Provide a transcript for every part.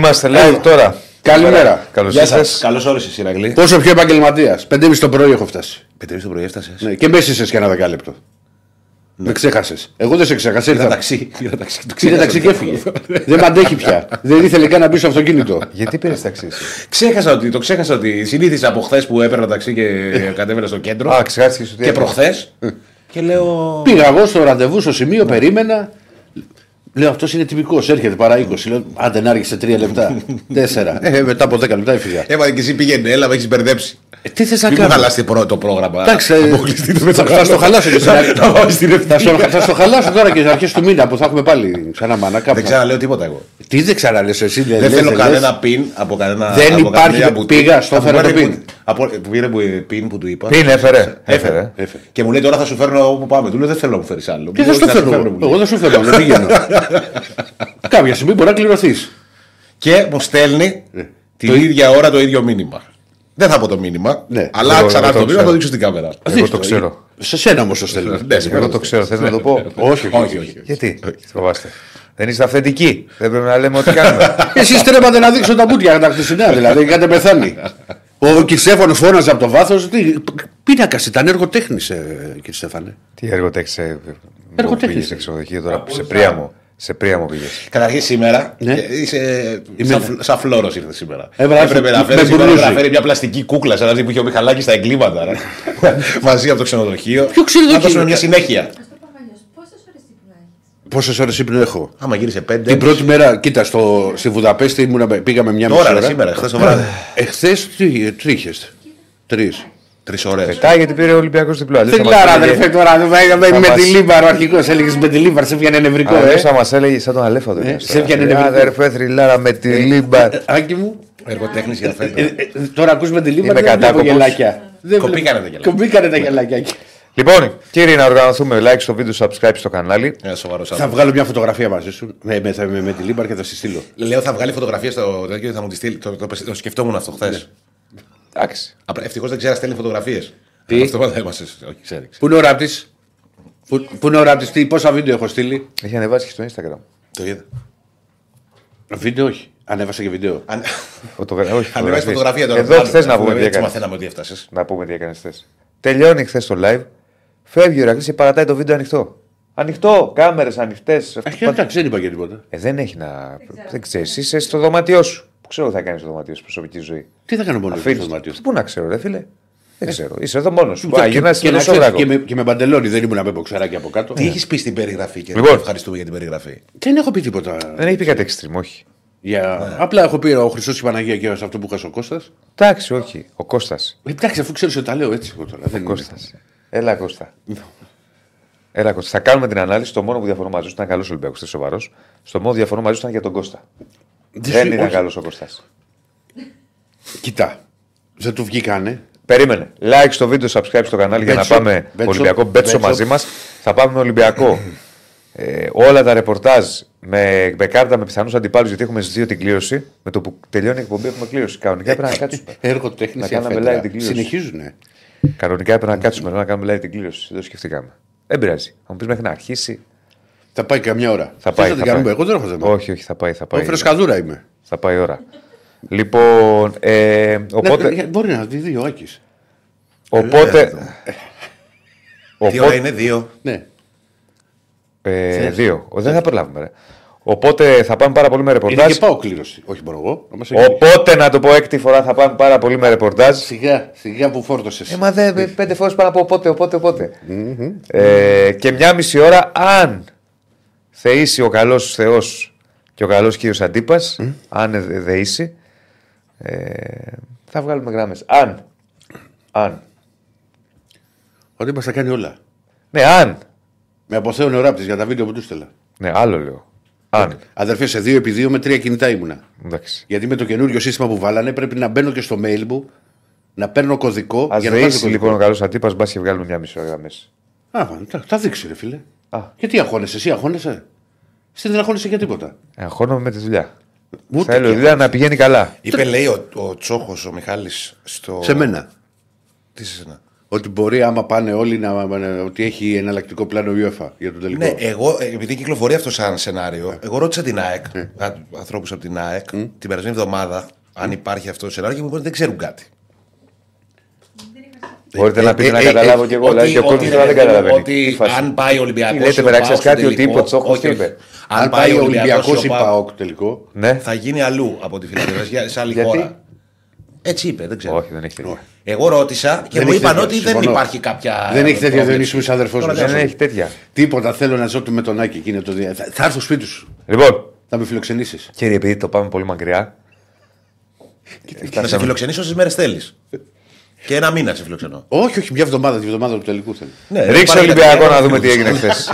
Είμαστε live τώρα. Καλημέρα. Καλώς Γεια ήρθατε. σας. Καλώς όρισες, Ηρακλή. Πόσο πιο επαγγελματίας; Πέντε το πρωί έχω φτάσει. Πέντε το πρωί έφτασες. Ναι, και μέσα και ένα δεκάλεπτο. Με ξέχασες. Εγώ δεν σε ξέχασα. Είδα Ήρθα. ταξί. Είδα ταξί. Το Πήρε ξέχασα. ταξί και έφυγε. δεν με αντέχει πια. δεν ήθελε καν να μπει στο αυτοκίνητο. Γιατί πήρες ταξί. εσύ; Ξέχασα ότι, το ξέχασα ότι συνήθισα από χθες που έπαιρνα ταξί και κατέβαινα στο κέντρο. Α, ξεχάστηκες ότι. και προχθές. και λέω. Πήγα εγώ στο ραντεβού στο σημείο, περίμενα. Λέω αυτός είναι τυπικός, έρχεται παρά 20. Λέω άντε να άρχισε 3 λεπτά. 4. Ε, μετά από 10 λεπτά έφυγα. Έβαλε και εσύ πήγαινε, έλα, με έχεις μπερδέψει. Ε, τι θες να Μην μου κάνω; χαλάσει το, το πρόγραμμα. Εντάξει, ε, Αποκλειστείτε με θα, το θα στο χαλάσω και στην αρχή. Θα βάλεις την θα, στο, θα στο χαλάσω τώρα και στι αρχές του μήνα που θα έχουμε πάλι ξανά μάνα κάπου. Δεν ξαναλέω τίποτα εγώ. Τι δεν ξαναλες εσύ, δεν, Δεν λες, θέλω λες. κανένα πιν από κανένα. Δεν από υπάρχει, καμία μπουτί. πήγα, στο Από έφερα το πήρε πιν. Που- Από που πήρε που- πιν που του είπα. Πιν έφερε. Έφερε. Έφερε. Και μου λέει τώρα θα σου φέρνω όπου πάμε. Του λέω δεν θέλω να μου φέρεις άλλο. Τι Μου θα λέει, στο «Όχι, φέρνω. μου λέει. Εγώ δεν σου φέρνω, δεν πηγαίνω. Κάποια στιγμή μπορεί να κληρωθείς. Και μου στέλνει την ίδια ώρα το ίδιο μήνυμα. Δεν θα πω το μήνυμα, Ναι. αλλά Εγώ- ξανά εγώ το το μήνυμα θα ξέρω. το δείξω στην κάμερα. Εγώ το ξέρω. Σε σένα όμως το στέλνω. Ναι, Εγώ το ξέρω. Θες να το πω; Όχι, Όχι, όχι. Γιατί; Φοβάστε. Δεν είστε αυθεντικοί. Δεν πρέπει να λέμε ό,τι κάνουμε. Εσείς τρέπατε να δείξω τα μπούτια τα χτεσινά, δηλαδή είχατε πεθάνει. Ο Κισέφων φώναζε από το βάθος. Πίνακα ήταν έργο τέχνη, κύριε Στέφανε. Τι έργο τέξε. Έργο Μου τέχνης. πήγες σε ξενοδοχείο τώρα. Σε Πρίαμο. Σε Πρίαμο πήγες. Καταρχήν σήμερα Ναι. ε, είσαι Είμαι- σαν, φλ- σαν φλόρος ήρθες σήμερα. Έβαλα Έπρεπε με- να φέρεις με σήμερα μπουρνούζι. να φέρει μια πλαστική κούκλα σαν αυτή που είχε ο Μιχαλάκης στα εγκλήματα. ρε. Μαζί από το ξενοδοχείο. Ποιο ξενοδοχείο; Να δώσουμε μια συνέχεια. Αυτό παπαλιός, πόσες ώρες ύπνο έχεις. Πόσες ώρες ύπνο έχω; Άμα γύρισε πέντε. Την πρώτη μέρα, κοίτα, στο, στη Βουδαπέστη ήμουνα, πήγαμε μια μισή Τώρα, ρε, ώρα. σήμερα, χθες το βράδυ. Εχθέ τρίχε. Τρεις. Τρεις ώρες. Πετάει γιατί πήρε ο Ολυμπιακός διπλό. Αλλιώς Δεν θα μας ξέρω, έλεγε- αδερφέ, τώρα δεν πήγαμε Θα με μας- τη Λίμπαρο αρχικό. Έλεγε με τη Λίμπαρο, σε πιάνε νευρικό. Αλλιώς Ε. θα μας έλεγε σαν τον Αλέφαντο. Ε, είναι σε τώρα. πιάνε Ε, νευρικό. Αδερφέ θρυλάρα με τη Λίμπαρ. Ε, Άκη μου, Εργοτέχνης για ε, φέτο. ε, ε, τώρα ακούς με τη Λίμπαρο. Είμαι δεν βλέπω κατάκοπος. γελάκια. Δεν Κοπήκανε βλέπω- τα γελάκια. Κοπήκανε τα γελάκια. Λοιπόν, κύριοι, να οργανωθούμε. Like στο βίντεο, subscribe στο κανάλι. Ένα σοβαρό Θα άνθρωπο. βγάλω μια φωτογραφία μαζί σου με, με, με, με τη Λίμπαρ και θα στη στείλω. Λέω θα βγάλει φωτογραφία στο τέτοιο και θα μου τη στείλει. Το, το, το σκεφτόμουν αυτό χθες. Εντάξει. Ευτυχώς δεν ξέρεις να στέλνει φωτογραφίες. Τι; Αυτό δεν είμαστε. Όχι, ξέρεις. Πού είναι ο ράπτης, Πού, πού είναι ο ράπτης, τι, πόσα βίντεο έχω στείλει; Έχει ανεβάσει και στο Instagram. Το είδα. Βίντεο όχι. Ανέβασα και βίντεο. Αν- Φωτογρα... Όχι, Ανεβάζει φωτογραφίες. φωτογραφία τώρα. Εδώ χθες να πούμε τι Έτσι έκανες. μαθαίναμε ότι έφτασες. Να πούμε τι έκανες χθες. Τελειώνει χθες το live. Φεύγει ο Ηρακλής και παρατάει το βίντεο ανοιχτό. Ανοιχτό, κάμερες ανοιχτές. Αχ, εντάξει, δεν είπα και τίποτα. Ε, δεν έχει να. Δεν ξέρεις. Είσαι στο δωμάτιό σου. Που ξέρω τι θα κάνεις στο δωμάτιό σου, προσωπική ζωή. Τι θα κάνω μόνο στο Αφήνεις- δωμάτιο. Πού να ξέρω, ρε φίλε; Δεν ξέρω. Είσαι εδώ μόνος σου. Και- Α, γυρνάς και, στο να ξέρεις, Σόβρακο. και, με, και με παντελόνι δεν ήμουν με μποξαράκι από κάτω. Τι έχεις πει στην περιγραφή και Λοιπόν. ευχαριστούμε για την περιγραφή. Δεν έχω πει τίποτα. Δεν έχει πει κάτι extreme, όχι. Για... Απλά έχω πει ο Χριστός και η Παναγία και σε αυτό που είχα ο Κώστας. Εντάξει, όχι. Ο Κώστας. Εντάξει, αφού ξέρεις ότι τα λέω έτσι εγώ τώρα. Δεν είναι. Κώστας. Έλα, Κώστα. Έλα, Κώστα. Θα κάνουμε την ανάλυση. Το μόνο που διαφωνώ μαζί σου ήταν καλός Ολυμπιακός, ήταν σοβαρός. Στο μόνο που διαφωνώ μαζί σου ήταν για τον Κώστα. Δεν Δεν σου- ήταν όχι. καλός ο Κώστας. Κοιτά. Δεν του βγήκανε. Περίμενε. Like στο βίντεο, subscribe στο κανάλι για να Μπέτσο, πάμε Μπέτσο, Ολυμπιακό Μπέτσο Μπέτσο. μαζί μας. Θα πάμε με Ολυμπιακό. Ε, όλα τα ρεπορτάζ με, με κάρτα με πιθανούς αντιπάλους, γιατί έχουμε στι δύο την κλήρωση. Με το που τελειώνει η εκπομπή έχουμε κλήρωση. Κανονικά έπρεπε να κάτσουμε. Έργο τέχνης Να κάναμε live την κλήρωση. Συνεχίζουνε. Κανονικά έπρεπε να κάτσουμε να κάνουμε live την κλήρωση. Δεν το σκεφτήκαμε. Δεν πειράζει. Θα μου πεις μέχρι να αρχίσει. Θα πάει καμιά ώρα. Θα Θες πάει. να την θα κάνουμε; πάει. Εγώ δεν έχω θέμα. Όχι, όχι, θα πάει. Θα Εγώ πάει, φρεσκαδούρα είμαι. θα πάει η ώρα. Λοιπόν, ε, οπότε. Ναι, μπορεί να δει δύο Άκης. οπότε Τι ώρα οπότε είναι, δύο. Ναι. ε, δύο. Δεν θα προλάβουμε. Ρε. Οπότε θα πάμε πάρα πολύ με Είναι ρεπορτάζ. και πάω κλήρωση. Όχι μπορώ εγώ. να μας έχει- Οπότε να το πω έκτη φορά θα πάμε πάρα πολύ με ρεπορτάζ. Σιγά, σιγά που φόρτωσες. Ε, μα δεν πέντε φορές πάνω από οπότε, οπότε, οπότε. Ε, και μια μισή ώρα, αν θεήσει ο καλός Θεός και ο καλός κύριος Αντίπας, αν δε- δεήσει, ε, θα βγάλουμε γράμμες. Αν. Αν. Ότι μα τα κάνει όλα. Ναι, αν. Με αποθέωνε ο ράπτης για τα βίντεο που του στέλνα. Ναι, άλλο λέω. Αν. Αδερφέ, σε 2x2 με τρία κινητά ήμουνα. Εντάξει. Γιατί με το καινούριο σύστημα που βάλανε πρέπει να μπαίνω και στο mail μου να παίρνω κωδικό. Α για να βάζω δεήσει κωδικό. λοιπόν ο καλός Αντίπα, μπας και βγάλουμε μια μισή ώρα γραμμέ. Α, θα, θα δείξει, ρε φίλε. Α. Γιατί αγχώνεσαι, εσύ αγχώνεσαι; Εσύ δεν αγχώνεσαι για τίποτα. Αγχώνομαι με τη δουλειά. Ούτε Θέλω η και δουλειά να πηγαίνει καλά. Είπε, λέει, ο, ο Τσόχος, ο Μιχάλης, στο. Σε μένα. Τι σε σένα. Ότι μπορεί άμα πάνε όλοι να. να- ότι έχει εναλλακτικό πλάνο UEFA για τον τελικό. Ναι, εγώ, ε, επειδή κυκλοφορεί αυτό σαν σενάριο, εγώ ρώτησα την ΑΕΚ, ανθρώπους από την ΑΕΚ, την περασμένη εβδομάδα, αν υπάρχει αυτό το σενάριο και μου είπαν ότι δεν ξέρουν κάτι. Μπορείτε να πείτε ε, να ε, καταλάβω ε, κι εγώ. Δηλαδή και ο κόσμος τώρα δεν καταλαβαίνει. Ότι Τι φάση. αν πάει ο Ολυμπιακός. Τι λέτε μεταξύ σας κάτι, ότι είπε ο Τσόχος, τι είπε. Αν πάει ο Ολυμπιακός ή ΠΑΟΚ τελικό. Ναι, θα γίνει αλλού από τη Φιλανδία, σε άλλη Γιατί; χώρα. Έτσι είπε, δεν ξέρω. όχι, δεν έχει τέτοια. Εγώ ρώτησα και Δεν μου έχει είπαν τέτοια, ότι δεν συμφωνώ. υπάρχει κάποια. Δεν έχει τέτοια πρόβλεψη. Διονύση μου, αδερφό Τώρα μου. δεν Δεν έχει τέτοια. Τίποτα. Θέλω να ζω του με τον Άκη εκείνο το δι- Θα, θα έρθω σπίτι σου. Λοιπόν, Θα με φιλοξενήσεις. κύριε, επειδή το πάμε πολύ μακριά. Να σε φιλοξενήσω όσε μέρες θέλεις. Και ένα μήνα σε φιλοξενώ. Όχι, όχι, μια εβδομάδα, τη βδομάδα του τελικού θέλω. Ναι, Ρίξε πάρε για Ολυμπιακό τα να δούμε τι παιδιά. έγινε χθες.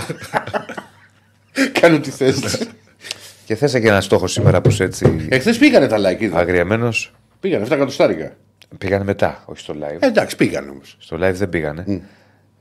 Κάνω τι θες. Και θες και ένα στόχο σήμερα που είσαι έτσι Εχθέ πήγανε τα like. είδα. αγριεμένος. Πήγανε 7 εκατοστάρικα. Πήγανε μετά, όχι στο live. Ε, εντάξει, πήγανε όμως. Στο live δεν πήγανε.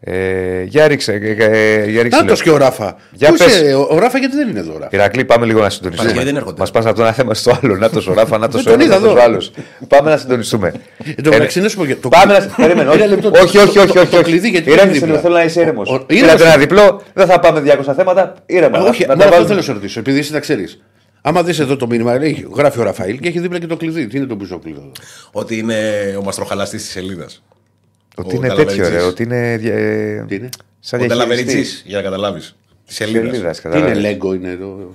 Ε, για ρίξε. ε, ε, για ρίξε Νάτος λίγο. και ο Ράφα. Για Πού πες. είσαι, ο, ο Ράφα γιατί δεν είναι εδώ. ο Ράφα; Ηρακλή, πάμε λίγο να συντονιστούμε. Παρασκευή δεν έρχονται. Μας πας από το ένα θέμα στο άλλο. Να το σωράφα, να το Δεν τον σωράφα, είδα να το εδώ. άλλος. Πάμε να συντονιστούμε. Εν τω μεταξύ, να σου πω για- το- Πάμε να. Περίμενε. Ένα όχι. λεπτό. Όχι, όχι, όχι. Το- όχι, το όχι. κλειδί, γιατί Ηρέμησε δεν είναι λίγο, θέλω να είσαι Ο- ήρεμος. ο- Πήρατε ήρεμος. ένα διπλό, δεν θα πάμε 200 θέματα. Ήρεμα. Όχι, να- να μόνο τα αυτό βάλουμε. θέλω να σε ρωτήσω. Επειδή εσύ τα ξέρεις. Άμα δεις εδώ το μήνυμα, λέει, γράφει ο Ραφαήλ και έχει δίπλα και το κλειδί. Τι είναι το πίσω κλειδί. εδώ; Ότι είναι ο μαστροχαλαστής της σελίδας. Ότι Ο είναι τέτοιο, ρε. Τελαβεριτσής. Ότι είναι. ε, Τι είναι; Σαν Ο διαχειριστής. Τελαβεριτσή, για να καταλάβεις. Της σελίδας. Σελίδας, Τι είναι, κατάλαβες. Λέγκο είναι εδώ;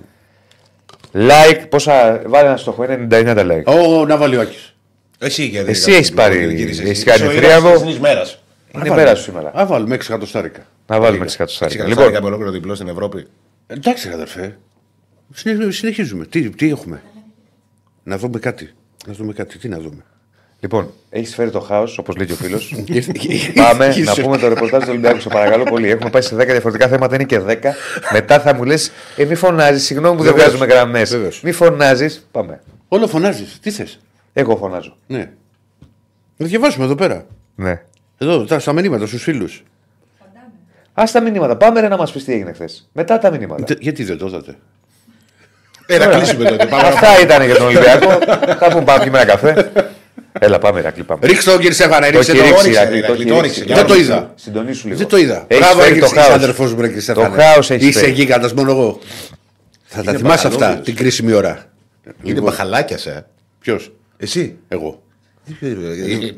Like, πόσα. Βάλε ένα στόχο, είναι 99 τα like. Ο Ναβαλιώκη. Εσύ, γιατί Εσύ έχεις πάρει- γύρισες. έχεις κάνει Είσαι ο θρίαμβο. ήρωας της ημέρας. Είναι η μέρας σου σήμερα. Α, βάλουμε 6 εκατοστάρικα. Να βάλουμε τι Εσύ κατοστάρικα. καταστάρικα Λοιπόν, με ολόκληρο διπλό στην Ευρώπη. Εντάξει, αδερφέ. Συνε- Συνεχίζουμε. Τι, τι έχουμε; Να δούμε κάτι. Να δούμε κάτι. Τι να δούμε; λοιπόν έχεις φέρει το χάος, όπως λέει και ο φίλος. Πάμε να πούμε το ρεπορτάζ του Ολυμπιακού. Σε παρακαλώ πολύ. Έχουμε πάει σε 10 διαφορετικά θέματα, είναι και 10. Μετά θα μου λες, ε, μη φωνάζεις, συγγνώμη που δεν Βεβαίως. βγάζουμε γραμμές. Βεβαίως. Μη φωνάζεις. Πάμε. Όλο φωνάζεις. Τι θες; Εγώ φωνάζω. Ναι. Να διαβάσουμε εδώ πέρα. Ναι. Εδώ, τα, στα μηνύματα στους φίλους. Α τα μηνύματα. Πάμε ρε, να μας πεις τι έγινε χθες. Μετά τα μηνύματα. Γιατί δεν το είδατε. Ε, να κλείσουμε τότε. Πάμε να Αυτά ήταν για τον Ολυμπιακό. θα πούμε πάμε πιούμε ένα καφέ. Έλα, πάμε, Ρακλή, πάμε. Ρίξτε το κύριε Σέφανα, Το ρίξτε έχει το. ρίξει, όριξε, Ρακλή, ρε, το Ρακλή, έχει το ρίξει. όριξε. Δεν το είδα. Συντονίσου λίγο. Δεν το είδα. Έχεις Μπράβο, φέρει το έχει χάος. αδερφό μου, κύριε Στέφανε. χάος έχεις Είσαι φέρει. γίγαντα μόνο εγώ. Θα τα Είναι θυμάσαι αυτά μπαχαλώδης. την κρίσιμη ώρα. Είναι μπαχαλάκια σε. Ποιο, Εσύ. εγώ.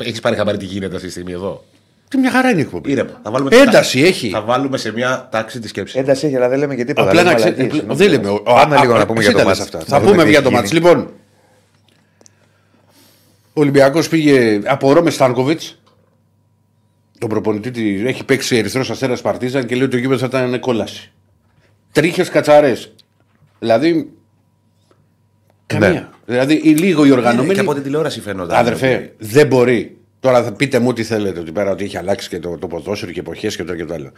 Έχει πάρει χαμπάρι τι γίνεται αυτή τη στιγμή εδώ. Τι μια χαρά είναι η εκπομπή. Ήρεμα. Θα βάλουμε Ένταση έχει. Θα βάλουμε σε μια τάξη τη σκέψη. Ένταση έχει, αλλά δεν λέμε και τίποτα. Απλά λέμε να μαλακίες, ξέρετε. συγγνώμη. Δεν λέμε. Πάμε Α, λίγο α, να πούμε εσύ για το τα μάτς. λες αυτά. Να Θα δούμε πούμε τι για έχει το μάτς. γίνει. Λοιπόν, ο Ολυμπιακός πήγε από Ρώμε Στάνκοβιτς. Τον προπονητή τη- έχει παίξει Ερυθρός Αστέρας Παρτίζαν και λέει ότι το γήπεδος θα ήταν κόλαση. Τρίχες κατσαρές. Δηλαδή. Καμία. Ναι. Δηλαδή η- λίγο οι Και οργανωμένοι. από την τηλεόραση φαίνονταν. Αδερφέ, δεν μπορεί. Τώρα θα πείτε μου τι θέλετε ότι πέρα ότι έχει αλλάξει και το, το ποδόσφαιρο και εποχές και το και το άλλο.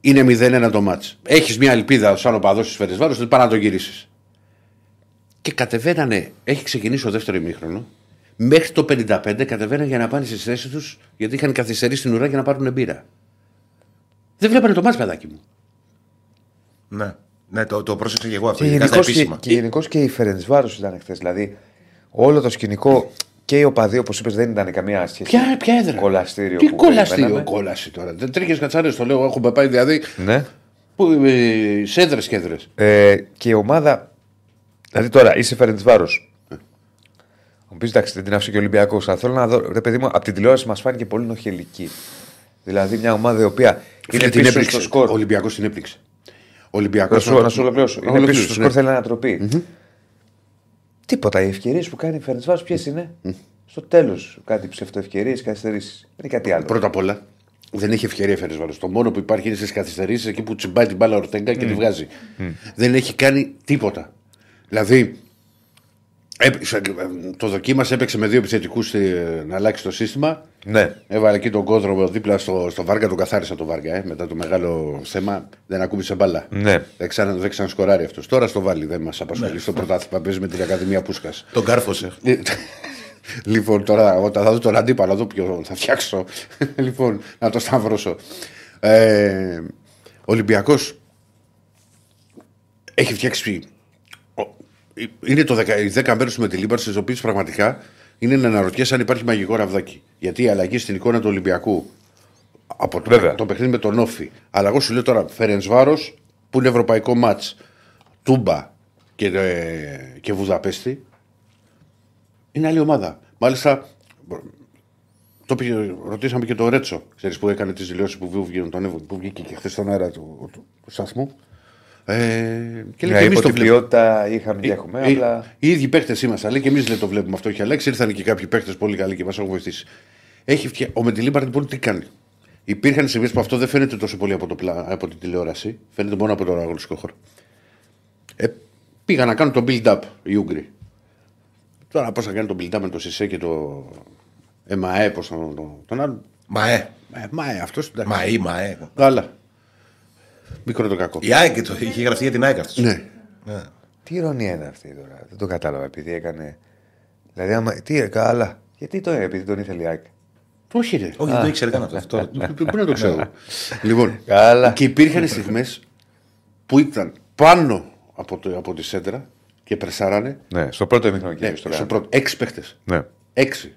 Είναι 0-1 το μάτς. Έχεις μια ελπίδα σαν οπαδός της Φερεσβάρο ότι πάει να το γυρίσεις. Και κατεβαίνανε, έχει ξεκινήσει ο δεύτερο ημίχρονο. Μέχρι το 55 κατεβαίνανε για να πάνε στις θέσεις τους γιατί είχαν καθυστερήσει την ουρά για να πάρουν μπύρα. Δεν βλέπανε το μάτς, παιδάκι μου. Ναι. Ναι, το, το πρόσεξα και εγώ αυτό. Και ειδικά στα γενικώς και, επίσημα. και, γενικώς και η Φερεντσβάρο ήταν χθες. Δηλαδή, όλο το σκηνικό και οι οπαδοί, όπω είπε, δεν ήταν καμία σχέση. Ποια, ποια έδρα. Κολαστήριο. Τι που κολαστήριο, περιμέναμε. κόλαση τώρα. Δεν τρίχε κατσάρε, το λέω. Έχουμε πάει δηλαδή. Ναι. Που, ε, σε έδρε και έδρε. Ε, και η ομάδα. Δηλαδή τώρα είσαι Φερεντσβάρο. Μου πει εντάξει, δεν την άφησε και ο Ολυμπιακό. Αλλά θέλω να δω. Ρε παιδί μου, από την τηλεόραση μα φάνηκε πολύ νοχελική. Δηλαδή μια ομάδα η οποία είναι την πίσω έπληξε. στο σκορ. Ο Ολυμπιακό την έπληξε. Ο Ολυμπιακό. Να σου, να σου ολοκληρώσω. Είναι πίσω στο σκορ, ναι. θέλει ανατροπή. Τίποτα. Οι ευκαιρίες που κάνει η Φερεντσβάρο ποιες είναι; Στο τέλος κάτι ψευτοευκαιρίες, καθυστερήσεις. Δεν είναι κάτι άλλο. Πρώτα απ' όλα δεν έχει ευκαιρία Φερεσβάρο. Το μόνο που υπάρχει είναι στις καθυστερήσεις εκεί που τσιμπάει την μπάλα ο Ορτέγκα και τη βγάζει. Δεν έχει κάνει τίποτα. Δηλαδή, έπαιξε- το δοκίμασε, έπαιξε με δύο επιθετικούς να αλλάξει το σύστημα. Ναι. Έβαλε εκεί τον κόδρο δίπλα στο, στο Βάργα, τον καθάρισα το Βάργα. Ε, μετά το μεγάλο θέμα δεν ακούμπησε μπάλα. Ναι. Δεν, ξανα, δεν ξανασκοράρει αυτός. Τώρα στο βάλει, δεν μας απασχολεί στο πρωτάθλημα. Παίζει με την Ακαδημία Πούσκας. Τον κάρφωσε. λοιπόν, τώρα όταν θα δω τον αντίπαλο, εδώ ποιο θα φτιάξω. λοιπόν, να το σταυρώσω. Ε, ο Ολυμπιακός έχει φτιάξει. Ο- Είναι το 10, οι 10 μέρες του Μεντιλίμπαρ, στις οποίες πραγματικά είναι να αναρωτιέσαι αν υπάρχει μαγικό ραβδάκι. Γιατί η αλλαγή στην εικόνα του Ολυμπιακού από το, Βέβαια. το παιχνίδι με τον ΟΦΗ. Αλλά εγώ σου λέω τώρα Φερεντσβάρος που είναι ευρωπαϊκό ματς. Τούμπα και, ε, και Βουδαπέστη. Είναι άλλη ομάδα. Μάλιστα, το πήγε, ρωτήσαμε και τον Ρέτσο, ξέρεις, που έκανε τις δηλώσεις που, βγήκε, τον, που βγήκε και χθες στον αέρα του, του, του σταθμού. Ε, και λέει Ναι, και εμείς είπε το ότι βλέπουμε. ποιότητα είχαμε και έχουμε, Οι- απλά. Οι ίδιοι παίχτε είμαστε, λέει και εμείς δεν το βλέπουμε αυτό. Έχει αλλάξει. Ήρθαν και κάποιοι παίχτε πολύ καλοί και μας έχουν βοηθήσει. Έχει φτια... Ο Μεντιλίμπαρντ λοιπόν τι κάνει; Υπήρχαν στιγμές που αυτό δεν φαίνεται τόσο πολύ από, το πλα... από την τηλεόραση. Φαίνεται μόνο από τον αγωνιστικό χώρο. Ε, πήγαν να κάνουν το build-up οι Ούγγροι. Τώρα πώς θα κάνουν το build-up με το Σισε και το ΕΜΑΕ, πώς τον, τον, τον άλλο. Μα ε. Ε, ΜΑΕ αυτός. Μα ε, μα ε. Καλά. Μικρό το κακό. Η ΑΕΚ το είχε γραφτεί για την ΑΕΚ αυτός. Ναι. Τι ηρωνία είναι αυτή τώρα. Δεν το κατάλαβα επειδή έκανε. Δηλαδή, άμα... τι καλά. Γιατί το επειδή τον ήθελε η ΑΕΚ. Όχι, ρε. Όχι, δεν το ήξερε καν αυτό. αυτό. Πού να το ξέρω. λοιπόν, Καλά. και υπήρχαν στιγμές που ήταν πάνω από, το, από τη σέντρα και πρεσάρανε. Ναι, στο πρώτο ημίχρονο Ναι, κύριε στο στο κάνανε. πρώτο. Έξι παίχτες. Ναι. Έξι.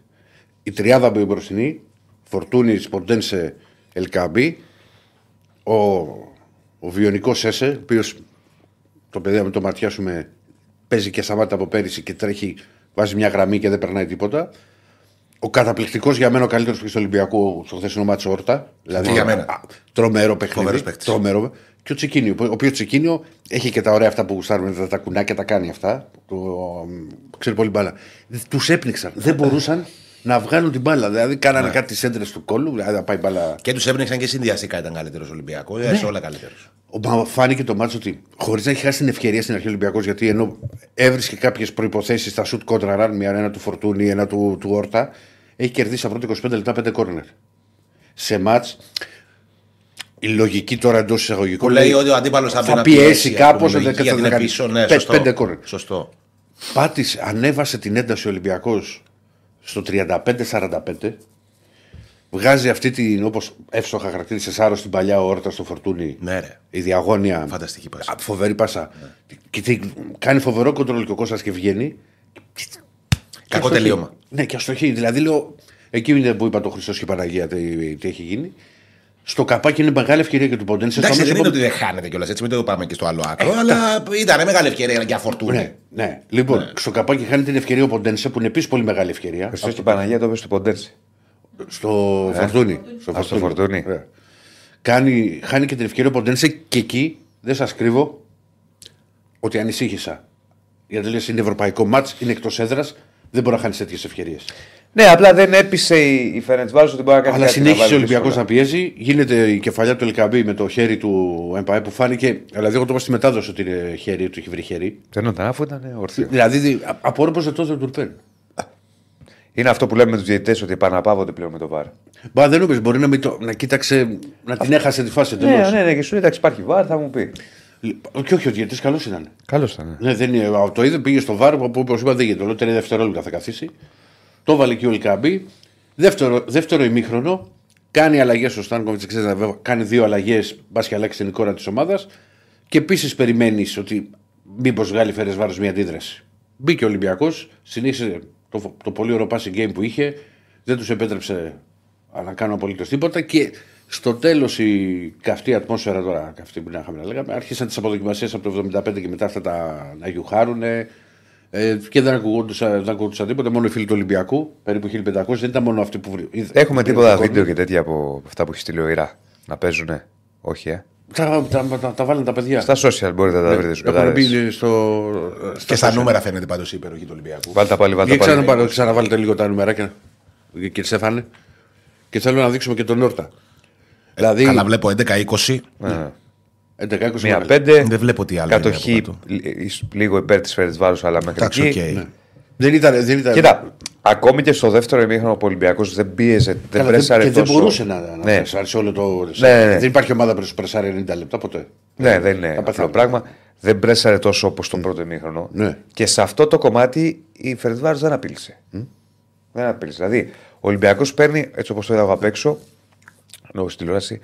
Η τριάδα με μπροστινή, Φορτούνη, Σποντένσε, Ελκαμπή, ο, ο βιονικός Σέσε, ο οποίος το παιδί με το ματιάσουμε παίζει και σταμάτα από πέρυσι και τρέχει, βάζει μια γραμμή και δεν περνάει τίποτα. Ο καταπληκτικός για μένα ο καλύτερος παίκτης του Ολυμπιακού στο χθεσινό μάτσο Όρτα. Δηλαδή, για μένα. α, τρομερό παιχνίδι. Φοβερός παίκτης. Τρομερό. Και ο Τσικίνιο, ο οποίος Τσικίνιο έχει και τα ωραία αυτά που γουστάρουμε, τα, τα κουνάκια τα κάνει αυτά. Το, ξέρει πολύ μπάλα. Τους έπνιξαν. Δεν μπορούσαν να βγάλουν την μπάλα. Δηλαδή, κάνανε Ναι. κάτι σέντρε του κόλλου. Δηλαδή, να πάει μπάλα. Και τους έπνιξαν και συνδυαστικά ήταν καλύτερος Ολυμπιακός. Ε, σε όλα καλύτερος. Ο- μα Φάνηκε το μάτσο ότι χωρίς να έχει χάσει την ευκαιρία στην αρχή ο Ολυμπιακός, γιατί ενώ έβρισκε κάποιες προποθέσει στα σουτ κόντρα ραν, μια ένα του Φορτούνη, ένα του, του Όρτα, έχει κερδίσει από πρώτα 25 λεπτά 5 κόρνερ. Σε μάτς, η λογική τώρα εντός εισαγωγικών. Που λέει ότι ο αντίπαλος θα, θα μπει να πιέσει ας κάπως. πούμε, λογική, γιατί είναι πίσω. Ναι, σωστό. Πέντε κόρνερ. Σωστό. Πάτησε, ανέβασε την ένταση ο Ολυμπιακός στο 35-45. Βγάζει αυτή την, όπως εύστοχα χαρακτήρισε, Σάρο στην παλιά όρτα στο φορτούνι. Ναι, ρε. Η διαγώνια. Φανταστική πάσα. Α, Φοβερή πάσα. Και τι- κάνει φοβερό κοντρόλ και ο Κώστας και βγαίνει. Και Κακό αστοχεί. τελείωμα. Ναι, και αστοχή. Δηλαδή λέω. Εκεί είναι που είπα το Χριστός και η Παναγία τι, τι έχει γίνει. Στο καπάκι είναι μεγάλη ευκαιρία για τον Ποντένσε. Εντάξει, Στο δεν είναι αμέσως ότι δεν χάνεται κιόλας έτσι, μην το πάμε και στο άλλο άκρο. αλλά ήταν μεγάλη ευκαιρία για φορτούνη. Ναι, ναι. Λοιπόν, στο καπάκι χάνει την ευκαιρία ο Ποντένσε που είναι επίσης πολύ μεγάλη ευκαιρία. Χριστό και η Παναγία το είπε στο Ποντένση. Στο Φορτούνι. Στο Α, στο Φορτούνι. Ναι. Κάνει, χάνει και την ευκαιρία ο Ποντένσε και εκεί δεν σας κρύβω ότι ανησύχησα. Γιατί λες είναι ευρωπαϊκό μάτς, είναι εκτός έδρας, δεν μπορεί να χάνεις τέτοιες ευκαιρίες. Ναι, απλά δεν έπεισε η, η Φερεντσβάρος ότι μπορεί να κάνει Αλλά κάτι, να συνέχισε ο βάλει Ολυμπιακός δύσκολα. να πιέζει. Γίνεται η κεφαλιά του Ελκαμπή με το χέρι του ΕΜΠΑΕ που φάνηκε. Δηλαδή, εγώ το είπα στη μετάδοση ότι είναι χέρι, του έχει βρει χέρι. Δεν ήταν αφού ήταν ορθίο. Δηλαδή, δι- α- απορώ πώς δεν το έδωσε τον Τουρπέν. Είναι αυτό που λέμε με τους διαιτητές ότι επαναπαύονται πλέον με το βάρο. Μπα δεν νομίζει, μπορεί να, μην το, να κοίταξε, να την έχασε τη φάση εντελώς. Ναι, ναι, ναι, και σου λέει εντάξει, υπάρχει βάρ, θα μου πει. Και όχι, ο διαιτή καλός ήταν. Καλώ ήταν. ναι. Ναι, δεν είναι, α, το είδε, πήγε στο βάρο που όπως είπα δεν γίνεται. Λέω τρία δευτερόλεπτα θα καθίσει. Το βάλε και ο Ελκαμπή. Δεύτερο, δεύτερο ημίχρονο. Κάνει αλλαγές ο Στάνκοβιτς. ξέρετε, βέβαια, Κάνει δύο αλλαγές. Μπας και αλλάξει την εικόνα της ομάδας. Και επίσης περιμένεις ότι μήπως βγάλει φέρες βάρος μια αντίδραση. Μπήκε ο Ολυμπιακός. Συνήθισε το, το πολύ ωραίο passing game που είχε. Δεν τους επέτρεψε να κάνουν απολύτως τίποτα. Και στο τέλος η καυτή ατμόσφαιρα τώρα, καυτή που να είχαμε να λέγαμε, άρχισαν τις αποδοκιμασίες από το 75 και μετά αυτά τα, να γιουχάρουν. Ε, και δεν ακούγονταν, δεν ακούγονταν τίποτα, μόνο οι φίλοι του Ολυμπιακού, περίπου 1500, δεν ήταν μόνο αυτοί που βρήκαν. Έχουμε τίποτα βίντεο και τέτοια από αυτά που έχει στείλει ο Ιρά να παίζουνε; Όχι, ε. Τα, τα, τα, τα βάλουν τα παιδιά. Στα social μπορείτε να τα βρείτε στου Έχουν μπει πεδάδε. στο. Και στα νούμερα φαίνεται πάντως η υπεροχή του Ολυμπιακού. Βάλτε τα πάλι, βάλτε Για τα πάλι. ξαναπάρω, ξαναβάλετε λίγο τα νούμεράκια. Κύριε Στέφανε. Και θέλω να δείξουμε και τον Όρτα. Δηλαδή. Καλά, βλέπω 11-20. Ναι. 11-20 Μία μεγάλα. πέντε. Δεν βλέπω τι άλλο είναι Κατοχή από λι- λίγο υπέρ της Φερεντσβάρου, αλλά μέχρι Εντάξει, εκεί. οκ. Ναι. Δεν ήταν. Δεν ήταν Κοίτα, ακόμη και στο δεύτερο ημίχρονο ο Ολυμπιακός δεν πίεζε, δεν Καλά, πρέσαρε και δεν τόσο. μπορούσε να, να ναι. πρεσάρει σε όλο το. Ναι, ναι, ναι. Δεν υπάρχει ομάδα που πρεσάρει 90 λεπτά ποτέ. ναι, δεν είναι Θα αυτό πεθάνω. το πράγμα. Δεν πρέσαρε τόσο όπως τον πρώτο ημίχρονο. Ναι. Και σε αυτό το κομμάτι η Φερεντσβάρου δεν απείλησε. Δεν απείλησε. Δηλαδή, ο Ολυμπιακός παίρνει, έτσι όπως το είδα εγώ απ' έξω, ενώ στην τηλεόρασης,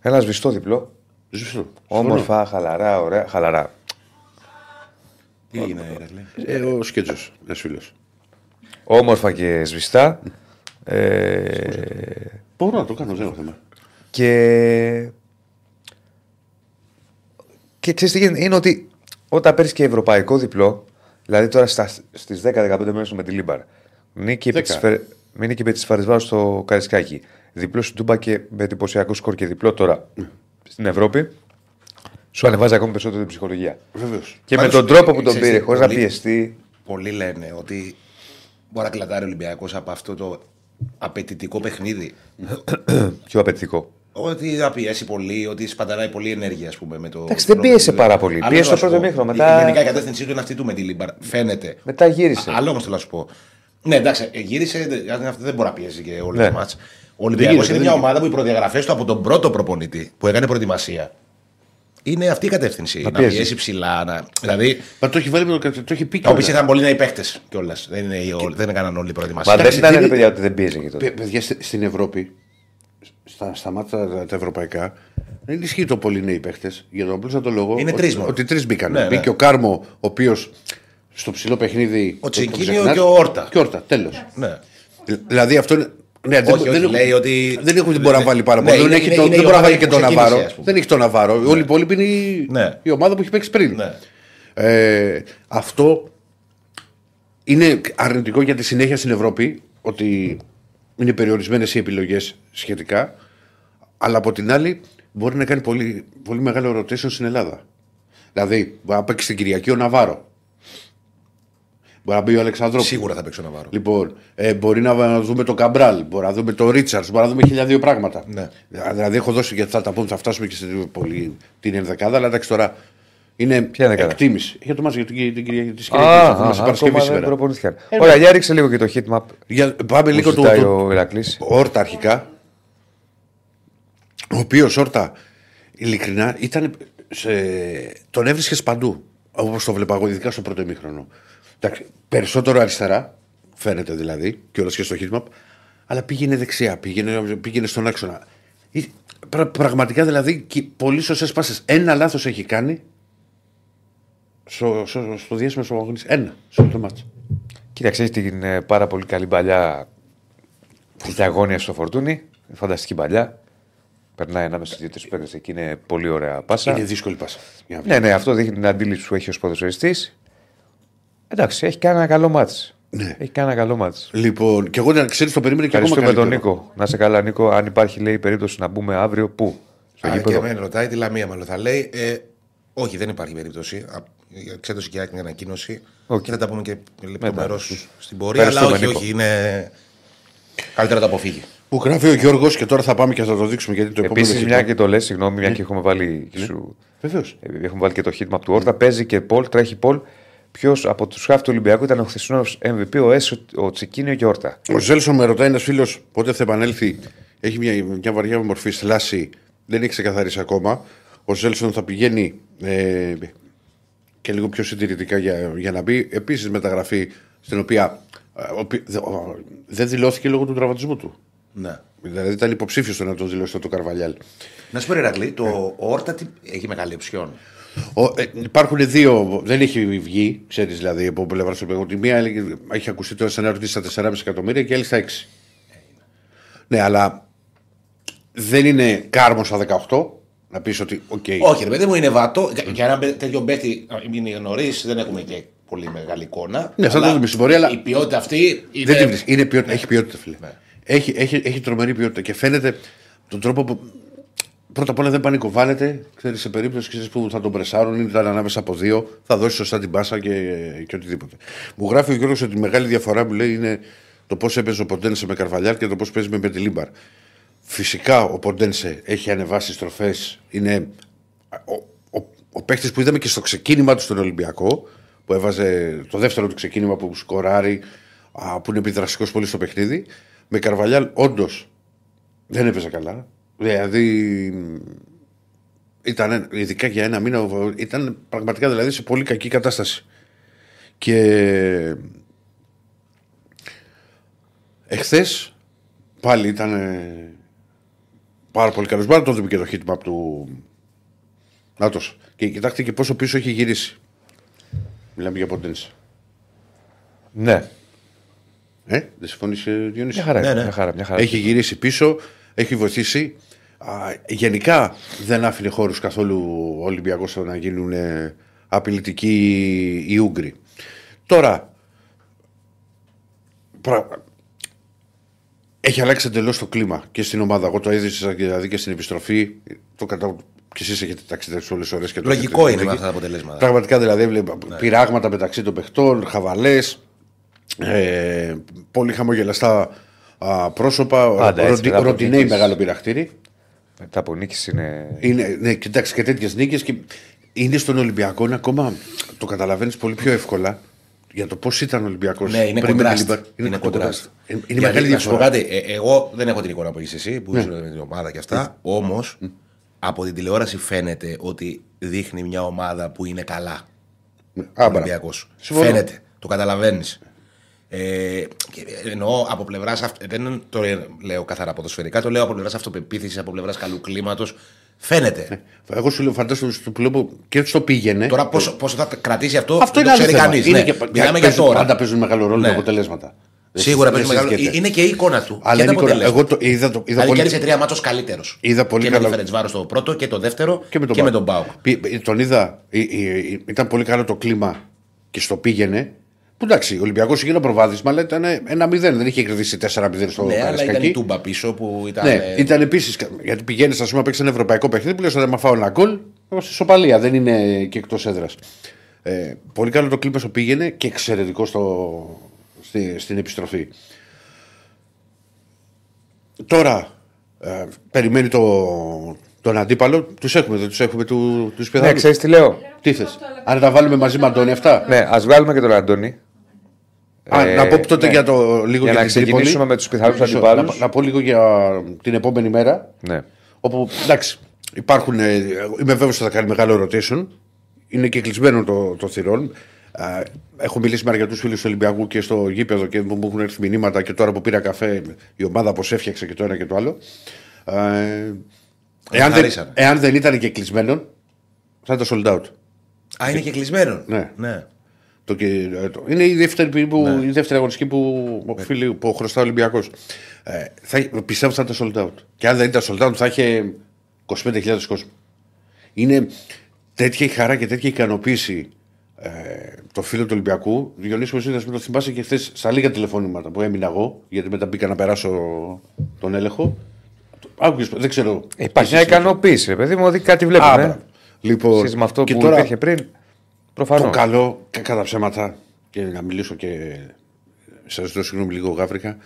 ένα σβηστό διπλό. Ζωστό. Όμορφα, χαλαρά, ωραία. Χαλαρά. Τι έγινε, Ηρακλή. Ε, ο Σκέτζος, ένα φίλος. Όμορφα και σβηστά. Ε, Μπορώ να το κάνω, δεν έχω θέμα. Και. Και ξέρεις τι γίνεται, είναι ότι όταν παίρνεις και ευρωπαϊκό διπλό, δηλαδή τώρα στις 10-15 μέρες Μεντιλίμπαρ, νίκη επί της Δέκα. Φε- με νίκη επί της Φερεντσβάρου στο Καραϊσκάκι, διπλό στην Τούμπα και με εντυπωσιακό σκορ και διπλό τώρα στην Ευρώπη, σου ανεβάζει ακόμη περισσότερο την ψυχολογία. Βεβαίως. Και με Πάντως, τον τρόπο που ε, τον ξέρεις πήρε, τι, χωρίς να πολύ- πιεστεί. Πολλοί λένε ότι μπορεί να κλατάρει ο Ολυμπιακός από αυτό το απαιτητικό παιχνίδι. Πιο απαιτητικό. Ότι θα πιέσει πολύ, ότι σπαταλάει πολύ ενέργεια, ας πούμε. Με το Εντάξει, δεν πίεσε πάρα πολύ. Άλλο Πίεσε θέλω στο να σου πρώτο πω. ημίχρονο, μετά- Γενικά η κατεύθυνσή του είναι αυτή του Μεντιλίμπαρ. Φαίνεται. Μετά γύρισε. Α- Άλλο όμως θέλω να σου πω. Ναι, εντάξει, ε, γύρισε. δε- Αυτό δεν μπορεί να πιέζει και όλο Ναι. το ματς. Ο Ολυμπιακός γύρισε, είναι δεν μια γύρισε. ομάδα που οι προδιαγραφές του από τον πρώτο προπονητή που έκανε προετοιμασία είναι αυτή η κατεύθυνση. Να, πιέζεις. πιέσει ψηλά. Να... Δηλαδή, Μα το έχει βάλει με το, το έχει πει οι οποίοι κιόλας. είχαν πολύ να οι παίχτε κιόλας. Δεν, είναι, οι όλοι- δεν έκαναν όλοι προετοιμασία. Μα δεν Εντάξει, ήταν δεν ρε είναι- παιδιά ότι δεν πίεζε και τότε. Παι- Παιδιά στη- στην Ευρώπη, στα, στα μάτια τα, τα ευρωπαϊκά, δεν ισχύει το πολύ νέοι παίχτε. Για τον απλό το λόγο. Είναι ότι- τρεις μόνο. Ότι τρεις μπήκαν. Ναι, ναι. Μπήκε ο Κάρμο, ο οποίος στο ψηλό παιχνίδι. Ο το- το Τσικίνιο ξεχνάς. και ο Όρτα. Και ο Όρτα, τέλος. Ναι. Δηλαδή αυτό είναι. Ναι, δεν, Όχι, δεν όχι, έχω- λέει ότι- δεν έχω δεν μπορεί να βάλει πάρα Ναι, πολύ. είναι- δεν έχει είναι- τον- είναι δεν η μπορεί να ομάδα βάλει και που τον ξεκίνησε, Ναβάρο. ας πούμε. Δεν έχει τον Ναβάρο. Όλοι οι υπόλοιποι είναι η- Ναι. η ομάδα που έχει παίξει πριν. Ναι. Ε, αυτό είναι αρνητικό για τη συνέχεια στην Ευρώπη ότι είναι περιορισμένες οι επιλογές σχετικά. Αλλά από την άλλη μπορεί να κάνει πολύ, πολύ μεγάλο rotation στην Ελλάδα. Δηλαδή, μπορεί να παίξει την Κυριακή ο Ναβάρο. Μπορεί να μπει ο Αλεξανδρόπουλος. Σίγουρα θα παίξει ο Ναβάρο. Λοιπόν, ε, μπορεί να, να δούμε τον Καμπράλ, μπορεί να δούμε τον Ρίτσαρτ, μπορεί να δούμε χίλια δύο πράγματα. Ναι. Δηλαδή, έχω δώσει και θα τα πούμε, θα φτάσουμε και στην πολύ, την ενδεκάδα, αλλά εντάξει τώρα είναι Ποια ενδεκάδα; εκτίμηση. Για το μάτς για την, την, την, Κυριακή της Α, Κυριακής, θα α, δούμε στην α, Παρασκευή ακόμα δεν σήμερα. προπονήθηκαν. Ωραία, για ρίξε λίγο και το heatmap Για, πάμε που λίγο του, ζητάει του, ο Ηρακλής. Όρτα αρχικά. Ο οποίος Όρτα, ειλικρινά, ήταν σε... τον έβρισκες παντού. Όπως το βλέπα εγώ, ειδικά στο πρώτο ημίχρονο. Εντάξει, περισσότερο αριστερά, φαίνεται δηλαδή, και όλα και στο heatmap, αλλά πήγαινε δεξιά, πήγαινε, πήγαινε στον άξονα. Ή- πρα- πραγματικά δηλαδή, και πολύ σωστές πάσες. Ένα λάθος έχει κάνει στο, στο, στο διέσημο στο αγωνιστή. Ένα, σε όλο το μάτσο. Κοίταξε, έχει την ε, πάρα πολύ καλή παλιά τη αγώνια στο φορτούνι. Φανταστική παλιά. Περνάει ανάμεσα στις δύο-τρεις παίκτες εκεί, είναι πολύ ωραία πάσα. Είναι δύσκολη πάσα. Για να Ναι, ναι, αυτό δείχνει την αντίληψη που έχει ως ποδοσφαιριστής. Εντάξει, έχει κάνει ένα καλό μάτς. Ναι. Έχει κάνει ένα καλό μάτς. Λοιπόν, και εγώ να ξέρεις, το περίμενε και ακόμα Ευχαριστούμε τον καλύτερο. Νίκο. Να σε καλά, Νίκο. Αν υπάρχει, λέει, περίπτωση να μπούμε αύριο, πού; Στο Α, και γήπεδο. εμένα ρωτάει τη Λαμία, μάλλον θα λέει. Ε, όχι, δεν υπάρχει περίπτωση. Α, Εξέδωσε και η ΑΕΚ μια ανακοίνωση. Οκ. Και θα τα πούμε και λεπτομερώς στην πορεία. Αλλά Ευχαριστούμε, όχι, Νίκο. όχι, είναι. Καλύτερα να το αποφύγει. Που γράφει ο Γιώργος και τώρα θα πάμε και θα το δείξουμε γιατί το επόμενο. Επίσης, μια και το λες, συγγνώμη, μια και έχουμε βάλει. και Σου... Βεβαίως. ε, Έχουμε βάλει και το heatmap του Όρτα. Παίζει και poll, τρέχει poll. Ποιος από τους χαφ του Ολυμπιακού ήταν ο χθεσινός MVP, ο Έσε, ο Τσικίνιο και ο Όρτα. Ο Ζέλσον με ρωτάει ένας φίλος πότε θα επανέλθει. Έχει μια, μια βαριά μορφή θλάση, δεν έχει ξεκαθαρίσει ακόμα. Ο Ζέλσον θα πηγαίνει ε, και λίγο πιο συντηρητικά για, για να μπει. Επίσης μεταγραφή στην οποία ε, ο ποι- δε- ο- δεν δηλώθηκε λόγω του τραυματισμού του. Ναι. Δηλαδή ήταν υποψήφιος στο να τον δηλώσει το Καρβαλιάλ. Να σου πω, ρε Ρακλή, το Όρτα τι- έχει μεγάλη οψιόν. Ο, ε, υπάρχουν δύο, δεν έχει βγει, ξέρεις δηλαδή από πλευράς του Ολυμπιακού. Τη μία έλεγε, έχει ακουστεί το σενάριο ότι στα 4,5 εκατομμύρια και η άλλη στα 6. Ναι, αλλά δεν είναι Κάρμο στα 18 να πεις ότι, οκ. Όχι, ρε παιδί μου, είναι βατό. Για- Για ένα μπε- τέτοιο παίχτη είναι νωρίς, δεν έχουμε και πολύ μεγάλη εικόνα. Ναι, θα το Αλλά δούμε στην πορεία, αλλά- Η ποιότητα αυτή είναι. Δεν τη βρίσκει. Είναι ποιότητα, έχει ποιότητα, φίλε. Ναι. Έχει, έχει, έχει τρομερή ποιότητα και φαίνεται τον τρόπο που. Πρώτα απ' όλα δεν πανικοβάλλεται. Ξέρεις, σε περίπτωση ξέρεις, που θα τον πρεσάρουν ή ήταν ανάμεσα από δύο, θα δώσει σωστά την πάσα και, και οτιδήποτε. Μου γράφει ο Γιώργος ότι η μεγάλη διαφορά μου λέει είναι το πώς έπαιζε ο Ποντένσε με Καρβαλιάρ και το πώς παίζει με Μπετιλίμπαρ. Φυσικά ο Ποντένσε έχει ανεβάσει στροφές. Είναι ο, ο, ο παίχτη που είδαμε και στο ξεκίνημα του στον Ολυμπιακό, που έβαζε το δεύτερο του ξεκίνημα που σκοράρει, α, που είναι επιδραστικός πολύ στο παιχνίδι. Με Καρβαλιάλ, όντως δεν έπαιζε καλά. Δηλαδή ήταν ειδικά για ένα μήνα, ήταν πραγματικά δηλαδή σε πολύ κακή κατάσταση. Και εχθές πάλι ήταν ε, πάρα πολύ καλός. Μπορεί να το δούμε και το hitmap του Νάτος. Και κοιτάξτε και πόσο πίσω έχει γυρίσει. Μιλάμε για ποντένση. Ναι, Ε, δεν συμφωνείς ε, Διονύση; μια χαρά. Ναι, ναι. Μια χαρά, μια χαρά. Έχει γυρίσει πίσω, έχει βοηθήσει. Α, γενικά δεν άφηνε χώρους καθόλου ο Ολυμπιακός να γίνουν ε, απειλητικοί οι Ούγγροι. Τώρα, πρα- έχει αλλάξει εντελώς το κλίμα και στην ομάδα. Εγώ το έδειξα δηλαδή και στην επιστροφή. Το κατα... Και εσείς έχετε ταξιδέψει όλες τις ώρες και το Λογικό έχετε είναι με δει. αυτά τα αποτελέσματα. Πραγματικά δηλαδή έβλεπα πειράγματα μεταξύ των παιχτών, χαβαλές, ε, πολύ χαμογελαστά α, πρόσωπα. Πάντα έτσι, Ροτι, μετά από Ροτινέι νίκες. μεγάλο πειραχτήρι. Μετά από νίκη είναι. Είναι, ναι, κοιτάξτε και τέτοιες νίκες και είναι στον Ολυμπιακό είναι ακόμα το καταλαβαίνεις πολύ πιο εύκολα για το πώς ήταν ο Ολυμπιακός. Ναι, είναι κοντράστ. Είναι, κοντράστ. Είναι, είναι Γιατί, μεγάλη να σου πω διαφορά. κάτι, ε, εγώ δεν έχω την εικόνα που έχεις εσύ, που είσαι με την ομάδα και αυτά. Όμως, από την τηλεόραση φαίνεται ότι δείχνει μια ομάδα που είναι καλά. Ο μπράβο. Ολυμπιακός. Συμφωνώ. Φαίνεται. Το καταλαβαίνεις. Ε, και εννοώ από πλευράς. Δεν το λέω καθαρά ποδοσφαιρικά, το λέω από πλευράς αυτοπεποίθησης, από πλευράς καλού κλίματος. Φαίνεται. Εγώ σου λέω, φαντάζομαι στο που λέω και στο πήγαινε. Τώρα πόσο, πόσο θα κρατήσει αυτό, Αυτό δεν είναι το άλλο ξέρει θέμα. κανείς. Είναι Ναι. και- Μιλάμε για παίζουν- τώρα. Πάντα παίζουν μεγάλο ρόλο Ναι. τα αποτελέσματα. Δεν Σίγουρα συ- παίζει δεν μεγάλο. συζητιέται. Είναι και η εικόνα του. Αλλά και τα είναι εικόνα. αποτελέσματα. Εγώ το είδα, το, είδα Δηλαδή πολύ. κέρδισε τρία μάτσος καλύτερος. Είδα πολύ και καλά- με τη Φερετσβάρο το πρώτο και το δεύτερο Και με τον, και με Πάοκ. τον Πάοκ. Πη- Τον είδα, ε, ε, ε, ήταν πολύ καλό το κλίμα και στο πήγαινε. Που εντάξει, ο Ολυμπιακός είχε ένα προβάδισμα, αλλά ήταν ένα 0 δεν είχε κερδίσει 4-0 στο Ναι, αλλά ήταν Καραϊσκάκι. η Τούμπα πίσω που ήταν. Ναι, ε, ήταν επίσης. Γιατί πηγαίνεις, ας πούμε, παίξει ένα ευρωπαϊκό παιχνίδι που λες: Αν φάω ένα γκολ, είμαι στη σοπαλία, δεν είναι και εκτός έδρας. Ε, πολύ καλό το κλίμα στο πήγαινε και εξαιρετικό στο, στη, στην επιστροφή. Τώρα ε, περιμένει το, τον αντίπαλο. Τους έχουμε, δεν τους έχουμε του τους Ναι, πιθανούς. ξέρεις τι λέω. Τι θες, Αν τα βάλουμε μαζί με Αντώνη αυτά; Ναι, ας βγάλουμε και τον Αντώνη. Α, Ε, να πω τότε ναι. για το λίγο Για για, να την Τρίπολη. ξεκινήσουμε με τους πιθανούς Μισό, αντιπάλους. Να, να πω λίγο για την επόμενη μέρα. Ναι. Όπου εντάξει, υπάρχουν. ε, Είμαι βέβαιος ότι θα κάνει μεγάλο rotation. Είναι και κλεισμένο το, το θυρών. Α, Έχω μιλήσει με αρκετούς φίλους του Ολυμπιακού και στο γήπεδο και μου έχουν έρθει μηνύματα και τώρα που πήρα καφέ η ομάδα πώ έφτιαξε και το ένα και το άλλο. Α, ε, εάν, δεν, χαρίσανε. εάν δεν ήταν και κλεισμένο, θα ήταν sold out. Α, είναι και κλεισμένο. Ναι. ναι. Το, και, ε, το, είναι η δεύτερη, που, η δεύτερη αγωνιστική που, οφείλει- που χρωστά ο Ολυμπιακός. Ε, θα, πιστεύω θα ήταν sold out. Και αν δεν ήταν sold out, θα είχε 25.000 κόσμο. Είναι τέτοια η χαρά και τέτοια η ικανοποίηση ε, το φίλο του Ολυμπιακού. Διονύσιο Μεσίδας με το θυμάσαι και χθες στα λίγα τηλεφώνηματα που έμεινα εγώ, γιατί μετά μπήκα να περάσω τον έλεγχο. Άκουγες, δεν ξέρω. Υπάρχει μια Εσείς- ικανοποίηση, ρε παιδί μου, ότι κάτι Α, βλέπουμε. μπράβο. Λοιπόν, Εσείς με αυτό και που τώρα- υπήρχε πριν. Προφανώς. το καλό, κα- κατά ψέματα, και να μιλήσω και σας ζητώ συγγνώμη λίγο γάβρικα.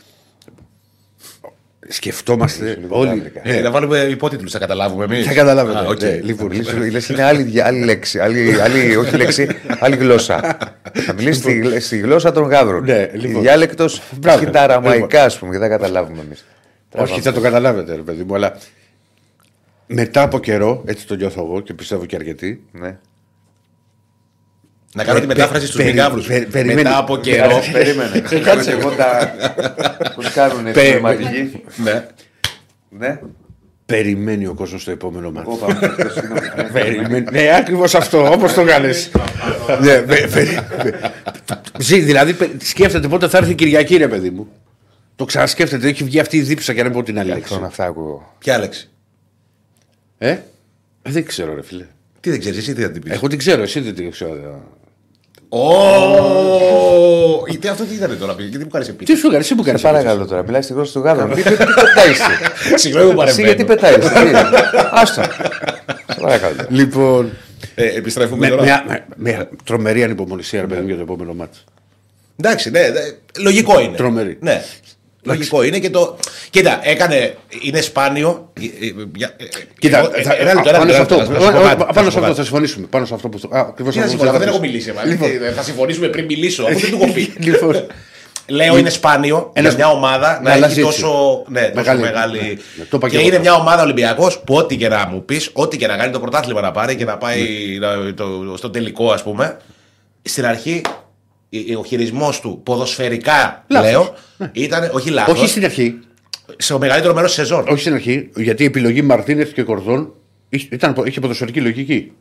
Σκεφτόμαστε όλοι. γάβρικα. Ε, να βάλουμε υπότιτλους, θα καταλάβουμε εμείς. Θα καταλάβετε. Α, οκ. ναι, λοιπόν, Λες είναι άλλη, άλλη λέξη. Άλλη, άλλη, όχι λέξη, άλλη γλώσσα. Θα μιλήσει στη, γλ- στη γλώσσα των γάβρων. Ναι, λοιπόν. Η διάλεκτος Μπράβο. έχει τα αραμαϊκά, ας πούμε, και δεν καταλάβουμε εμείς. Όχι, θα το καταλάβετε, ρε παιδί μου, αλλά μετά από καιρό, έτσι το νιώθω εγώ και πιστεύω και αρκετοί. Ναι. Να κάνω τη Πε- μετάφραση στους περι- μηγάβρου. περι- περιμένει. Μετά από καιρό. Περίμενε. Κάτσε εγώ τα. Πώς κάνουν οι Πε- πνευματικοί. Ναι. Ναι. Περιμένει ο κόσμος το επόμενο μάτι. Εγώ πάμε. συγγνώμη. Περιμένει. Ναι, ακριβώς αυτό, όπως το κάνεις. ναι, πε- πε- Ζει, δηλαδή πε- σκέφτεται πότε θα έρθει η Κυριακή, ρε παιδί μου. Το ξανασκέφτεται, έχει βγει αυτή η δίψα για να μην πω την άλλη λέξη. Τον αυτά ακούω. Ποια λέξη; Ε; Δεν ξέρω, ρε φίλε. Τι δεν ξέρεις, εσύ τι θα την πεις; Εγώ την ξέρω, εσύ δεν την ξέρω. Ω! Γιατί αυτό τι ήταν τώρα, γιατί μου κάνεις Τι επίθεση. σου έκανε, εσύ που κάνεις. Σε παρακαλώ τώρα, μιλάει στη γλώσσα του γάδου. Τι τι πετάεις εσύ. Συγγνώμη που Εσύ γιατί παρεμβαίνω. πετάει. Άστο. Σε παρακαλώ. Λοιπόν. Ε, Επιστρέφουμε Με, τώρα. μια, με, με τρομερή ανυπομονησία, ρε παιδί μου, για το επόμενο μάτι. Εντάξει, ναι, ναι, λογικό είναι. Τρομερή. Ναι. Λογικό είναι και το. Κοίτα, έκανε. Είναι σπάνιο. ε, ε, για- ε, Κοίτα, εγώ- ε, θα- ένα λεπτό, ένα πάνω σε λεπτό, αυτό, να σου πω κάτι, να πάνω σου σε πω αυτό κάτι. θα συμφωνήσουμε. Πάνω σε αυτό που. Α, ακριβώς Τι να αυτό που συμφωνήσω, θα δεν έχω πεις. μιλήσει. μα. Λοιπόν. Ε, Θα συμφωνήσουμε πριν μιλήσω. αφού δεν του έχω πει. Λοιπόν, Λέω είναι σπάνιο Ένας- για μια ομάδα να αλλάζει έχει έτσι. τόσο, ναι, τόσο Μεγάλη- μεγάλη. ναι, ναι, το είπα και και είναι εγώ. μια ομάδα Ολυμπιακός που ό,τι και να μου πεις, ό,τι και να κάνει το πρωτάθλημα να πάρει και να πάει Ναι. να- το- στο τελικό, ας πούμε. Στην αρχή ε, ο χειρισμός του ποδοσφαιρικά, Λάθος. λέω, ήταν όχι λάθος. όχι στην αρχή. Στο μεγαλύτερο μέρος της σεζόν. Όχι στην αρχή, γιατί η επιλογή Μαρτίνεθ και Κορδόν είχε- ήταν, είχε ποδοσφαιρική λογική.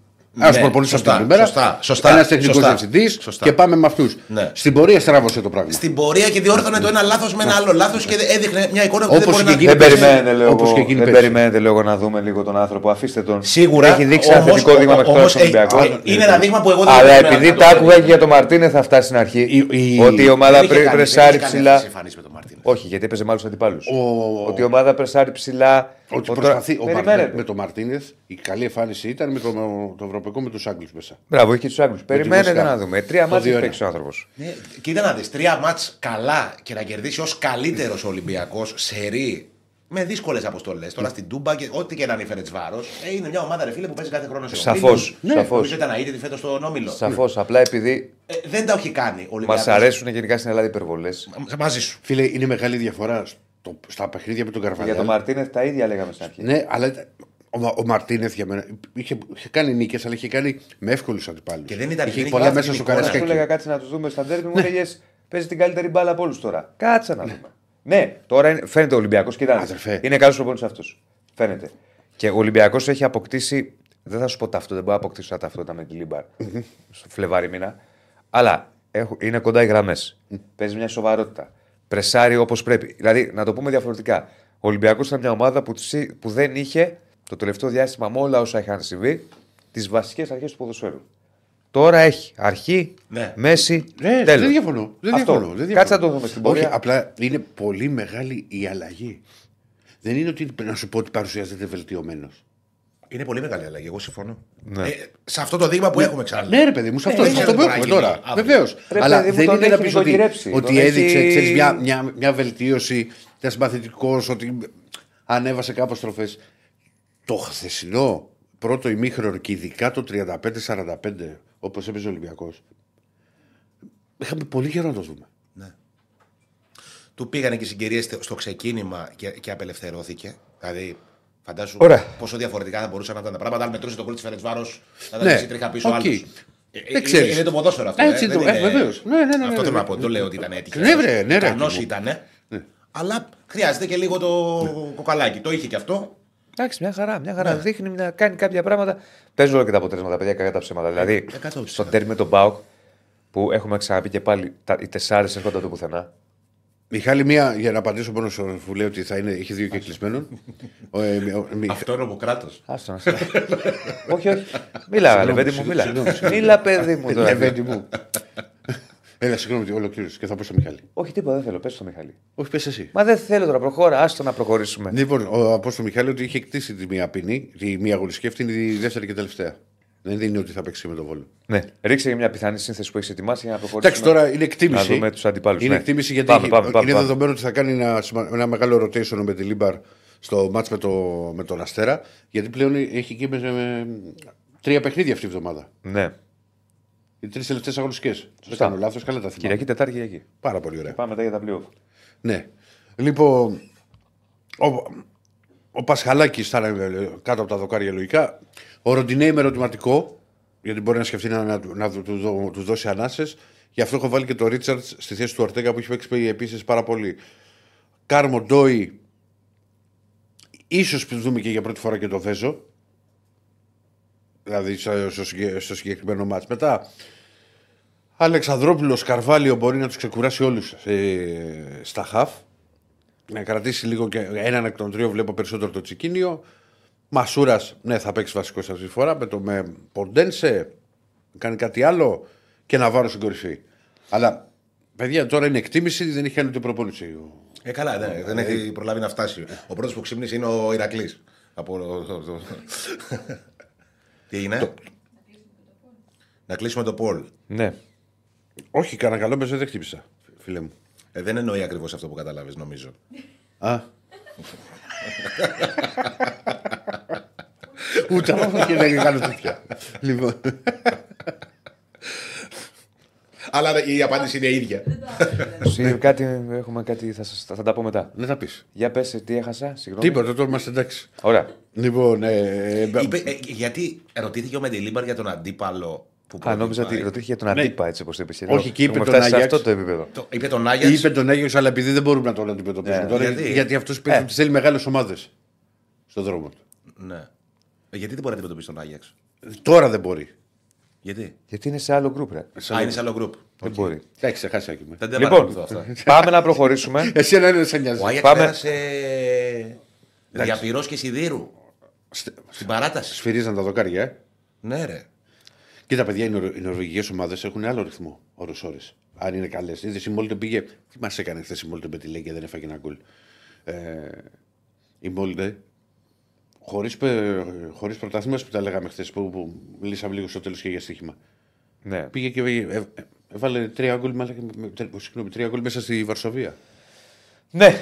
Ένα Ναι, προπονητή σωστά, αυτή την ημέρα. σωστά, σωστά, Ένας τεχνικός σωστά, διευθυντής σωστά. και πάμε με αυτούς. Ναι. Στην πορεία στράβωσε το πράγμα. Στην πορεία και διόρθωνε το ένα λάθος με ένα άλλο λάθος και έδειχνε μια εικόνα που δεν Όπως μπορεί και να εκείνη Δεν πέρσι- περιμένετε, λέω, όπως και εγώ, εκείνη δεν πέρσι. περιμένετε λέω, να δούμε λίγο τον άνθρωπο. Αφήστε τον. Σίγουρα. Έχει δείξει ένα όμως- θετικό δείγμα μέχρι τώρα όμως στον έχει- Ολυμπιακό. α, Είναι ένα δείγμα που εγώ δεν Αλλά περίμενα επειδή να το τα δω. άκουγα και για τον Μαρτίνε θα φτάσει στην αρχή. Η- η- Ότι η ομάδα Δεν είχε πρε- κάνει- πρεσάρει δεν είχε κάνει ψηλά. αυτές τις εμφανίσεις με τον Μαρτίνες. Όχι, γιατί έπαιζε με άλλους αντιπάλους. Ο- Ότι η ομάδα πρεσάρει ψηλά. Ότι Ο- προσπαθεί ο Περιμένετε. Μαρτίνεθ με τον Μαρτίνεθ, η καλή εμφάνιση ήταν με το, το ευρωπαϊκό με τους Άγγλους μέσα. Μπράβο, έχει τους Άγγλους. Περιμένετε Βασικά. να δούμε. Τρία Το μάτια έχει 2-1. παίξει ο άνθρωπος. Ναι, κοίτα να δεις, τρία μάτς καλά και να κερδίσει ως καλύτερος Ολυμπιακός σε ρί. Με δύσκολες αποστολές. Τώρα στην Τούμπα και ό,τι και να ανήφερε τη βάρος. Ε, είναι μια ομάδα ρε φίλε που παίζει κάθε χρόνο σε Σαφώς, ομίλους. ναι. σαφώς. Νομίζω ήταν αίτητη φέτος στον Όμιλο. Σαφώς. Απλά επειδή Ε, δεν τα έχει κάνει ο μας Ολυμπιακός. αρέσουν γενικά στην Ελλάδα υπερβολές. Μα- Μαζί σου. Φίλε, είναι μεγάλη διαφορά στο, στα παιχνίδια με τον Καρβαλιάλ. Για τον Μαρτίνεθ τα ίδια λέγαμε στην αρχή. Ναι, αλλά ήταν- ο, Μα- ο Μαρτίνεθ για μένα είχε, είχε κάνει νίκες, αλλά είχε κάνει με εύκολους αντιπάλους. Και δεν ήταν- είχε δεν είχε πολλά βάθη μέσα στο εικόνα. Σου έλεγα Καραϊσκάκι. κάτσε να τους δούμε στα ντέρμπι, μου έλεγες παίζει την καλύτερη μπάλα από όλους τώρα. Κάτσε να δούμε. Ναι, τώρα είναι, φαίνεται ο Ολυμπιακός. Κοιτάξτε. Αδερφέ. Είναι καλός προπονητής αυτός. Φαίνεται. Και ο Ολυμπιακός έχει αποκτήσει. Δεν θα σου πω ταυτό, δεν μπορώ να αποκτήσω ταυτότητα Μεντιλίμπαρ στο Φλεβάρι μήνα. Αλλά έχω, είναι κοντά οι γραμμές. Παίζει μια σοβαρότητα. Πρεσάρει όπως πρέπει. Δηλαδή, να το πούμε διαφορετικά. Ο Ολυμπιακός ήταν μια ομάδα που, της- που δεν είχε το τελευταίο διάστημα με όλα όσα είχαν συμβεί τις βασικές αρχές του ποδοσφαίρου. Τώρα έχει αρχή, Ναι. μέση, Ναι, τέλος. δεν διαφωνώ. Δεν Αυτό. διαφωνώ, δεν διαφωνώ. Κάτσε να το δούμε στην Όχι, πορεία. απλά είναι πολύ μεγάλη η αλλαγή. Δεν είναι ότι να σου πω ότι παρουσιάζεται βελτιωμένος. Είναι πολύ μεγάλη αλλαγή. Εγώ συμφωνώ. Ναι. Ε, σε αυτό το δείγμα που έχουμε ξανά. Ναι, ρε παιδί μου, σε αυτό, Ναι, σε δεν αυτό που μπορεί να έχουμε γίνει τώρα. αύριο. Βεβαίως. Ρε Αλλά παιδί μου, δεν τον είναι να έχει πεις ότι, νοικοκυρέψει. ότι Τον έδειξε έχει- ξέρεις, μια, μια, μια βελτίωση, ήταν συμπαθητικό, ότι ανέβασε κάπως τροφές. Το χθεσινό πρώτο ημίχρονο και ειδικά το 35-45, όπως έπαιζε ο Ολυμπιακός, είχαμε πολύ καιρό να το δούμε. Του πήγανε και οι συγκυρίες στο ξεκίνημα και, και απελευθερώθηκε. Δηλαδή, φαντάσου Ωραία. πόσο διαφορετικά θα μπορούσαν να ήταν τα πράγματα. Αν μετρούσε τον κόλ της Φερετσβάρο, θα ήταν Ναι. εσύ τρίχα πίσω Οκ. άλλου. Δεν ξέρεις. Είναι, είναι το ποδόσφαιρο αυτό. Έτσι ε, το- δεν ε, είναι- βεβαίως. Ναι, ναι, ναι, ναι, Αυτό ναι. θέλω να πω. Δεν λέω ότι ήταν έτυχε. Ναι, βρε, ναι, ρε, Ικανός Άκη μου. ήταν. Αλλά χρειάζεται και λίγο το κοκαλάκι. Το είχε και αυτό. Εντάξει, μια χαρά. Μια Ναι. χαρά. Δείχνει να κάνει κάποια πράγματα. Παίζουν όλα και τα αποτέλεσματα, παιδιά, κακά τα ψέματα. Δηλαδή, 100%. στο τέρμι με τον Μπάουκ, που έχουμε ξαναπεί και πάλι, τα, οι τεσσάρες έρχονταν το πουθενά. Μιχάλη, μία, για να απαντήσω μόνο στο που λέει ότι θα είναι, έχει δύο και κλεισμένων. Ο, ε, μι- ο- μι- Αυτό είναι ο κράτο. Άστο να σε. όχι, όχι. Μίλα, ρε, παιδί μου, μίλα. συγγνώμη, συγγνώμη. Μίλα, παιδί μου τώρα. Λεβέντη μου. Έλα, συγγνώμη, ολοκλήρωσε και θα πω στο Μιχάλη. όχι, τίποτα, δεν θέλω. Πες στο Μιχαλή. Όχι, πες εσύ. Μα δεν θέλω τώρα, προχώρα. Άστο να προχωρήσουμε. Λοιπόν, ο Απόστολο Μιχάλη ότι είχε εκτίσει τη μία ποινή, τη μία αγωνιστική, αυτή είναι η δεύτερη και τελευταία. Δεν είναι ότι θα παίξει με τον Βόλο. Ναι, ρίξε για μια πιθανή σύνθεση που έχεις ετοιμάσει για να προχωρήσουμε. Εντάξει, τώρα είναι εκτίμηση. Να δούμε τους αντιπάλους, Είναι ναι. εκτίμηση γιατί Πάμε, έχει- πάμε, πάμε, είναι πάμε. δεδομένο ότι θα κάνει ένα, σημα- ένα μεγάλο rotation Μεντιλίμπαρ στο μάτς με, το, με τον Αστέρα. Γιατί πλέον έχει και με, με- τρία παιχνίδια αυτή η εβδομάδα. Ναι. Οι τρεις τελευταίες αγωνιστικές. Δεν Σωστά. κάνω λάθος, καλά τα θυμάμαι. Κυριακή, Τετάρτη, Κυριακή. Πάρα πολύ ωραία. Πάμε μετά για τα playoff. Ναι. Λοιπόν, ο, ο Πασχαλάκης θα είναι ε, κάτω από τα δοκάρια λογικά. Ο Ροντινέη με ερωτηματικό, γιατί μπορεί να σκεφτεί να, να, να του, του δω- τους δώσει ανάσες. Γι' αυτό έχω βάλει και το Ρίτσαρτς στη θέση του Ορτέγκα που έχει παίξει επίσης πάρα πολύ. Κάρμο Ντόι, ίσως δούμε και για πρώτη φορά και το Βέζο. Δηλαδή στο, στο, συγκε- στο συγκεκριμένο μάτς. Μετά, Αλεξανδρόπουλος Καρβάλιο μπορεί να τους ξεκουράσει όλους ε, στα χαφ. Να κρατήσει λίγο και έναν εκ των τριών βλέπω περισσότερο το τσικίνιο. Μασούρας, ναι, θα παίξει βασικό αυτή τη φορά. Με, το, με Ποντένσε, κάνει κάτι άλλο και να βάλω στην κορυφή. Αλλά παιδιά τώρα είναι εκτίμηση, δεν έχει κάνει ούτε προπόνηση. Ε, καλά, ναι, δεν έχει προλάβει να φτάσει. Ο πρώτος που ξύπνησε είναι ο Ηρακλής. Από... το- το- Τι έγινε; Να κλείσουμε το Πολ. Ναι. Όχι, κανένα καλό μέσα δεν χτύπησα, φίλε μου. Ε, δεν εννοεί ακριβώς αυτό που καταλάβει, νομίζω. Α. Ούτε αυτό και δεν κάνω τέτοια. λοιπόν. Αλλά η απάντηση είναι η ίδια. Συ- κάτι, έχουμε κάτι, θα, σας, θα, θα τα πω μετά. Δεν θα πεις. Για πες, τι έχασα, συγγνώμη. Τίποτα, τώρα είμαστε εντάξει. Ωραία. Λοιπόν, ε, ε, Είπε, ε, γιατί ρωτήθηκε ο Μεντιλίμπαρ για τον αντίπαλο που Α, νόμιζα ότι προτιμάει. ρωτήθηκε για τον Αντίπα, έτσι όπως το είπες. Ναι. Όχι, και είπε Έχουμε τον φτάσει σε Άγιαξ. αυτό το επίπεδο. Το- είπε τον Άγιαξ. είπε τον Άγιο, αλλά επειδή δεν μπορούμε να τον αντιμετωπίσουμε Ναι, τώρα, γιατί; γιατί, αυτός παίζει Ε. ότι θέλει μεγάλες ομάδες στον δρόμο του. Ναι. Ε, Γιατί δεν μπορεί να αντιμετωπίσει τον Άγιαξ; Τώρα δεν μπορεί. Γιατί; Γιατί είναι σε άλλο γκρουπ, ρε. Α, είναι σε άλλο γκρουπ. Δεν μπορεί. Εντάξει, ξεχάσει άκη με. Δεν τα Λοιπόν, παρακολουθώ αυτά. πάμε να προχωρήσουμε. Εσύ ένα είναι σε νοιάζει. Ο Άγιαξ Πάμε. πέρασε για πυρός και σιδήρου. Στην παράταση. Σφυρίζαν τα δοκάρια, ε. Ναι, ρε. Κοίτα, παιδιά, οι, Νορ... οι νορβηγικές ομάδες έχουν άλλο ρυθμό ώρε-ώρε. Αν είναι καλές. Είδες η Μόλτε πήγε. Τι μας έκανε χθες η Μόλτε με τη Λέγκια, δεν έφαγε ένα γκολ. Ε, η Μόλτε, χωρίς χωρίς πρωτάθλημα που τα λέγαμε χθες, που, που μιλήσαμε λίγο στο τέλος και για στοίχημα. ναι. Πήγε και ε, ε, έβαλε τρία γκολ, μάλλον, με- τρι- συγγνώμη, τρία γκολ μέσα στη Βαρσοβία. ναι.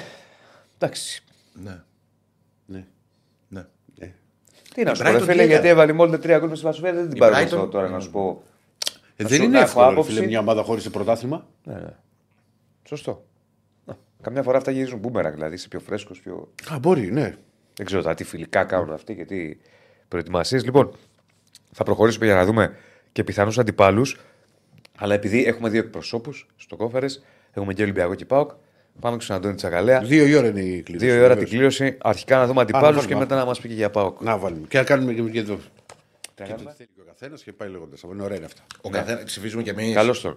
Εντάξει. Ναι. Ναι. ναι. Τι να σου πω, Brighton ρε τι φίλε, έκανε; γιατί έβαλε μόλις τρία γκολ με στη Βασοβία, δεν την Η πάρω Brighton- αυτό τώρα να σου πω. Ε, Να δεν σου- είναι να έχω εύκολο, ρε άποψη. φίλε, μια ομάδα χωρίς πρωτάθλημα. Ναι, ναι. Σωστό. Να, Καμιά φορά αυτά γυρίζουν μπούμεραγκ, δηλαδή είσαι πιο φρέσκος, πιο. Α, μπορεί, ναι. Δεν ξέρω τώρα τι φιλικά κάνουν αυτοί και τι προετοιμασίες. Λοιπόν, θα προχωρήσουμε για να δούμε και πιθανούς αντιπάλους. Αλλά επειδή έχουμε δύο εκπροσώπους στο κόφερε, έχουμε και Ολυμπιακό και Πάοκ, πάμε και στον Αντώνη Τσακαλέα. Δύο η ώρα είναι η κλήρωση. Δύο η ώρα βεβαίως. την κλήρωση. Αρχικά να δούμε αντιπάλους βάλουμε. και μετά να μας πει και για Πάοκ. Να βάλουμε. Και να κάνουμε και, και εδώ. Τι να Και το κάνουμε; θέλει και ο καθένας και πάει λέγοντας. Είναι ωραία είναι αυτά. Ο καθένα ψηφίζουμε κι εμείς. Καλώς τώρα.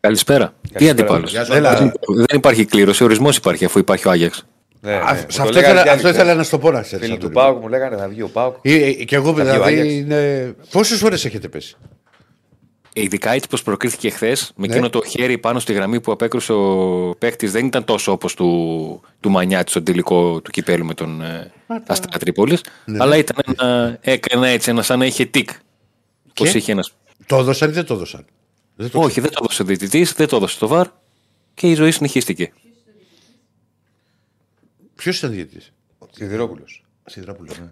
Καλησπέρα. Τι Καλησπέρα. αντιπάλους; Γεια σου, Έλα. Αντώνη. Δεν υπάρχει κλήρωση. Ορισμός υπάρχει αφού υπάρχει ο Άγιαξ. Ναι, ναι. Α, Μου σε το αυτό λέγανε ήθελα, κι άλλοι αυτό χθες. ήθελα να στο πω να ξέρεις, Φίλοι του Αντώνη. Πάοκ μου λέγανε θα βγει ο Πάοκ. Ε, ε, Και εγώ βγει ο Άγιαξ. δηλαδή είναι. Πόσες φορέ έχετε πέσει; Ειδικά έτσι πως προκρίθηκε χθες, με Ναι. εκείνο το χέρι πάνω στη γραμμή που απέκρουσε ο παίκτης, δεν ήταν τόσο όπως του, του Μανιάτη στον τελικό του κυπέλου με τον ε, Αστέρα Τρίπολης. Ναι. Αλλά ήταν ένα, έκανε έτσι, ένα σαν να είχε τικ. Πώ είχε ένα. Το έδωσαν ή δεν το έδωσαν; Δεν το Όχι, δεν το έδωσε ο διαιτητής, δεν το έδωσε το βαρ και η ζωή συνεχίστηκε. Ποιος ήταν διαιτητής; Σιδηρόπουλος. Σιδηρόπουλος, ναι.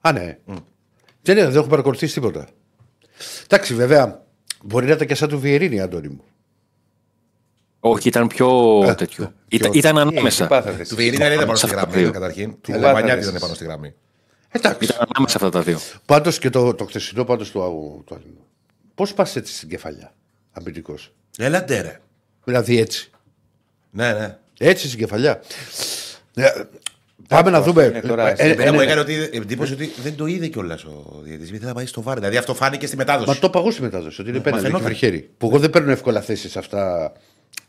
Α, ναι. Δεν, είναι, δεν έχω παρακολουθήσει τίποτα. Εντάξει, βέβαια, μπορεί να ήταν και σαν του Βιερίνη, Αντώνη μου. Όχι, ήταν πιο τέτοιο. Ήταν, ήταν ανάμεσα. πάθατε. Του Βιερίνη δεν ήταν πάνω στη Σε αυτά τα γραμμή δύο. καταρχήν. Του Έλα, Μανιάτη θα ήταν δεις. πάνω στη γραμμή. Εντάξει. Ήταν ανάμεσα αυτά τα δύο. Πάντως και το, το χθεσινό πάντως του αγού. Το Πώς πας έτσι στην κεφαλιά, αμυντικός; Έλατε ρε. Δηλαδή έτσι. Ναι, ναι. Έτσι στην κεφαλιά. Ε, πάμε να δούμε. είναι τώρα, Ε, στην ε, Εμένα μου ε, έκανε ότι, εντύπωση ότι δεν το είδε κιόλας ο διαιτητής. Γιατί θα πάει στο βάρ. Δηλαδή αυτό φάνηκε στη μετάδοση. Μα το παγώ στη μετάδοση, ότι είναι πέναντι και φαινόταν. με χέρι. Που εγώ δεν παίρνω εύκολα θέσεις σε αυτά.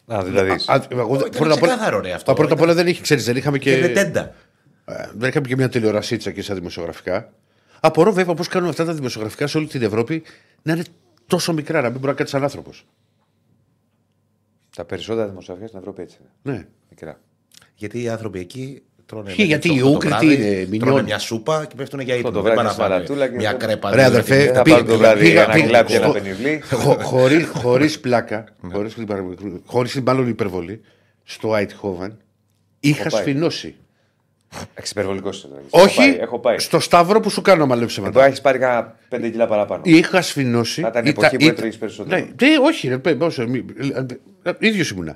Α, δηλαδή. Α, εγώ δεν- ήταν πρώτα απ' όλα- ξεκάθαρο, ρε, αυτό. Α, Πρώτα απ' όλα δεν είχε, ξέρεις, δεν είχαμε Και δεν και. τέντα. ε, Δεν είχαμε και μια τηλεορασίτσα και στα δημοσιογραφικά. Απορώ βέβαια πώς κάνουν αυτά τα δημοσιογραφικά σε όλη την Ευρώπη να είναι τόσο μικρά, να μην μπορεί να κάτσει σαν άνθρωπος. Τα περισσότερα δημοσιογραφία στην Ευρώπη έτσι είναι. Ναι. Μικρά. Γιατί οι άνθρωποι εκεί τρώνε. Ποιοι, γιατί μέχρι οι το Ούγγροι βράδυ, τι είναι, μηνιών. Τρώνε μια σούπα και πέφτουν για ύπνο. το Δεν βράδυ πάνε να στη φάνε Μαρατούλα και Μια δεν- κρέπα. Ρε δύο αδερφέ, λεπτά. Θα πήγα- πάρουν το βράδυ πήγα- ένα πήγα- κλαπ και ένα χω- πενιβλί. Χωρί χωρίς πλάκα, χωρίς, χωρίς μάλλον υπερβολή, στο Αιτχόβεν είχα πάει. σφινώσει. Εξυπερβολικός είσαι. δηλαδή. Όχι Έχω πάει, Έχω πάει. στο σταύρο που σου κάνω μαλέψε Εδώ μετά. έχεις πάρει κάνα 5 κιλά παραπάνω. Είχα σφινώσει. Θα ήταν η Ήταν- εποχή που ήταν- έτρωγες περισσότερο. Ναι, τι, όχι, ρε, πέ- πόσο, μη- ε, ίδιος ήμουνα.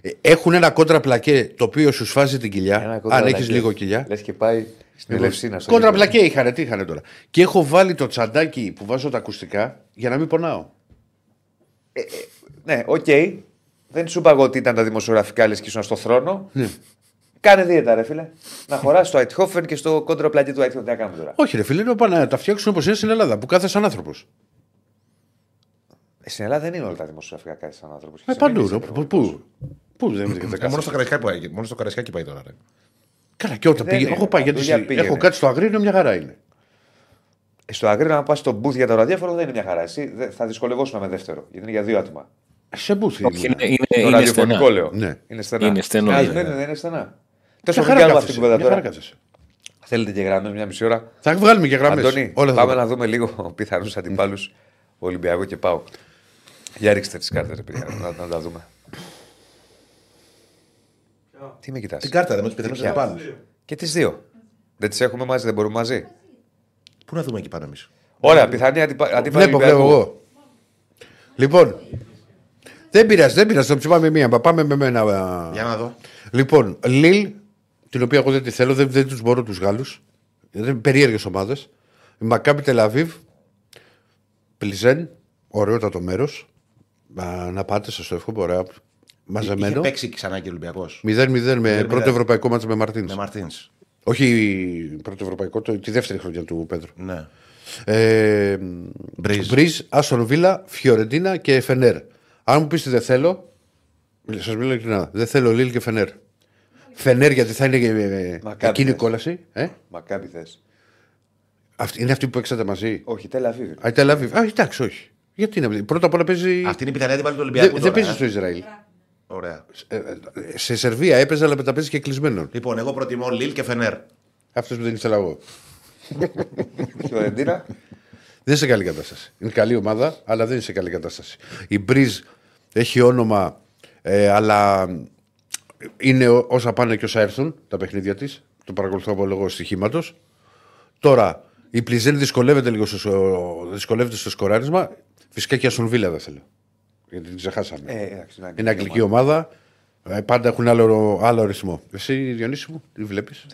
Ε, Έχουν ένα κόντρα πλακέ το οποίο σου σφάζει την κοιλιά. Αν έχεις λίγο κοιλιά. Λες και πάει στην Ελευσίνα. στο Κόντρα γήπεδο. πλακέ είχαν, τι είχαν τώρα. Και έχω βάλει το τσαντάκι που βάζω τα ακουστικά για να μην πονάω. Ναι, οκ. Δεν σου είπα εγώ ότι ήταν τα δημοσιογραφικά λες και ήσουν στο θρόνο. Ναι. Κάνε δίαιτα, ρε φίλε. να χωράς στο Αιτχόφεν και στο κόντρα πλατή του Αιτχόφεν. Τι να κάνουμε τώρα; Όχι, ρε φίλε, είναι πάνε να τα φτιάξουν όπως είναι στην Ελλάδα που κάθε σαν άνθρωπος. Ε, Στην Ελλάδα δεν είναι όλα τα δημοσιογραφικά κάτι σαν άνθρωπος. Ε, παντού. ρε, Πού, πού, πού δεν είναι Ε, Μόνο στο Καραϊσκάκι πάει- μόνο στο Καραϊσκάκι πάει τώρα. ρε. Καλά, και όταν Δεν πήγε. είναι, Έχω πάει γιατί παντού για στη- πήγαινε. έχω κάτι στο αγρίνιο, μια χαρά είναι. Ε, Στο Αγρίνο, να πας στο booth για το ραδιόφωνο δεν είναι μια χαρά. Εσύ δεν- θα δυσκολευόσουν με δεύτερο. Γιατί είναι για δύο άτομα. Σε μπούθι. Όχι, είναι, το είναι, είναι ραδιοφωνικό στενά. λέω. Ναι. Είναι στενά. Είναι στενό, Α, ναι. δεν είναι, δεν είναι στενά. Μια Τόσο μην χαρά κάνουμε αυτή κάθεσαι, την κουβέντα μια χαρά τώρα. κάθεσαι. Θέλετε και γραμμέ μια μισή ώρα; Θα βγάλουμε και γραμμές. Αντώνη, πάμε να δούμε λίγο πιθανούς αντιπάλους Ολυμπιακό και Πάο. Για ρίξτε τις κάρτες, ρε παιδιά, να, να τα δούμε. Τι με κοιτάς; Την κάρτα δεν με του πιθανού Ποια; αντιπάλου. Και τις δύο. Δεν τις έχουμε μαζί, δεν μπορούμε μαζί. Πού να δούμε εκεί πάνω εμείς; Ωραία, πιθανή αντιπα... αντίπαλη Βλέπω, Ολυμπιακού. βλέπω εγώ. Λοιπόν, δεν πειράζει, δεν πειράζει. Θα ψηφάμε μία. μα Πάμε με μένα. α. Για να δω. Λοιπόν, Λίλ, την οποία εγώ δεν τη θέλω, δεν, δεν τους μπορώ τους Γάλλους. Είναι περίεργες ομάδες. Η Μακάμπι Τελαβίβ, Πλιζέν, ωραιότατο μέρος. Να πάτε, σας το εύχομαι, ωραία. Μαζεμένο. Είχε παίξει ξανά και ο Ολυμπιακός. 0-0 με 0-0. πρώτο ευρωπαϊκό μάτς με Μαρτίνς. Με Μαρτίνς. Όχι πρώτο ευρωπαϊκό, το, τη δεύτερη χρονιά του Πέτρου. Ναι. Ε, Μπριζ. Μπριζ, Άστον Βίλα, Φιωρεντίνα και Φενέρ. Αν μου πεις τι δεν θέλω, σας μιλάω ειλικρινά, δεν θέλω Λίλ και Φενέρ. Φενέρ γιατί θα είναι ε, Μακάμπι εκείνη η θες. κόλαση. Ε; Μακάμπι θες. Αυτή, είναι αυτή που έξατε μαζί; Όχι, Τελαβίβ. Α, η Τελαβίβ. Α, εντάξει, όχι. Γιατί είναι. Πρώτα απ' όλα παίζει. Αυτή είναι η πιθανή αντίπαλη του Δεν Ολυμπιακού. δεν τώρα, παίζει ε. στο Ισραήλ. Ωραία. Ε, ε, σε Σερβία έπαιζε, αλλά μετά παίζει και κλεισμένο. Λοιπόν, εγώ προτιμώ Λίλ και Φενέρ. Αυτός που δεν ήθελα εγώ. Φιωρεντίνα. Δεν είναι σε καλή κατάσταση. Είναι καλή ομάδα, αλλά δεν είναι σε καλή κατάσταση. Η Μπριζ έχει όνομα, ε, αλλά είναι ό- όσα πάνε και όσα έρθουν τα παιχνίδια της. Το παρακολουθώ από λόγω στοιχήματος. Τώρα, η Πλιζέλ δυσκολεύεται λίγο στο, δυσκολεύεται στο σκοράρισμα. Φυσικά και η Αστον Βίλα δεν θέλω. Γιατί την ξεχάσαμε. Ε, εντάξει, είναι είναι αγγλική ομάδα. Ε, πάντα έχουν άλλο, άλλο ρυθμό. Εσύ, Διονύση μου, τι βλέπεις;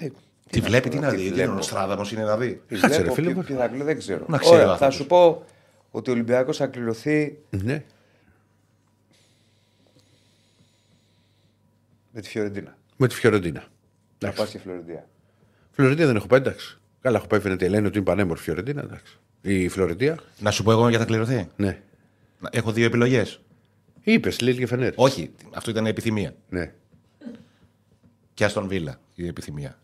Τι βλέπει, τι να δει. Τι είναι βλέπω. ο Στράδαμο είναι να δει. Κάτσε, ρε, Βλέπω φίλε ποιο- μου. ποιο θα κλείσει, δεν ξέρω. Να ξέρει ο Ωραία, θα άνθρωπος. σου πω ότι ο Ολυμπιακός θα κληρωθεί Ναι. με τη Φιωρεντίνα. Με τη Φιωρεντίνα. Να πας και Φλωρεντία. Φλωρεντία δεν έχω πάει, εντάξει. Καλά, έχω πάει φαίνεται. Λένε ότι είναι πανέμορφη Φιωρεντίνα, εντάξει. Η Φλωρεντία, Να σου πω εγώ για θα κληρωθεί. ναι. Να- Έχω δύο επιλογές. Είπες, Λίλ και Φενέρ. Όχι, αυτό ήταν η επιθυμία. Ναι. Και Αστον Βίλα η επιθυμία.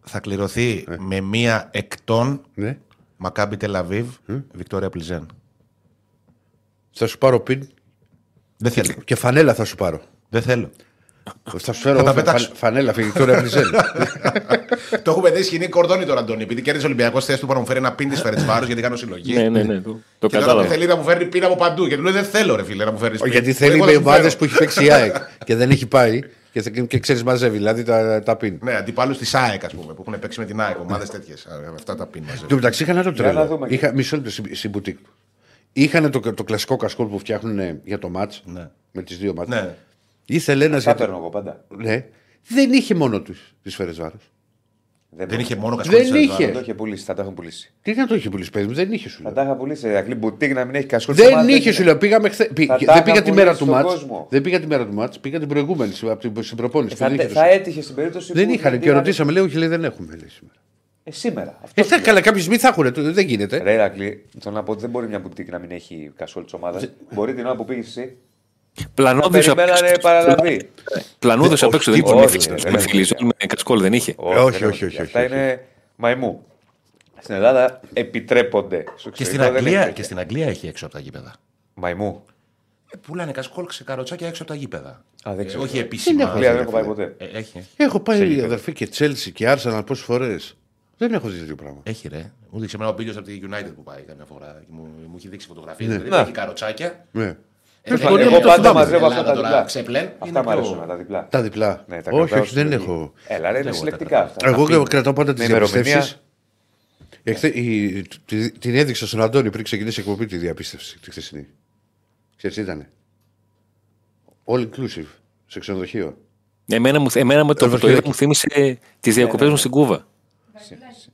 Θα κληρωθεί με μία εκτών ναι. Μακάμπι Τελαβίβ, Βικτόρια Πλιζέν. Θα σου πάρω πιν Δεν θέλω. και φανέλα θα σου πάρω. Δεν θέλω. Θα σου φέρω τα φα- πετάξω. φα- φανέλα, φιγκτόρια Πλιζέν. το έχουμε δει σκηνή κορδόνι τώρα, Αντώνη. Επειδή κέρδισε ο Ολυμπιακός, θε του να μου φέρει ένα πιν τη Φερετσβάρου γιατί κάνω συλλογή. Ναι, ναι, ναι. Το, το Και τώρα κατάλαβα. θέλει να μου φέρνει πίνα από παντού. Και του λέει δεν θέλω, ρε φίλε, να μου φέρεις. Γιατί θέλει με ομάδε που έχει παίξει η ΑΕΚ και δεν έχει πάει και, θε- και ξέρεις μαζεύει, δηλαδή τα, τα πιν. Ναι, αντιπάλους της ΑΕΚ, ας πούμε, που έχουν παίξει με την ΑΕΚ, ομάδες τέτοιες. Αυτά τα πιν μαζί. Εν τω μεταξύ είχαν άλλο Για να τρέλο. δούμε. Είχα, μισό λεπτό στην, στην μπουτίκ του. Είχαν το, το κλασικό κασκόλ που φτιάχνουν για το μάτς. Ναι. Με τις δύο μάτς. Ναι. Ήθελε ένα. Τα παίρνω εγώ πάντα. Ναι. Δεν είχε μόνο τους τις σφαίρε βάρο. Δεν είχε μόνο Δεν κασκόλ. είχε. Θα το είχε πουλήσει, θα τα έχουν πουλήσει. Τι να το είχε πουλήσει, παιδί μου, δεν είχε σου Θα λέω. τα είχα πουλήσει. Σε ακλή μπουτίκ να μην έχει κασκόλ. Δεν είχε σου λέω. Πήγαμε χθε. Θα τα δεν είχα πήγα τη μέρα πουλήσει του στον μάτς. κόσμο. Δεν πήγα τη μέρα του μάτς. Πήγα την προηγούμενη από την στην προπόνηση. που Θα, δεν είχε θα το- έτυχε στην περίπτωση Δεν που είχαν δεν και είχαν- ρωτήσαμε, λέει, όχι, λέει, δεν έχουμε λέει, σήμερα. Ε, σήμερα. Αυτό Ε, θα, καλά, κάποιοι στιγμή θα έχουν, το- δεν γίνεται. Ρε Ηρακλή, θέλω να πω ότι δεν μπορεί μια μπουτίκ να μην έχει κασόλ της ομάδας. Μπορεί την ώρα που πήγες εσύ. Πλανούδε απ' Περιμένανε έξω. παραλαβή. Πλανούδε Δεν- απ' έξω όχι, δεν είχε. τίποτα. Με- Όχι, Με δεν φιλιζόλ, με κασκόλ δεν είχε. όχι, δεν όχι, έχει. όχι, Αυτά όχι, είναι μαϊμού. Στην Ελλάδα επιτρέπονται. Στο Και στην, εξωτερικό δεν Αγγλία, έχει και στην Αγγλία έχει έξω από τα γήπεδα. Μαϊμού. Ε, πουλάνε κασκόλ σε καροτσάκια έξω από τα γήπεδα. Α, δεν Ε, ξέρω. όχι Δεν επίσημα. έχω Αγγλία δει, δεν έχω ρε, πάει φίλε. ποτέ. Ε, έχει, έχει. Έχω πάει γήπεδο. αδερφή και Chelsea και Arsenal πόσες φορές. Δεν έχω δει τέτοιο πράγμα. Έχει ρε. Μου δείξε εμένα ο Μπίλιος από τη United που πάει καμιά φορά. Και μου, μου έχει δείξει φωτογραφίες. Ναι. Δηλαδή Να. έχει καροτσάκια. Ναι. Ε, Εγώ ε, εγώ ε, το πάντα θυμάμαι. μαζεύω Ελλάδα αυτά τα τώρα, διπλά. ξεπλέν, είναι Αυτά μου πιο- αρέσουν τα διπλά. Τα διπλά. Ναι, τα όχι, κρατάω όχι, δεν στη έχω. λογική. Έλα, ρε, είναι Εγώ συλλεκτικά τα αυτά. Εγώ πίνω. κρατάω πάντα τις Με ημερομηνία. διαπιστεύσεις. Εχθέ, η, τη- την έδειξα στον Αντώνη πριν ξεκινήσει η εκπομπή τη διαπίστευση τη χθεσινή. Ξέρεις τι ήτανε; All inclusive σε ξενοδοχείο. Εμένα, μου, εμένα με το, Εδώ το είδα φυλάκι. μου θύμισε τις διακοπές μου στην Κούβα.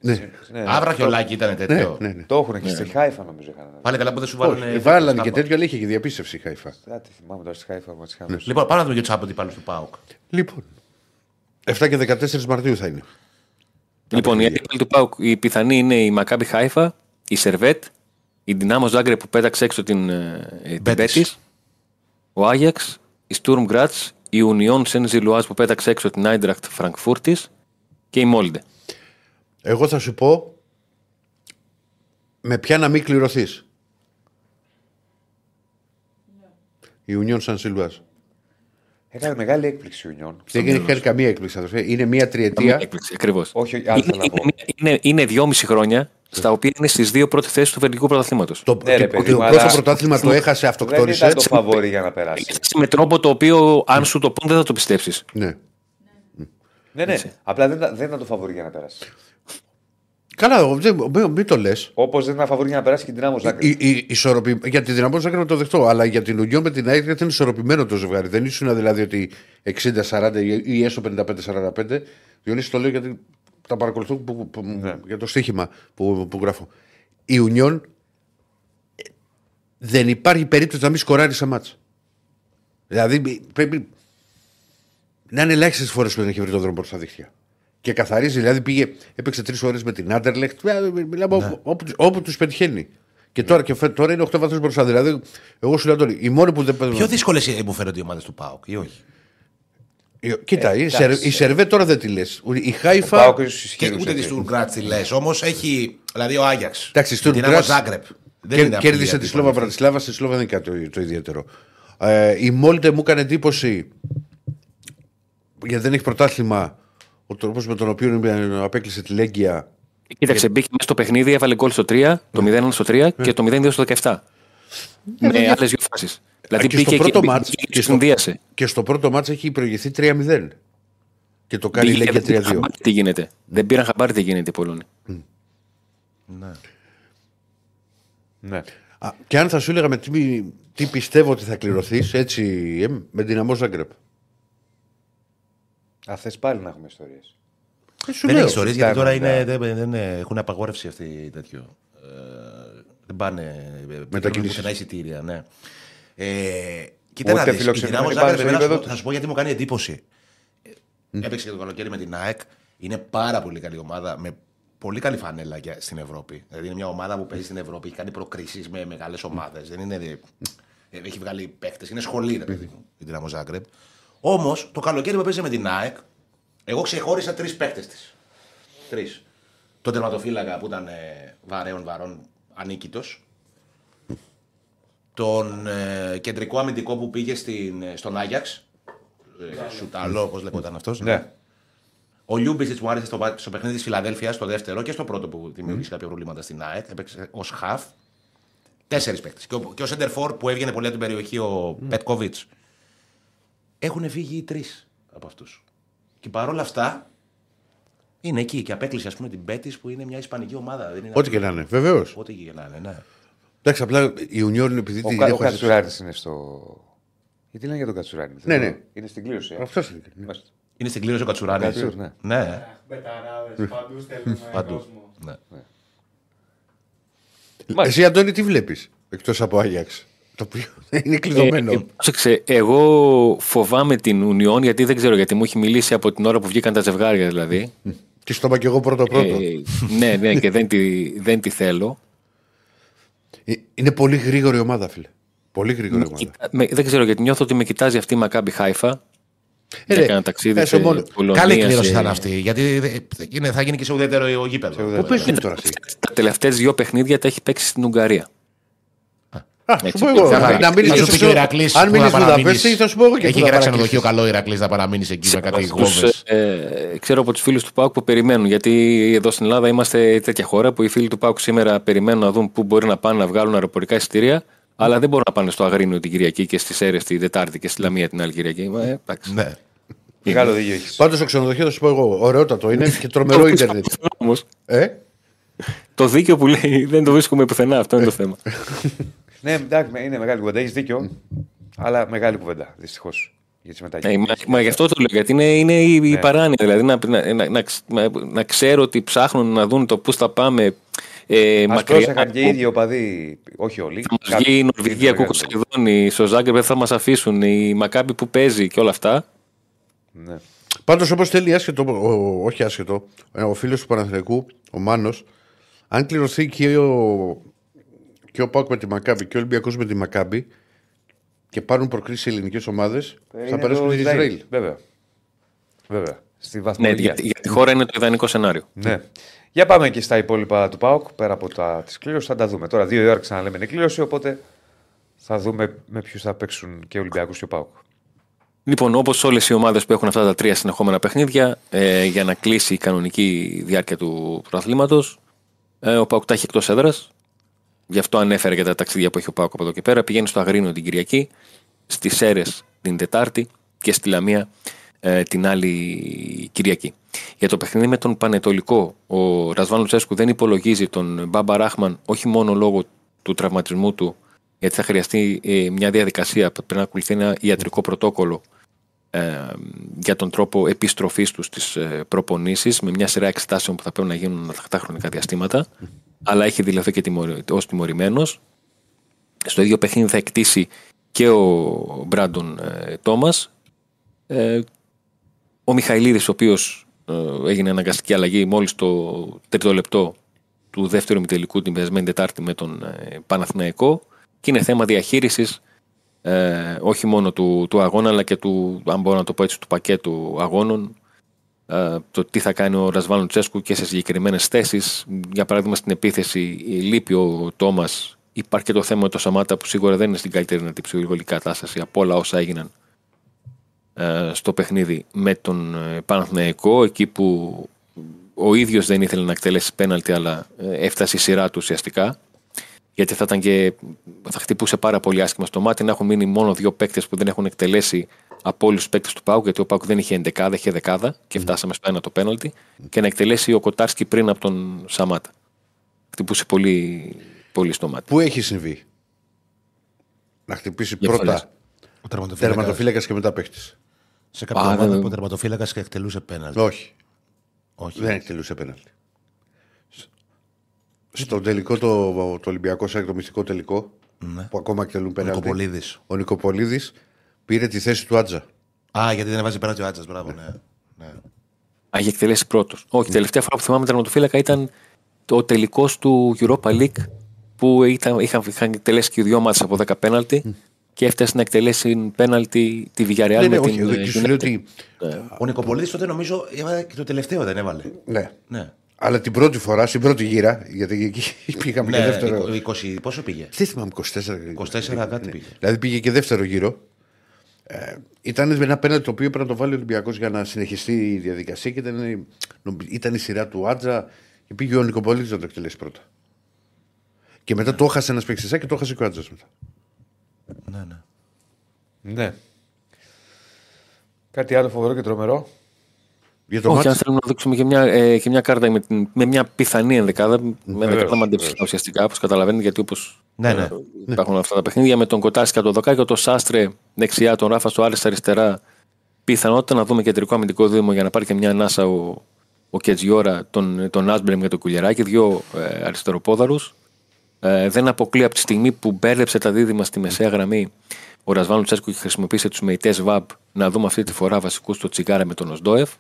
Ναι, Ναι, Άβρα χιολάκι ήταν ναι, τέτοιο. ναι. ναι. Το έχουν και στη Χάιφα νομίζω είχαν. Πάλι καλά που δεν σου Όχι, βάλουν. βάλανε και τέτοιο, αλλά είχε και διαπίστευση η Χάιφα. Κάτι θυμάμαι τώρα στη Χάιφα μα είχαν δώσει. Λοιπόν, πάμε να δούμε και τους αντιπάλου του Πάουκ. Λοιπόν. 7 και 14 Μαρτίου θα είναι. Λοιπόν, η αντίπαλη του Πάουκ, η πιθανή είναι η Μακάμπι Χάιφα, η Σερβέτ, η Δυνάμος Ζάγκρε που πέταξε έξω την, ε, την Μπέτις. Μπέτις, ο Άγιαξ, η Στουρμ Γκράτς, η Ουνιόν Σεν Ζιλουάζ που πέταξε έξω την Άιντρακτ Φραγκφούρτης και η Μόλντε. Εγώ θα σου πω με ποια να μην κληρωθείς. Η Union San Silvas. Έκανε μεγάλη έκπληξη ο Union. Δεν έχει κάνει καμία έκπληξη, αδερφέ. Είναι μία τριετία. Ακριβώς. Όχι, Είναι, άλλο θέλω να πω. είναι, είναι, είναι δυόμιση χρόνια στα οποία είναι στις δύο πρώτες θέσεις του βελγικού πρωταθλήματος. Το, Ναι, ρε, και- παιδί και το μου, πρώτο αλλά- πρωτάθλημα το έχασε, Δεν αυτοκτόνησε. ήταν το φαβόρι για να περάσει. Με τρόπο το οποίο, αν σου το πούν, δεν θα το πιστέψεις. Ναι. Ναι, ναι. Απλά δεν ήταν, δεν ήταν το φαβόρι για να περάσει. Καλά, εγώ δεν- μην, μην το λες. Όπως δεν ήταν φαβόρι για να περάσει και την Άμμο Ζάγκρεπ. Για τη δυναμό Ζάγκρεπ να το δεχτώ, αλλά για την Ουγιό με την ΑΕΚ ήταν ισορροπημένο το ζευγάρι. Δεν ήσουν δηλαδή ότι 60-40 ή έστω 55-45. Διονύση το λέω γιατί τα παρακολουθώ που, που- Ναι. για το στοίχημα που, που γράφω. Η Ουνιόν ε, δεν υπάρχει περίπτωση να μην σκοράρει σε μάτς. Δηλαδή πρέπει να είναι ελάχιστες φορές που δεν έχει βρει τον δρόμο προς τα δίχτυα. Και καθαρίζει, δηλαδή πήγε, έπαιξε τρεις ώρες με την Άντερλεχτ. Μιλάμε όπου, όπου, όπου τους πετυχαίνει. Και τώρα, και φε- τώρα είναι 8 βαθμούς μπροστά. Δηλαδή, εγώ σου λέω τώρα, οι μόνοι που δεν Πιο δύσκολες μου φαίνονται οι ομάδες του ΠΑΟΚ ή όχι; Ε, Κοίτα, η, εντάξει. Σερ, η Σερβέ τώρα δεν τη λες. Η Ο Χάιφα. Πάοκ ίσως Και ισχυρούς ούτε τη έχει. Στουργκράτ τη λες. Όμως έχει. Δηλαδή ο Άγιαξ. Εντάξει, η Δυνάμω Stuttgart Ζάγκρεπ. Δεν κέρ- είναι κέρδισε απλή τη Σλόβα αντίπαλη. Βρατισλάβα. Στη Σλόβα δεν είναι κάτι το, το ιδιαίτερο. Ε, η Μόλτε μου έκανε εντύπωση γιατί δεν έχει πρωτάθλημα. Ο τρόπος με τον οποίο ε, απέκλεισε τη Λέγκια. Κοίταξε, μπήκε μέσα στο παιχνίδι, έβαλε γκολ στο 3, το 0 στο 3 και το 0-2 στο 17. με άλλες δύο φάσεις. Δηλαδή και στο μπήκε πρώτο και, μάτς μπήκε και και στο- συνδύασε. Και στο πρώτο μάτς έχει προηγηθεί 3-0. Και το κάνει η Μπήκε, δεν Λέγκια πήραν 3-2. χαμπάρι τι γίνεται. Δεν πήραν χαμπάρι τι γίνεται οι Πολωνοί. Ναι. Α, και αν θα σου έλεγα με τι, τι πιστεύω ότι θα κληρωθείς, έτσι ε, με δυναμό Ζάγκρεπ. Α, θες πάλι να έχουμε ιστορίες. Ε, σου Δεν λέω. έχει ιστορίε γιατί τώρα Κοιτάμε, είναι, δεν, δεν, είναι- έχουν απαγόρευση αυτή τέτοιο. Ε, δεν πάνε. Μετακινήσεις. πουθενά εισιτήρια, ναι. Ε, κοίτα Ούτε να δεις, η φιλοξενούμενοι Δυνάμω πάνε Ζάγκρεπ, στο εμένα γήπεδο θα σου- τους. θα σου πω γιατί μου κάνει εντύπωση. Ε, Έπαιξε και το καλοκαίρι με την ΑΕΚ. Είναι πάρα πολύ καλή ομάδα με πολύ καλή φανέλα για- στην Ευρώπη. Δηλαδή είναι μια ομάδα που παίζει στην Ευρώπη, έχει κάνει προκρίσεις με μεγάλες ομάδες. Δεν είναι. ε, Έχει βγάλει παίχτε, είναι σχολή, ρε παιδί μου, η Δυναμό Ζάγκρεπ. Όμως το καλοκαίρι που παίζει με την ΑΕΚ, εγώ ξεχώρισα τρεις παίχτε της. Τρεις. Τον τερματοφύλακα που ήταν ε, βαρέων βαρών ανίκητος. Τον ε, κεντρικό αμυντικό που πήγε στην, ε, στον Άγιαξ. Ε, Σουταλό, όπως λέγονταν αυτός. Ναι. Ο Λιούμπισιτς μου άρεσε στο, πα- στο παιχνίδι της Φιλαδέλφιας, στο δεύτερο και στο πρώτο που δημιούργησε κάποια προβλήματα στην ΑΕΚ. Έπαιξε ως χαφ. Τέσσερις παίκτες. Και ο, και ο σέντερ φορ που έβγαινε πολύ από την περιοχή, ο Πέτκοβιτς. Έχουν φύγει οι τρεις από αυτούς. Και παρόλα αυτά είναι εκεί και απέκλεισε ας πούμε την Πέτη που είναι μια ισπανική ομάδα. Δεν είναι Ό,τι και να είναι, βεβαίως. Ό,τι και να είναι, ναι. Εντάξει, απλά η Union επειδή Ο, την Κα- ο έχω ζήσει- Κατσουράνη είναι στο. Γιατί λένε για τον Κατσουράνη. Ναι, ναι. Είναι στην κλήρωση. ε. Αυτός είναι. Μάλιστα. Είναι στην κλήρωση ο Κατσουράνη. Κατσουρ, ναι. ναι. Μπεταράδε, παντού στέλνουμε Παντού. κόσμο. ναι. Εσύ, Αντώνη, τι βλέπεις εκτός από Άγιαξ; Το οποίο είναι κλειδωμένο. Ε, ε, πρόσεξε, εγώ φοβάμαι την Union γιατί δεν ξέρω γιατί μου έχει μιλήσει από την ώρα που βγήκαν τα ζευγάρια δηλαδή. Και στο είπα και εγώ πρώτο-πρώτο. Ε, ναι, ναι, και δεν τη, δεν τη θέλω. Ε, Είναι πολύ γρήγορη ομάδα, φίλε. Πολύ γρήγορη ομάδα. Κοίτα- με- δεν ξέρω γιατί νιώθω ότι με κοιτάζει αυτή η Μακάμπι Χάιφα. Ε, για ρε, ένα ταξίδι έσω σε μόνο- Πολωνία. Καλή κλήρωση σε- θα είναι αυτή. Γιατί δε- είναι, θα γίνει και σε ουδέτερο γήπεδο. Πού παίζουν τώρα αυτοί. Τα τελευταία δύο παιχνίδια τα έχει παίξει στην Ουγγαρία. Α, σου Έτσι, πω εγώ. Θα- Να μείνεις θα και σου πει στο- και ο Ηρακλής Αν που μείνεις θα παραμείνεις. Βουδαπέστη, θα σου πω εγώ και Έχει πού θα και ένα παρακολουθήσεις. ξενοδοχείο καλό ο Ηρακλής να παραμείνεις εκεί με κάτι Τους, γόβες. ε, ξέρω από τους φίλους του Πάουκ που περιμένουν. Γιατί εδώ στην Ελλάδα είμαστε τέτοια χώρα που οι φίλοι του Πάουκ σήμερα περιμένουν να δουν πού μπορεί να πάνε να βγάλουν αεροπορικά εισιτήρια. Αλλά δεν μπορούν να πάνε στο Αγρίνιο την Κυριακή και στις Έρες την Δετάρτη και στη Λαμία την άλλη Κυριακή. Ε, εντάξει. Ναι. Μεγάλο δίκιο έχεις. Πάντως το ξενοδοχείο θα σου πω εγώ. Ωραιότατο είναι και τρομερό ίντερνετ. Όμως, Ε; το δίκιο που λέει δεν το βρίσκουμε πουθενά. Αυτό είναι το θέμα. Ναι, εντάξει, είναι μεγάλη κουβέντα. Έχεις δίκιο. Αλλά μεγάλη κουβέντα, δυστυχώς. Για τις Ε, μεταγγελίε. μα, μα γι' αυτό το λέω, γιατί είναι, είναι η, η παράνοια. Δηλαδή να, να, να, να, ξ- να, να ξέρω ότι ψάχνουν να δουν το πού θα πάμε ε, Μα μακριά. πρόσεχαν και οι ίδιοι οπαδοί, όχι όλοι. Θα μας βγει η Νορβηγία, Κούκος Σεδόνη, στο Ζάγκρεπ δεν θα μας αφήσουν, η Μακάμπη που παίζει και όλα αυτά. Ναι. Πάντως όπως θέλει, άσχετο, ο, όχι άσχετο, ε, ο φίλος του Παναθηναϊκού, ο Μάνος, αν κληρωθεί και ο, και ο Πάουκ με τη Μακάμπη και ο Ολυμπιακός με τη Μακάμπη και πάρουν προκρίσει ελληνικές ομάδες, θα περάσουν στην Ισραήλ. Βέβαια. Βέβαια. Στη Ναι, βαθμολογία. για, για τη χώρα είναι το ιδανικό σενάριο. Ναι. Για πάμε και στα υπόλοιπα του ΠΑΟΚ, πέρα από τα τη κλήρωση, θα τα δούμε. Τώρα δύο η ώρα ξαναλέμε είναι κλήρωση, οπότε θα δούμε με ποιους θα παίξουν και Ολυμπιακούς και ο ΠΑΟΚ. Λοιπόν, όπως όλες οι ομάδες που έχουν αυτά τα τρία συνεχόμενα παιχνίδια, ε, για να κλείσει η κανονική διάρκεια του πρωταθλήματο, ε, ο Πάουκ τα έχει εκτός έδρας. Γι' αυτό ανέφερε και τα ταξίδια που έχει ο Πάουκ από εδώ και πέρα. Πηγαίνει στο Αγρίνο την Κυριακή, στις Σέρες την Τετάρτη και στη Λαμία ε, την άλλη Κυριακή. Για το παιχνίδι με τον Πανετολικό, ο Ρασβάν Λουτσέσκου δεν υπολογίζει τον Μπάμπα Ράχμαν όχι μόνο λόγω του τραυματισμού του, γιατί θα χρειαστεί ε, μια διαδικασία, πρέπει να ακολουθεί ένα ιατρικό πρωτόκολλο ε, για τον τρόπο επιστροφής του στις ε, προπονήσεις με μια σειρά εξετάσεων που θα πρέπει να γίνουν ανατακτά χρονικά διαστήματα αλλά έχει δηλωθεί και τιμωρη, ως τιμωρημένος. Στο ίδιο παιχνίδι θα εκτίσει και ο Μπράντον ε, Τόμας. Ε, ο Μιχαηλίδης ο οποίος ε, έγινε αναγκαστική αλλαγή μόλις το τρίτο λεπτό του δεύτερου ημιτελικού την περασμένη Τετάρτη με τον ε, Παναθηναϊκό. Και είναι θέμα διαχείρισης ε, όχι μόνο του, του αγώνα αλλά και του, αν μπορώ να το πω έτσι, του πακέτου αγώνων. ε, το τι θα κάνει ο Ρασβάλλον Τσέσκου και σε συγκεκριμένες θέσεις. Για παράδειγμα, στην επίθεση λείπει ο Τόμας. Υπάρχει και το θέμα με το Σαμάτα που σίγουρα δεν είναι στην καλύτερη δυνατή ψυχολογική κατάσταση από όλα όσα έγιναν ε, στο παιχνίδι με τον ε, Παναθηναϊκό, εκεί που ο ίδιος δεν ήθελε να εκτελέσει πέναλτι, αλλά ε, έφτασε η σειρά του ουσιαστικά. Γιατί θα, ήταν και, θα χτυπούσε πάρα πολύ άσχημα στο μάτι να έχουν μείνει μόνο δύο παίκτες που δεν έχουν εκτελέσει από όλους τους παίκτες του Πάουκ, γιατί ο Πάουκ δεν είχε ενδεκάδα, είχε δεκάδα και φτάσαμε στο ένα το πέναλτι, και να εκτελέσει ο Κοτάρσκι πριν από τον Σαμάτα. Χτυπούσε πολύ, πολύ στο μάτι. Πού έχει συμβεί; Να χτυπήσει Για πρώτα φωνές. Ο τερματοφύλακας- τερματοφύλακας και μετά παίχτης. Σε κάποια Α, ομάδα δεν- που ο τερματοφύλακας και εκτελούσε πέναλτι. Όχι, Όχι. δεν εκτελούσε πέναλτι. Στο τελικό το, το Ολυμπιακό ΣΑΚ, το μυστικό τελικό, Ναι. που ακόμα εκτελούν Ο πέναλτι. Νικοπολίδης. Ο Νικοπολίδης πήρε τη θέση του Άτζα. Α, γιατί δεν έβαζε πέναλτι ο Άτσα. Μπράβο, ναι. ναι. Α, είχε εκτελέσει πρώτος. Όχι, τελευταία φορά που θυμάμαι τερματοφύλακα ήταν το τελικός του Europa League που ήταν, είχαν, είχαν εκτελέσει και οι δύο ομάδε από 10 πέναλτι και έφτασε να εκτελέσει πέναλτι τη Villarreal Ναι, ναι, με όχι, την. εδώ ε, και σου λέω United. ότι. Ο Νικοπολίδη τότε νομίζω έβαλε και το τελευταίο δεν έβαλε. Ναι. Ναι. Αλλά την πρώτη φορά, στην πρώτη γύρα, γιατί εκεί πήγαμε και Ναι, δεύτερο. 20, πόσο πήγε; Δεν θυμάμαι, 24. 24 κάτι πήγε. Δηλαδή πήγε και δεύτερο γύρο. Ε, ήταν ένα πέναλτι το οποίο έπρεπε να το βάλει ο Ολυμπιακός για να συνεχιστεί η διαδικασία και ήταν, ήταν η σειρά του Άτζα και πήγε ο Νικοπολίτης να το εκτελέσει πρώτα. Και μετά το έχασε ένας παίξι και το έχασε και ο Άτζα μετά. Ναι, ναι. Ναι. Κάτι άλλο φοβερό και τρομερό. Για το Όχι, αν μάτς, θέλουμε να δείξουμε και μια, ε, και μια κάρτα με, την- με μια πιθανή ενδεκάδα. Με Βεβαίως, ενδεκάδα μαντεψικά βεβαίως. ουσιαστικά, όπως καταλαβαίνετε, γιατί όπως Ναι, ναι. υπάρχουν αυτά τα παιχνίδια με τον Κοτάσκα, τον Δοκάκη, τον Σάστρε δεξιά, τον Ράφα στο Άρης αριστερά. Πιθανότητα να δούμε κεντρικό αμυντικό δίδυμο για να πάρει και μια ανάσα ο, ο Κετζιόρα, τον, τον Άσμπρεμ και τον Κουλιαράκη, δύο ε, αριστεροπόδαρους. Ε, δεν αποκλεί από τη στιγμή που μπέρδεψε τα δίδυμα στη μεσαία γραμμή ο Ρασβάν Λουτσέσκου και χρησιμοποίησε τους μεϊτές ΒΑΜ να δούμε αυτή τη φορά βασικούς στο Τσιγκάρα με τον Οσντόεφ.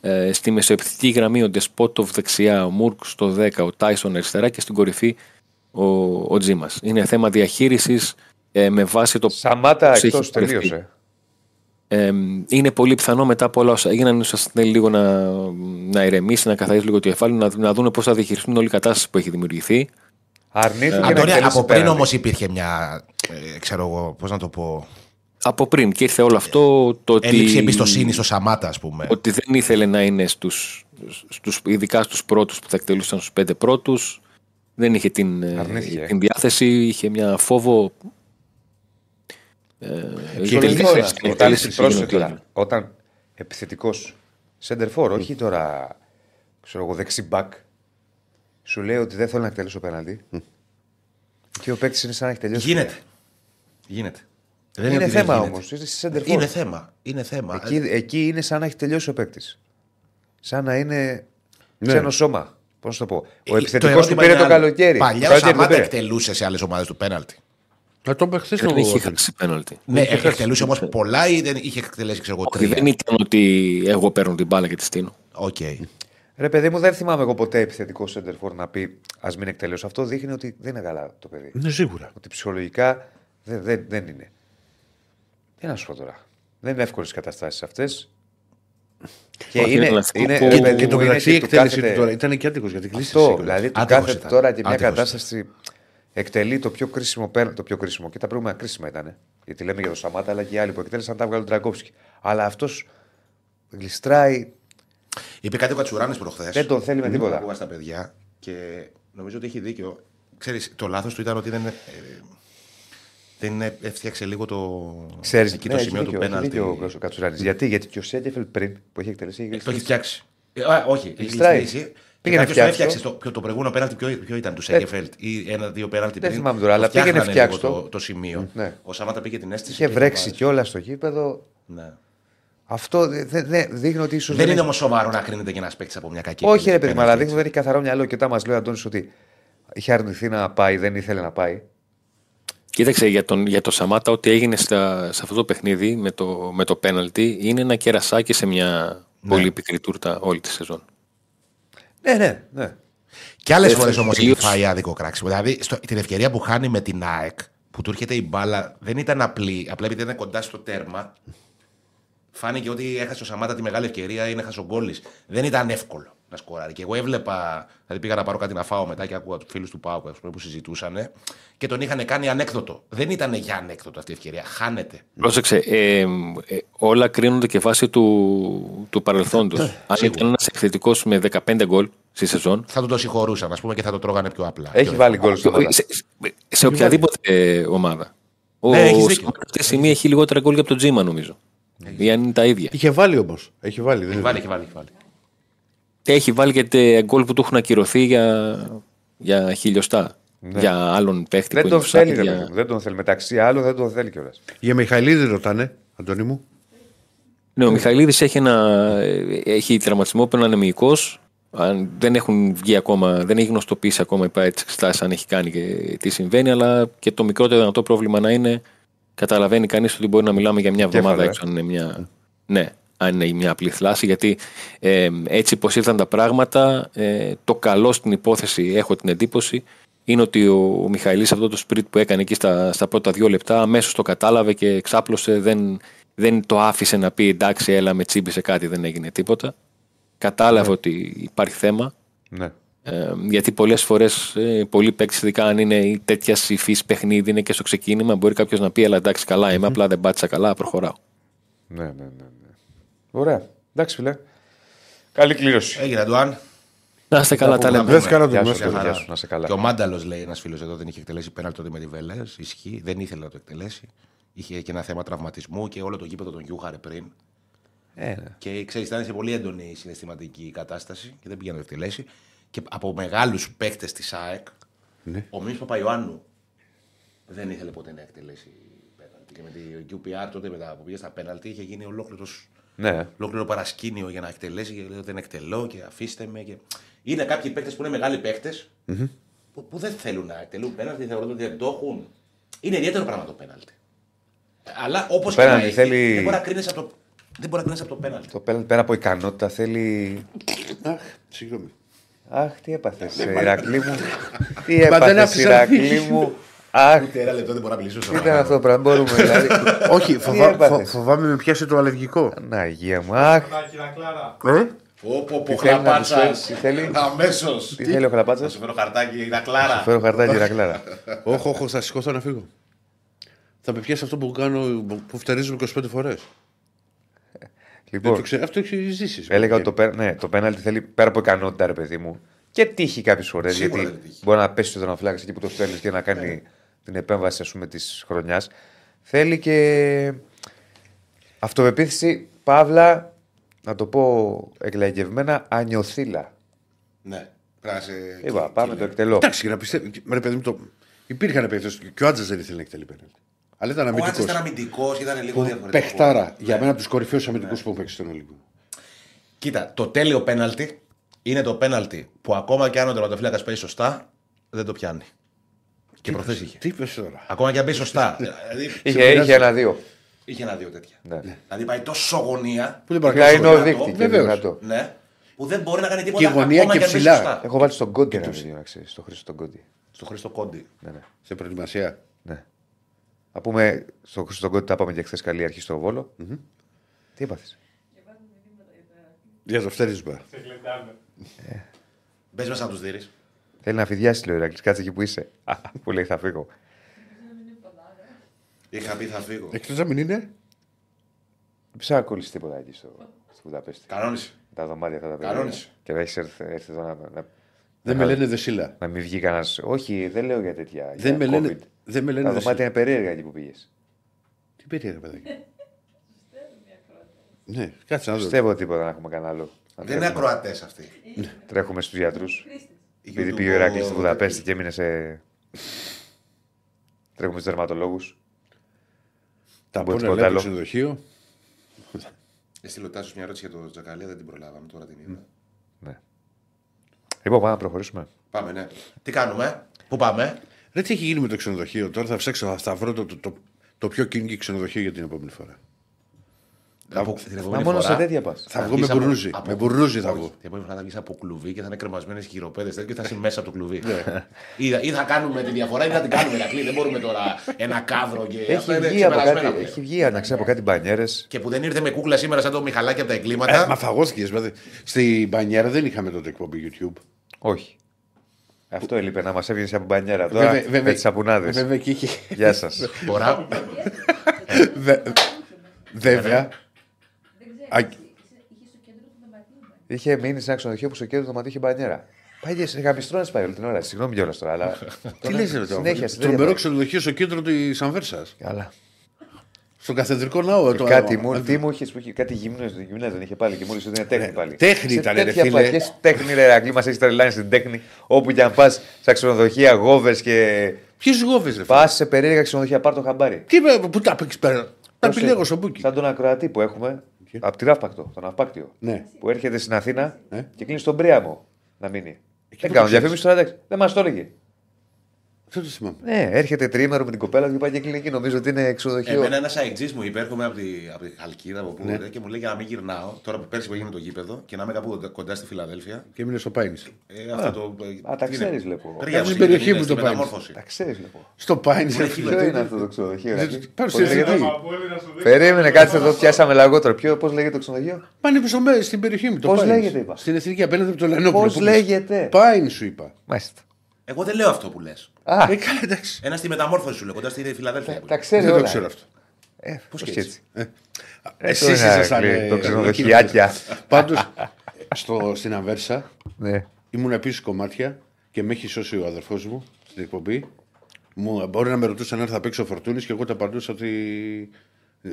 Ε, στη μεσοεπιθετική γραμμή ο Ντεσπότοβ δεξιά, ο Μούρκ στο 10, ο Τάισον αριστερά και στην κορυφή ο, ο Τζίμας. Είναι θέμα διαχείρισης ε, με βάση το. Σαμάτα πώς έχει εκτός πορευτεί. τελείωσε. Ε, είναι πολύ πιθανό μετά από όλα όσα έγιναν, ίσως θέλει λίγο να, να ηρεμήσει, να καθαρίσει λίγο το κεφάλι, να, να δουν πώς θα διαχειριστούν όλη η κατάσταση που έχει δημιουργηθεί. Αρνήθηκε να Αντώνη, εκτελέσει από πριν πέναλτι. όμως υπήρχε μια. Ε, ξέρω εγώ, πώς να το πω. Από πριν και ήρθε όλο αυτό το ότι. Έλλειψη εμπιστοσύνης στο Σαμάτα, ας πούμε. ότι δεν ήθελε να είναι στους, στους, ειδικά στους πρώτους που θα εκτελούσαν στους πέντε πρώτους δεν είχε την, ε, Αρνήθηκε. την διάθεση είχε μια φόβο ε, Και τελική τελικά, θέση. ε, Όταν Τελική πρόσεχε θέση. τώρα, όταν επιθετικός σέντερφορ, όχι τώρα ξέρω εγώ δεξί μπακ, σου λέει ότι δεν θέλω να εκτελέσω πέναλτι. Και ο παίκτης είναι σαν να έχει τελειώσει. Γίνεται. Γίνεται. Δεν Είναι ότι δεν θέμα γίνεται. όμως. Είσαι σέντερφορ. Είναι θέμα. Είναι θέμα. Εκεί, εκεί είναι σαν να έχει τελειώσει ο παίκτης. Σαν να είναι Ναι. ξένο σώμα. Πώς να το πω. Ο Ε, το επιθετικός του ερώτημα πήρε είναι το άλλο. καλοκαίρι. Παλιά Το ο καλοκαίρι Σαμάτα δεν πήρε. εκτελούσε σε άλλες ομάδες του πέναλτι. Να το είπε χθες δεν είχε χάσει πέναλτι. Ναι, εκτελούσε όμως πολλά ή δεν είχε εκτελέσει, ξέρω εγώ, Όχι, τρία; δεν ήταν ότι εγώ παίρνω την μπάλα και τη στήνω. Οκ. Ρε παιδί μου, δεν θυμάμαι εγώ ποτέ επιθετικό σέντερφορ να πει Α μην εκτελέσω. Αυτό δείχνει ότι δεν είναι καλά το παιδί. Ναι, σίγουρα. Ότι ψυχολογικά δεν, δεν, δεν είναι. Τι να σου πω τώρα. Δεν είναι εύκολες καταστάσεις αυτές. Και Όχι, είναι, είναι αυτό είναι, που- ρε Και, παιδί και το μου, είναι μεταξύ η και του εκτέλεσης κάθεται- του τώρα ήταν και άτυχος γιατί κλείσει. Αυτό, δηλαδή του Άτυχος κάθεται ήταν. τώρα και μια Άτυχος. κατάσταση εκτελεί το πιο κρίσιμο πέρα, το πιο κρίσιμο. Και τα προηγούμενα κρίσιμα ήταν. Γιατί λέμε για τον Σαμάτα, αλλά και οι άλλοι που εκτέλεσαν τα βγάλουν τον Τραγκόφσκι. Αλλά αυτός γλιστράει. Είπε κάτι ο Κατσουράνης προχθές. Δεν τον θέλει με τίποτα. Ακούγα στα παιδιά και νομίζω ότι έχει δίκιο. Ξέρεις, το λάθος του ήταν ότι δεν, ε, δεν έφτιαξε λίγο το, Ξέρεις, εκεί ναι, το έχει σημείο του δίκιο, έχει πέναλτι. δίκιο ο Κατσουράνης. Γιατί, γιατί και ο Σέντεφελ πριν που έχει εκτελέσει. έχει Ε, Το έχει γλιστρήσει. φτιάξει. Ε, α, όχι, έχει Γλιστράει. γλιστρήσει. Πήγαινε Κάποιος το φτιάξω. έφτιαξε. Το, ποιο- το προηγούμενο πέναλτι ποιο, ποιο ήταν του Σέγκεφελτ ή ένα-δύο πέναλτι Δεν πριν; θυμάμαι τώρα, Το αλλά πήγαινε φτιάχνανε φτιάξω λίγο το. το, το σημείο. Ναι. Ο Σαμάτα πήγε την αίσθηση. Είχε και βρέξει το βάζει. κιόλας στο γήπεδο. Ναι. Αυτό δεν δε, δε- δείχνει ότι ίσως. Δεν είναι όμως σοβαρό να κρίνεται και ένας παίκτης από μια κακή Όχι, εκτέλεση ρε παιδί, μου, πέναλτι, αλλά δείχνει ότι δεν έχει καθαρό μυαλό. Και όταν μας λέει ο Αντώνης ότι είχε αρνηθεί να πάει, δεν ήθελε να πάει. Κοίταξε για, τον, για το Σαμάτα ότι έγινε στα, σε αυτό το παιχνίδι με το, με το πέναλτι είναι ένα κερασάκι σε μια πολύ πικρή τούρτα όλη τη σεζόν. Ναι, ναι, ναι. Και άλλες Ε, φορές όμως έχει τελείως. φάει άδικο κράξιμο. Δηλαδή στο, την ευκαιρία που χάνει με την ΑΕΚ που του έρχεται η μπάλα δεν ήταν απλή. Απλά επειδή ήταν κοντά στο τέρμα. Φάνηκε ότι έχασε ο Σαμάτα τη μεγάλη ευκαιρία, είναι έχασε ο γκόλης. Δεν ήταν εύκολο να σκοράρει. Και εγώ έβλεπα, δηλαδή πήγα να πάρω κάτι να φάω μετά και άκουγα τους φίλους του Πάου που συζητούσαν και τον είχαν κάνει ανέκδοτο. Δεν ήταν για ανέκδοτο αυτή η ευκαιρία. Χάνεται. Πρόσεξε, ε, ε, όλα κρίνονται και βάσει του, του παρελθόντος. Αν ήταν ένας επιθετικό με 15 γκολ στη σεζόν, Θα του το συγχωρούσαν, ας πούμε, και θα το τρώγανε πιο απλά. Έχει Πιο βάλει γκολ στην ομάδα. σε, σε οποιαδήποτε ε, ομάδα. Ο Ναι, έχεις δίκιο. Σιμάκ αυτή τη στιγμή έχει λιγότερα γκολ και από τον Τζίμα, νομίζω. Ή αν είναι τα ίδια. Είχε βάλει όμως. Έχει βάλει. Δεν Έχει είναι. βάλει, έχει βάλει. Έχει βάλει. Έχει βάλει και τε- γκολ που του έχουν ακυρωθεί για, για χιλιοστά. Για άλλον παίχτη Δεν που τον είναι θέλει, offside, ρε για- παιδί μου. Δεν τον θέλει. Μεταξύ άλλων δεν τον θέλει κιόλας. Για Μιχαηλίδη ρωτάνε, Αντώνη μου. Ναι, ο Μιχαηλίδης έχει, ένα, ε, έχει τραυματισμό που είναι ανεμικό. Δεν έχουν βγει ακόμα, δεν έχει γνωστοποιήσει ακόμα η ΠΑΕ τι εξετάσει αν έχει κάνει και τι συμβαίνει, αλλά και το μικρότερο δυνατό πρόβλημα να είναι καταλαβαίνει κανείς ότι μπορεί να μιλάμε για μια εβδομάδα Κέφαλο, ε. έξω αν είναι μια. Ναι, αν είναι μια απλή θλάση, γιατί ε, έτσι πως ήρθαν τα πράγματα, ε, το καλό στην υπόθεση, έχω την εντύπωση, είναι ότι ο, ο Μιχαηλής αυτό το σπριτ που έκανε εκεί στα, στα πρώτα δύο λεπτά αμέσως το κατάλαβε και εξάπλωσε, δεν, δεν το άφησε να πει εντάξει έλα με τσίμπησε κάτι, δεν έγινε τίποτα. Κατάλαβε ότι υπάρχει θέμα. Ναι. Ε, γιατί πολλές φορές, ε, πολλοί παίκτες, ειδικά αν είναι τέτοια υφής παιχνίδι, είναι και στο ξεκίνημα, μπορεί κάποιος να πει: Αλλά εντάξει, καλά είμαι, απλά δεν πάτησα καλά, προχωράω. Ναι, ναι, ναι, ναι. Ωραία. Εντάξει, φιλέ. Καλή κλήρωση. Έγινε, Αντουάν. Να είστε καλά, τα λέμε. Βρες καλά Γεια το σου, μέσα. γεια σου, να είσαι καλά. Και ο Μάνταλος λέει ένας φίλος εδώ δεν είχε εκτελέσει πέναλτι τότε με τη Βελέ. Ισχύει, δεν ήθελε να το εκτελέσει. Είχε και ένα θέμα τραυματισμού και όλο το γήπεδο τον γιούχαρε πριν. Ε, ναι. Και ξέρεις, ήταν σε πολύ έντονη συναισθηματική κατάσταση και δεν πήγε να το εκτελέσει. Και από μεγάλους παίκτες της ΑΕΚ, Ναι. ο Μίμη Παπαϊωάννου δεν ήθελε ποτέ να εκτελέσει πέναλτι. Και με τη QPR τότε μετά που πήγε στα πέναλτι είχε γίνει ολόκληρος ναι. ολόκληρο παρασκήνιο για να εκτελέσει και λέει δεν εκτελώ και αφήστε με. Και... Είναι κάποιοι παίκτες που είναι μεγάλοι παίκτες, που, που δεν θέλουν να εκτελούν πέναλτι, θεωρούν ότι δεν το έχουν. Είναι ιδιαίτερο πράγμα το πέναλτι. Αλλά όπως και να πέναλτι έχει, θέλει- δεν μπορεί να κρίνεις από το, δεν μπορεί να κρίνεις από το πέναλτι. Το πέρα, πέρα από ικανότητα θέλει. Αχ, συγγνώμη. Αχ, τι έπαθες, Ηρακλή μου. Τι Μα δεν έπαθες, άφησα Ηρακλή φύγει. μου. Αχ, Ούτε ένα λεπτό δεν μπορώ να μιλήσω τι ήταν αυτό το πράγμα, μπορούμε δηλαδή. Όχι, Τι φοβά, έπαθες; φο- φοβάμαι με πιάσει το αλεργικό. Να, υγεία μου. Αχ, Να, κυρία Κλάρα. Ε; Όπω Τι θέλεις να του φέρει, τι θέλεις; Αμέσως. τι θέλει ο Χλαπάτσας; Θα σου φέρω χαρτάκι, να κλάρα. Φέρω χαρτάκι, Ηρακλάρα. Όχι, όχι, θα σηκωθώ να φύγω. Θα με πιάσει αυτό που κάνω, που φτερίζουμε 25 φορές. Λοιπόν, Αυτό έχει ζήσει. έλεγα ότι το, πέ- ναι, το πέναλτι θέλει πέρα από ικανότητα, ρε παιδί μου. Και τύχη κάποιες φορές. Σίγουρα Γιατί είναι τύχη. μπορεί να πέσει ο δρομοφυλάκα εκεί που το στέλνεις και να κάνει την επέμβαση ας πούμε, της χρονιάς. Θέλει και αυτοπεποίθηση, παύλα, να το πω εκλαγευμένα, ανιωθήλα. Ναι, πρέπει να σε. Είπα, πάμε το εκτελώ. Εντάξει, και να πιστεύω. Ρε παιδί μου, το... υπήρχαν περιπτώσεις. Και ο Άτζα δεν ήθελε να εκτελεί πέναλτι. Αλλά ήταν Ο Άτζα αμυντικός. ήταν αμυντικός και ήταν λίγο διαφορετικό. Πεχτάρα. Για μένα από τους κορυφαίους αμυντικούς που έχουν παίξει στον Ολυμπικό. Κοίτα, το τέλειο πέναλτι είναι το πέναλτι που ακόμα και αν ο τερματοφύλακας παίζει σωστά, δεν το πιάνει. Και προθέσεις είχε. Τι είπε τώρα. Ακόμα και αν παίζει σωστά. δηλαδή, Είχε, είχε ένα-δύο. είχε ένα-δύο τέτοια. Ναι. Δηλαδή πάει τόσο γωνία. Πού δεν μπορεί Ποια να είναι ο δυνατό, δείκτης και βεβαίως. δυνατό. Ναι, που δεν μπορεί να κάνει Και τίποτα γωνία ακόμα και και αν παίζει ψηλά. σωστά. Έχω βάλει στον κόντι ένα δύο, να ξέρεις. Στο Χρήστο τον κόντι. Στο Χρήστο Κόντι. Ναι, ναι. Σε προετοιμασία. ναι. Να πούμε στο Χρήστο τον κόντι, τα είπαμε και χθες καλή αρχή στο βολο Τι έπαθες; Για το φτέρισμα. Σε γλεντάνε. Μπες μέσα να τους δεις. Θέλει να φυδιάσει, λέει ο Ηρακλής. Κάτσε εκεί που είσαι. Α, που λέει θα φύγω. Είχα πει θα φύγω. Εκτός να μην είναι. Δεν ψάχνω να κολλήσει τίποτα εκεί στο, στο Βουδαπέστη. Κανόνισε. Τα δωμάτια αυτά τα παιδιά. Κανόνισε. Και θα έχεις έρθει, έρθει εδώ να, να, Δεν με λένε Δεσίλα. να μην βγει κανένας. Όχι, δεν λέω για τέτοια. Δεν για με λένε, COVID. δεν με Τα λένε δωμάτια Δεσίλα. είναι περίεργα εκεί που πήγες. Τι περίεργα, παιδάκι. Ναι, κάτσε να δω. Πιστεύω τίποτα να έχουμε κανένα άλλο. Να Δεν είναι τρέχουμε- ακροατές αυτοί. Τρέχουμε στους γιατρούς. Επειδή YouTube πήγε ο Ηρακλή στη ο- Βουδαπέστη και έμεινε σε. Τρέχουμε στους δερματολόγου. Τα Μπορεί πόνα τίποτα λέει άλλο. το ξενοδοχείο. Έστειλε ο Τάσος μια ερώτηση για το Τζακαλία, δεν την προλάβαμε τώρα την είδα. Ναι. Λοιπόν, πάμε να προχωρήσουμε. Πάμε, ναι. Τι κάνουμε, πού πάμε; Ρε τι έχει γίνει με το ξενοδοχείο. Τώρα θα ψάξω, θα βρω το, το, το, το πιο κίνητο ξενοδοχείο για την επόμενη φορά. Από, την Μα επόμενη μόνος φορά σε τέτοια πας. Θα βγω με βγεις από- μπουρνούζι. από- Με μπουρνούζι θα όχι, βγω. Την επόμενη φορά θα βγεις από κλουβί και θα είναι κρεμασμένες χειροπέδες και θα είσαι μέσα από το κλουβί. Ναι. ή, ή θα κάνουμε τη διαφορά ή θα την κάνουμε Ηρακλή. Δεν μπορούμε τώρα ένα κάδρο και αυτά Έχει είναι βγει, από ξεπερασμένα κάτι, πλέον. έχει βγει να ξέρω, από κάτι μπανιέρες. Και που δεν ήρθε με κούκλα σήμερα σαν το Μιχαλάκι από τα εγκλήματα. Ε, Μα φαγώθηκες. Δηλαδή. Στην μπανιέρα δεν είχαμε τότε εκπομπή YouTube. Όχι. Αυτό έλειπε να μας έβγαινε από μπανιέρα τώρα με τις σαπουνάδες. Βέβαια και είχε. Γεια σας. Μπορά. Βε- Βέβαια. Δεν Α, ξέρω. Είχε στο κέντρο του δωματίου. Είχε μείνει σε ένα ξενοδοχείο που στο κέντρο του δωματίου είχε μπανιέρα. Πάει σε γαμιστρώνε πάει όλη την ώρα. Συγγνώμη κιόλας τώρα, αλλά. Τι λες ρε τώρα. Συνέχεια. συνέχεια Τρομερό πάει. ξενοδοχείο στο κέντρο της Ανβέρσα. Καλά. Στον καθεδρικό ναό. Και το- κάτι μου, α- τι μου είχες που είχε κάτι γυμνές, γυμνές δεν είχε πάλι και μου έλεγε ότι είναι τέχνη πάλι. Ναι, τέχνη Σε ήταν, ρε τέτοια φίλε. πλακές τέχνη, ρε Ακλή, μας έχεις τρελάνει στην τέχνη. Όπου και αν πας στα ξενοδοχεία, γόβες και. Ποιες γόβες, ρε φίλε; Πας σε περίεργα ξενοδοχεία, πάρ το χαμπάρι. Τι με, πού τα παίξει πέρα; Τα Δώσε- επιλέγω στο μπουκι. Σαν τον ακροατή που έχουμε από τη Ράφπακτο, τον Αυπάκτιο. Ναι. Που έρχεται στην Αθήνα Ε. και κλείνει στον Πρίαμο να μείνει. που Δεν το κάνω ξέρεις. διαφήμιση τώρα, εντάξει. Δεν μας το έλεγε. Δεν το θυμάμαι. Ναι, έρχεται τρίμερο με την κοπέλα και πάει και κλείνει εκεί. Νομίζω ότι είναι ξενοδοχείο. Εμένα ένας αεκτζή μου είπε: Έρχομαι από τη, από τη Χαλκίδα από πού Ναι. ναι. και μου λέει για να μην γυρνάω. Τώρα που πέρσι που έγινε το γήπεδο και να είμαι κάπου κοντά- κοντά στη Φιλαδέλφια. Και έμεινε στο Πάινι. Ε, αυτό το. Α, τα τι ξέρεις, είναι, βλέπω. Περίεργο, Στην είναι, περιοχή είναι, μου στη το πάει. μεταμόρφωση. Τα ξέρεις λοιπόν. Στο Πάινι. Ποιο είναι αυτό το ξενοδοχείο, Δεν- Ακλή; Πάνω Πώς στη λέγεται; Εθνική. Από όλοι να σου δείξω. Περίμενε, κάτσε εδώ, πιάσαμε λαγότερο. Ποιο, πώς λέγεται το ξενοδοχείο; Πάνε πίσω με- στην περιοχή μου. το Πώς Πάινις. λέγεται, είπα; Στην εθνική απέναντι από το Λενόπουλο. Πώς λέγεται; Πάινι σου είπα. Μάλιστα. Εγώ δεν λέω αυτό που λες. Α, Ε, καλά, εντάξει. Ένα στη μεταμόρφωση σου λέω, κοντά στη Φιλαδέλφια. που τα λέω. ξέρει Δεν το όλα. ξέρω αυτό. Ε, Πώς πώς και έτσι. Εσείς είναι, ήσασταν. Ακλή, ε, το ξενοδοχιάκια. Πάντως στην Ανβέρσα Ναι. ήμουν επίσης κομμάτια και με έχει σώσει ο αδερφός μου στην εκπομπή. Μου, μπορεί να με ρωτούσαν αν θα παίξει ο Φορτούνη και εγώ τα απαντούσα ότι.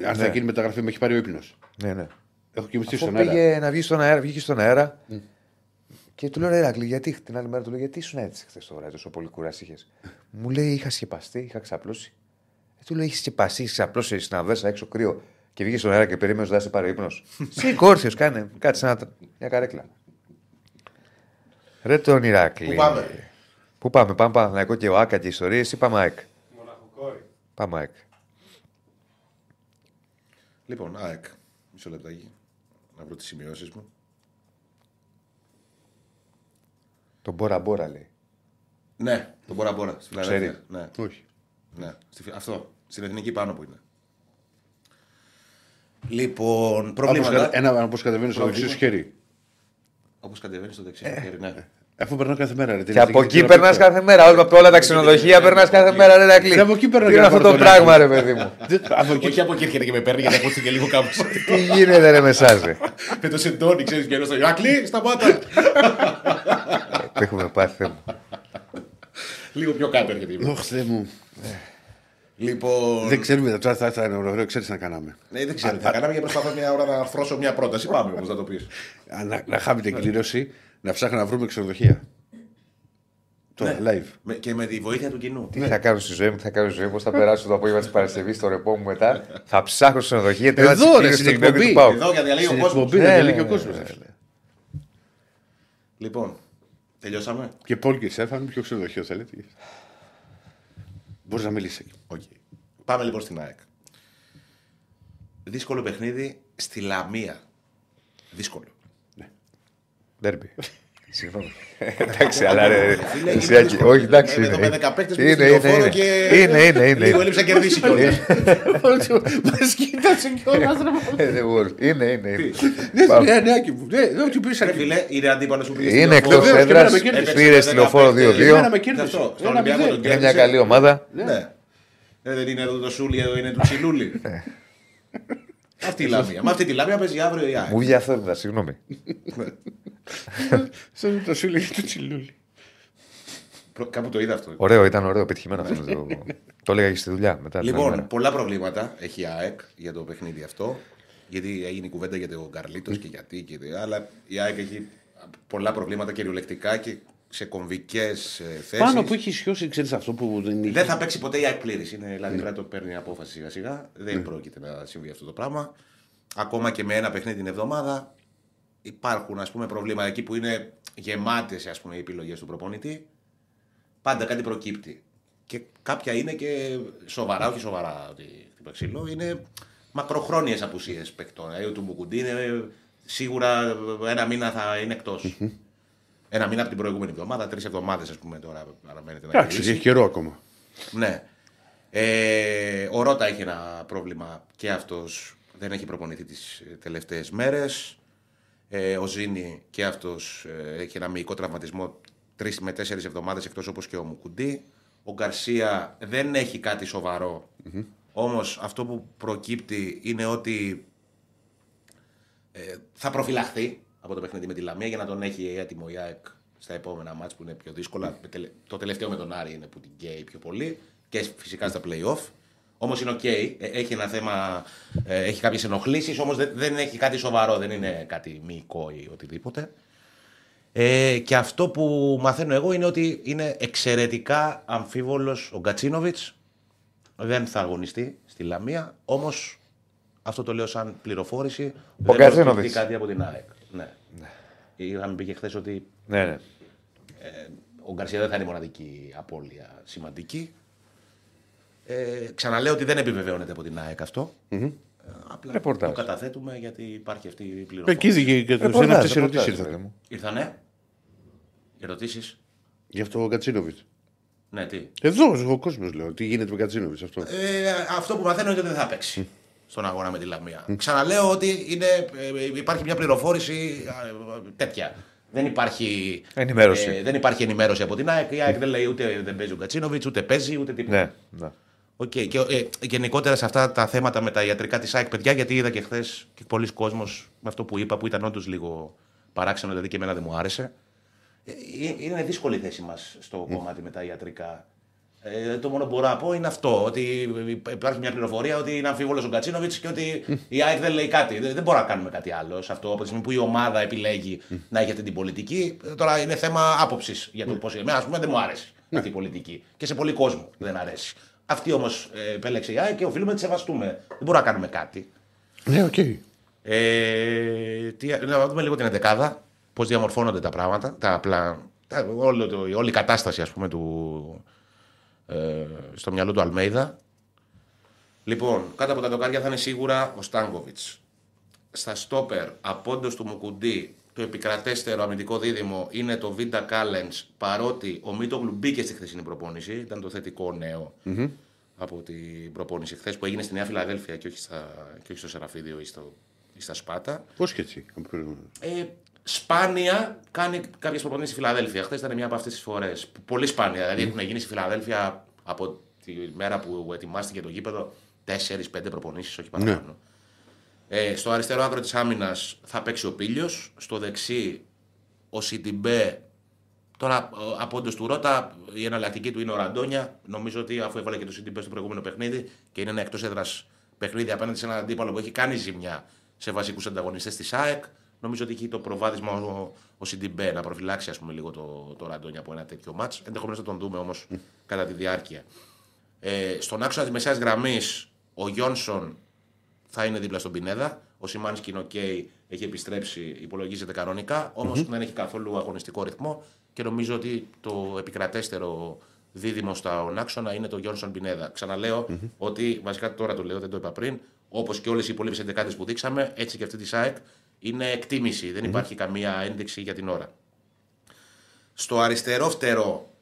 Αν θα γίνει μεταγραφή, με έχει πάρει ο ύπνος. Ναι, ναι. Έχω κοιμηθεί Αφού στον αέρα. πήγε να βγει στον αέρα, βγήκε στον αέρα. Και του λέω ρε Ηρακλή, γιατί την άλλη μέρα του λέω γιατί ήσουν έτσι χθες το βράδυ, τόσο πολύ κουράση είχε. Μου λέει είχα σκεπαστεί, είχα ξαπλώσει. Ε, του λέω είχε σκεπαστεί, είχε ξαπλώσει στην αβέρσα έξω κρύο και βγήκες στον αέρα και περίμενες να σε πάρει ο ύπνος. Σηκώρθιο, κάνε, κάτσε ένα, μια καρέκλα. Ρε τον Ηρακλή. Πού πάμε; Πού πάμε, πάμε Παναθηναϊκό και ο Άκα και ιστορίες ή πάμε ΑΕΚ; Μοναχοκόρη. Πάμε ΑΕΚ. Λοιπόν, ΑΕΚ. Μισό λεπτάκι. Να βρω τις σημειώσεις μου. Τον Μπόρα Μπόρα λέει. Ναι, τον Μπόρα Μπόρα. Στη Φιλαδέλφιας. Ξέρει. Ναι, Όχι. ναι. Στη, Φι- αυτό. Στην εθνική πάνω που είναι. Λοιπόν, Όπως προβλήματα. κα- Ένα όπως κατεβαίνεις στο Προβλήματα. δεξί σου χέρι. Όπως κατεβαίνεις στο δεξί χέρι, ναι. Αφού περνάω κάθε μέρα. Ρε, την Και από εθνική εκεί την περνάς απέξω. κάθε μέρα. Όλα, από όλα τα ξενοδοχεία περνάς κάθε μέρα, ρε Ρακλή. Και από εκεί παίρνω Τι και είναι ένα αυτό το φορτωνάκι. πράγμα, ρε παιδί μου; Δεν- Από εκεί Όχι από εκεί έρχεται και με παίρνει γιατί ακούστηκε λίγο κάπως. Τι γίνεται, ρε Μεσάζε. με το σεντόνι, ξέρεις και στο Ηρακλή, σταμάτα. Τι έχουμε πάθει, Θεέ μου. λίγο πιο κάτω έρχεται. Ωχ, Θεέ μου. Λοιπόν. Δεν ξέρουμε τώρα, θα, θα είναι ωραίο, ξέρεις να κάναμε. Ναι, δεν ξέρω τι θα κάναμε για προσπαθώ μια ώρα να αρθρώσω μια πρόταση. Πάμε όμως να το πεις. Α, Να, να χάμε την κλήρωση, να ψάχνουμε να βρούμε ξενοδοχεία. Τώρα, live. Και με τη βοήθεια του κοινού. Τι θα κάνω στη ζωή μου, τι θα κάνω στη ζωή μου, πώς θα περάσω το απόγευμα της Παρασκευής στο ρεπό μου μετά. Θα ψάχνω στο ξενοδοχείο. τι Εδώ, να ρε, τις στην κλείνω εκπομπή. του ΠΑΟΚ. Εδώ για διαλέγει ο Στην κόσμος. εκπομπή Ναι, να ναι, διαλέγει ο ναι, κόσμος. ναι, ναι. Λοιπόν, τελειώσαμε; Και Πολ και Στέφαν, ποιο ξενοδοχείο θέλετε. Μπορείς να μιλήσεις. Οκ. Πάμε λοιπόν στην ΑΕΚ. Δύσκολο παιχνίδι στη Λαμία. Δύσκολο. Ντέρμπι. Συγγνώμη. Εντάξει, αλλά ρε. Φίλε, εσύ, είναι Άκη, δύσκολο. Όχι, εντάξει. Εδώ είναι. με 15 παίκτες Είναι, που είναι, είναι είναι. και- Είναι, είναι, είναι. Λίγο έλειψε να κερδίσει κιόλας. Μας κοίτασε κιόλας. Ε, δεν μπορεί. Είναι, είναι. είναι. Ναι, Πάμε. ναι, ναι, μου. Ναι, δεν του πήρε Ρε φίλε, είναι αντίπαλος σου πήγε Είναι στη εκτός λεωφόρο. Βεβαίως, και εμένα έδρα. με κέρδισε. Πήρε στη λεωφόρο Εμένα με 2-2. κέρδισε. Αυτό, στον Ένα Ολυμπιακό μηδέν. τον Είναι μια κέρδισε. καλή ομάδα. Ναι. Ε, Δεν είναι εδώ το Σούλι, εδώ είναι του Τσιλούλη. Αυτή η Λαμία. Με αυτή τη Λαμία παίζει αύριο η ΑΕΚ. Μου βγει αυθόρμητα, συγγνώμη. Σαν το σου λέει του τσιλούλι. Προ- Κάπου το είδα αυτό. Ωραίο, ήταν ωραίο, πετυχημένο αυτός. το- Το έλεγα και στη δουλειά μετά. την άλλη Λοιπόν, μέρα. πολλά προβλήματα έχει η ΑΕΚ για το παιχνίδι αυτό. Γιατί έγινε η κουβέντα για τον Καρλίτος και γιατί. Και... Αλλά η ΑΕΚ έχει πολλά προβλήματα κυριολεκτικά και σε κομβικές θέσεις. Πάνω που έχει σιώσει, ξέρεις αυτό που δεν είχε. Δεν θα παίξει ποτέ η ΑΕΚ πλήρης. Δηλαδή πρέπει να το παίρνει απόφαση σιγά σιγά. Δεν πρόκειται να συμβεί αυτό το πράγμα. Ακόμα και με ένα παιχνίδι την εβδομάδα υπάρχουν ας πούμε, προβλήματα εκεί που είναι γεμάτες οι επιλογές του προπονητή. Πάντα κάτι προκύπτει. Και κάποια είναι και σοβαρά, όχι σοβαρά ότι χτύπα ξύλο, είναι μακροχρόνιες απουσίες παικτών. Δηλαδή, ο του Μπουκουντή είναι σίγουρα ένα μήνα θα είναι εκτός. Ένα μήνα από την προηγούμενη εβδομάδα, τρεις εβδομάδες ας πούμε τώρα παραμένετε να Εντάξει, γυρίσει. έχει καιρό ακόμα. Ναι. Ε, ο Ρότα έχει ένα πρόβλημα και αυτός δεν έχει προπονηθεί τις τελευταίες μέρες. Ε, ο Ζήνη και αυτός έχει ένα μυϊκό τραυματισμό τρεις με τέσσερις εβδομάδες εκτός όπως και ο Μουκουντή. Ο Γκαρσία δεν έχει κάτι σοβαρό. Όμως αυτό που προκύπτει είναι ότι ε, θα προφυλαχθεί από το παιχνίδι με τη Λαμία για να τον έχει έτοιμο η ΑΕΚ στα επόμενα ματς που είναι πιο δύσκολα. Με τελε- Το τελευταίο με τον Άρη είναι που την καίει πιο πολύ και φυσικά στα play-off. Όμως είναι οκ. Ε, Έχει ένα θέμα, ε, έχει κάποιες ενοχλήσεις, όμως δεν, δεν έχει κάτι σοβαρό, δεν είναι κάτι μυϊκό ή οτιδήποτε. Ε, και αυτό που μαθαίνω εγώ είναι ότι είναι εξαιρετικά αμφίβολος ο Γκατσίνοβιτς. Δεν θα αγωνιστεί στη Λαμία, όμως αυτό το λέω σαν πληροφόρηση. δεν Γκατσίνοβιτς. προκύπτει κάτι από την ΑΕΚ. Ναι. Είχαμε πει και χθες ότι Ναι, ναι. ο Γκαρσία δεν θα είναι η μοναδική απώλεια σημαντική. Ε, ξαναλέω ότι δεν επιβεβαιώνεται από την ΑΕΚ αυτό. Ε, απλά Ρεπορτάζ. το καταθέτουμε γιατί υπάρχει αυτή η Εκεί πληροφόρηση. και και Ρεπορτάζ, αυτές οι ερωτήσεις ρεπορτάζ, ήρθαν. παιδί μου. Ήρθανε; Ερωτήσεις; Γι' αυτό ο Γκατσίνοβιτς. Ναι, τι; Εδώ ο κόσμος λέω. Τι γίνεται με Γκατσίνοβιτς αυτό. Ε, αυτό που μαθαίνω είναι ότι δεν θα παίξει στον αγώνα με τη Λαμία. Ξαναλέω ότι είναι, ε, υπάρχει μια πληροφόρηση ε, τέτοια. Δεν υπάρχει, Ενημέρωση. ε, δεν υπάρχει ενημέρωση από την ΑΕΚ. Η ΑΕΚ δεν λέει ούτε δεν παίζει ο Γκατσίνοβιτς, ούτε παίζει, ούτε τίποτα. Ναι, ναι. Οκ. Και ε, γενικότερα σε αυτά τα θέματα με τα ιατρικά της ΑΕΚ, παιδιά, γιατί είδα και χθες και πολλοί κόσμος με αυτό που είπα, που ήταν όντως λίγο παράξενο, δηλαδή και εμένα δεν μου άρεσε. Ε, ε, είναι δύσκολη η θέση μας στο κομμάτι με τα ιατρικά. Ε, το μόνο που μπορώ να πω είναι αυτό, ότι υπάρχει μια πληροφορία ότι είναι αμφίβολος ο Γκατσίνοβιτ και ότι η ΑΕΚ δεν λέει κάτι. Δεν, δεν μπορούμε να κάνουμε κάτι άλλο σε αυτό. Από τη στιγμή που η ομάδα επιλέγει να έχει αυτή την πολιτική, ε, τώρα είναι θέμα άποψης για το πώ. Εμένα, ας πούμε, δεν μου άρεσε αυτή η πολιτική. Και σε πολλοί κόσμο δεν αρέσει. Αυτή όμως επέλεξε η ΑΕΚ και οφείλουμε να τη σεβαστούμε. Δεν μπορούμε να κάνουμε κάτι. Ναι, οκ. Ε, τι, να δούμε λίγο την εντεκάδα, πώς διαμορφώνονται τα πράγματα, τα, πλα, τα, όλο το, όλη η κατάσταση ας πούμε του, ε, στο μυαλό του Αλμέιδα. Λοιπόν, κάτω από τα δοκάρια θα είναι σίγουρα ο Στάνκοβιτς. Στα στόπερ, απόντος του Μουκουντή, το επικρατέστερο αμυντικό δίδυμο είναι το Βίντα Κάλενς, παρότι ο Μίτογλου μπήκε στη χθεσινή προπόνηση, ήταν το θετικό νέο από την προπόνηση χθες που έγινε στη Νέα Φιλαδέλφια και όχι, στα, και όχι στο Σεραφίδιο ή, στο, ή στα Σπάτα. Πώς και έτσι. Ε, σπάνια κάνει κάποιες προπονήσεις στη Φιλαδέλφια. Χθες ήταν μια από αυτές τις φορές. Πολύ σπάνια. Δηλαδή έχουν γίνει στη Φιλαδέλφια από τη μέρα που ετοιμάστηκε το γήπεδο 4-5 προπονήσεις, όχι παραπάνω. Ε, στο αριστερό άκρο της άμυνας θα παίξει ο Πίλιο. Στο δεξί ο Σιντιμπέ. Τώρα απόντος του Ρότα η εναλλακτική του είναι ο Ραντόνια. Νομίζω ότι αφού έβαλε και το Σιντιμπέ στο προηγούμενο παιχνίδι και είναι ένα εκτός έδρας παιχνίδι απέναντι σε έναν αντίπαλο που έχει κάνει ζημιά σε βασικούς ανταγωνιστές της ΑΕΚ, νομίζω ότι έχει το προβάδισμα ο, ο Σιντιμπέ να προφυλάξει ας πούμε, λίγο το, το Ραντόνια από ένα τέτοιο ματς. Ενδεχομένως θα τον δούμε όμως κατά τη διάρκεια. Ε, στον άξονα της μεσαίας γραμμής ο Γιόνσον θα είναι δίπλα στον Πινέδα. Ο Σιμάνσκι είναι οκ, έχει επιστρέψει, υπολογίζεται κανονικά, όμως δεν έχει καθόλου αγωνιστικό ρυθμό και νομίζω ότι το επικρατέστερο δίδυμο στα άξονα είναι το Γιόνσον Πινέδα. Ξαναλέω ότι, βασικά τώρα το λέω, δεν το είπα πριν, όπως και όλες οι υπόλοιπες εντεκάδε που δείξαμε, έτσι και αυτή της ΣΑΕΚ είναι εκτίμηση. Δεν υπάρχει καμία ένδειξη για την ώρα. Στο αριστερό φτερό,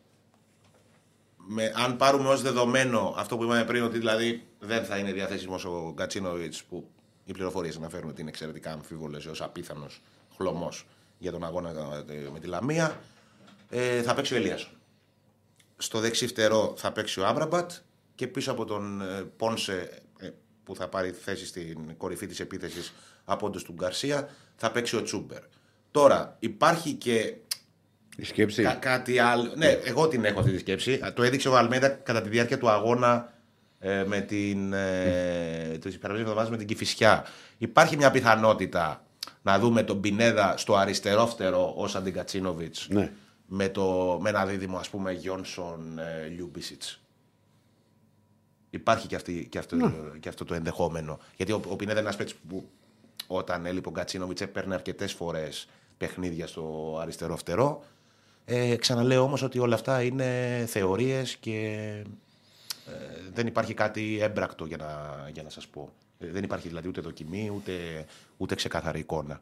με, αν πάρουμε ως δεδομένο αυτό που είπαμε πριν, ότι δηλαδή δεν θα είναι διαθέσιμος ο Γκατσίνοβιτ, που οι πληροφορίες αναφέρουν ότι είναι εξαιρετικά αμφίβολες έως απίθανος χλωμός για τον αγώνα ε, με τη Λαμία, ε, θα παίξει ο Ελίασον. Στο δεξί φτερό θα παίξει ο Άμπραμπατ και πίσω από τον ε, Πόνσε ε, που θα πάρει θέση στην κορυφή της επίθεσης από όντως του Γκαρσία θα παίξει ο Τσούμπερ. Τώρα υπάρχει και Η σκέψη. Κα- κάτι άλλο. Ναι, εγώ την έχω αυτή τη σκέψη. Το έδειξε ο Αλμέδα κατά τη διάρκεια του αγώνα ε, με την. Ε, της περασμένης εβδομάδας με την Κηφισιά. Υπάρχει μια πιθανότητα να δούμε τον Πινέδα στο αριστερό φτερό ως Αντιγκατσίνοβιτ Ναι. με, το, με ένα δίδυμο ας πούμε Γιόνσον ε, Λιούμπισιτς. Υπάρχει και, αυτή, και, αυτό, και αυτό το ενδεχόμενο. Γιατί ο, ο Πινέδα είναι ένας παίκτης που όταν έλειπε ο Γκατσίνοβιτς έπαιρνε αρκετές φορές παιχνίδια στο αριστερό φτερό. Ε, ξαναλέω όμως ότι όλα αυτά είναι θεωρίες και ε, δεν υπάρχει κάτι έμπρακτο για να, για να σας πω. Ε, Δεν υπάρχει δηλαδή ούτε δοκιμή, ούτε, ούτε ξεκάθαρη εικόνα.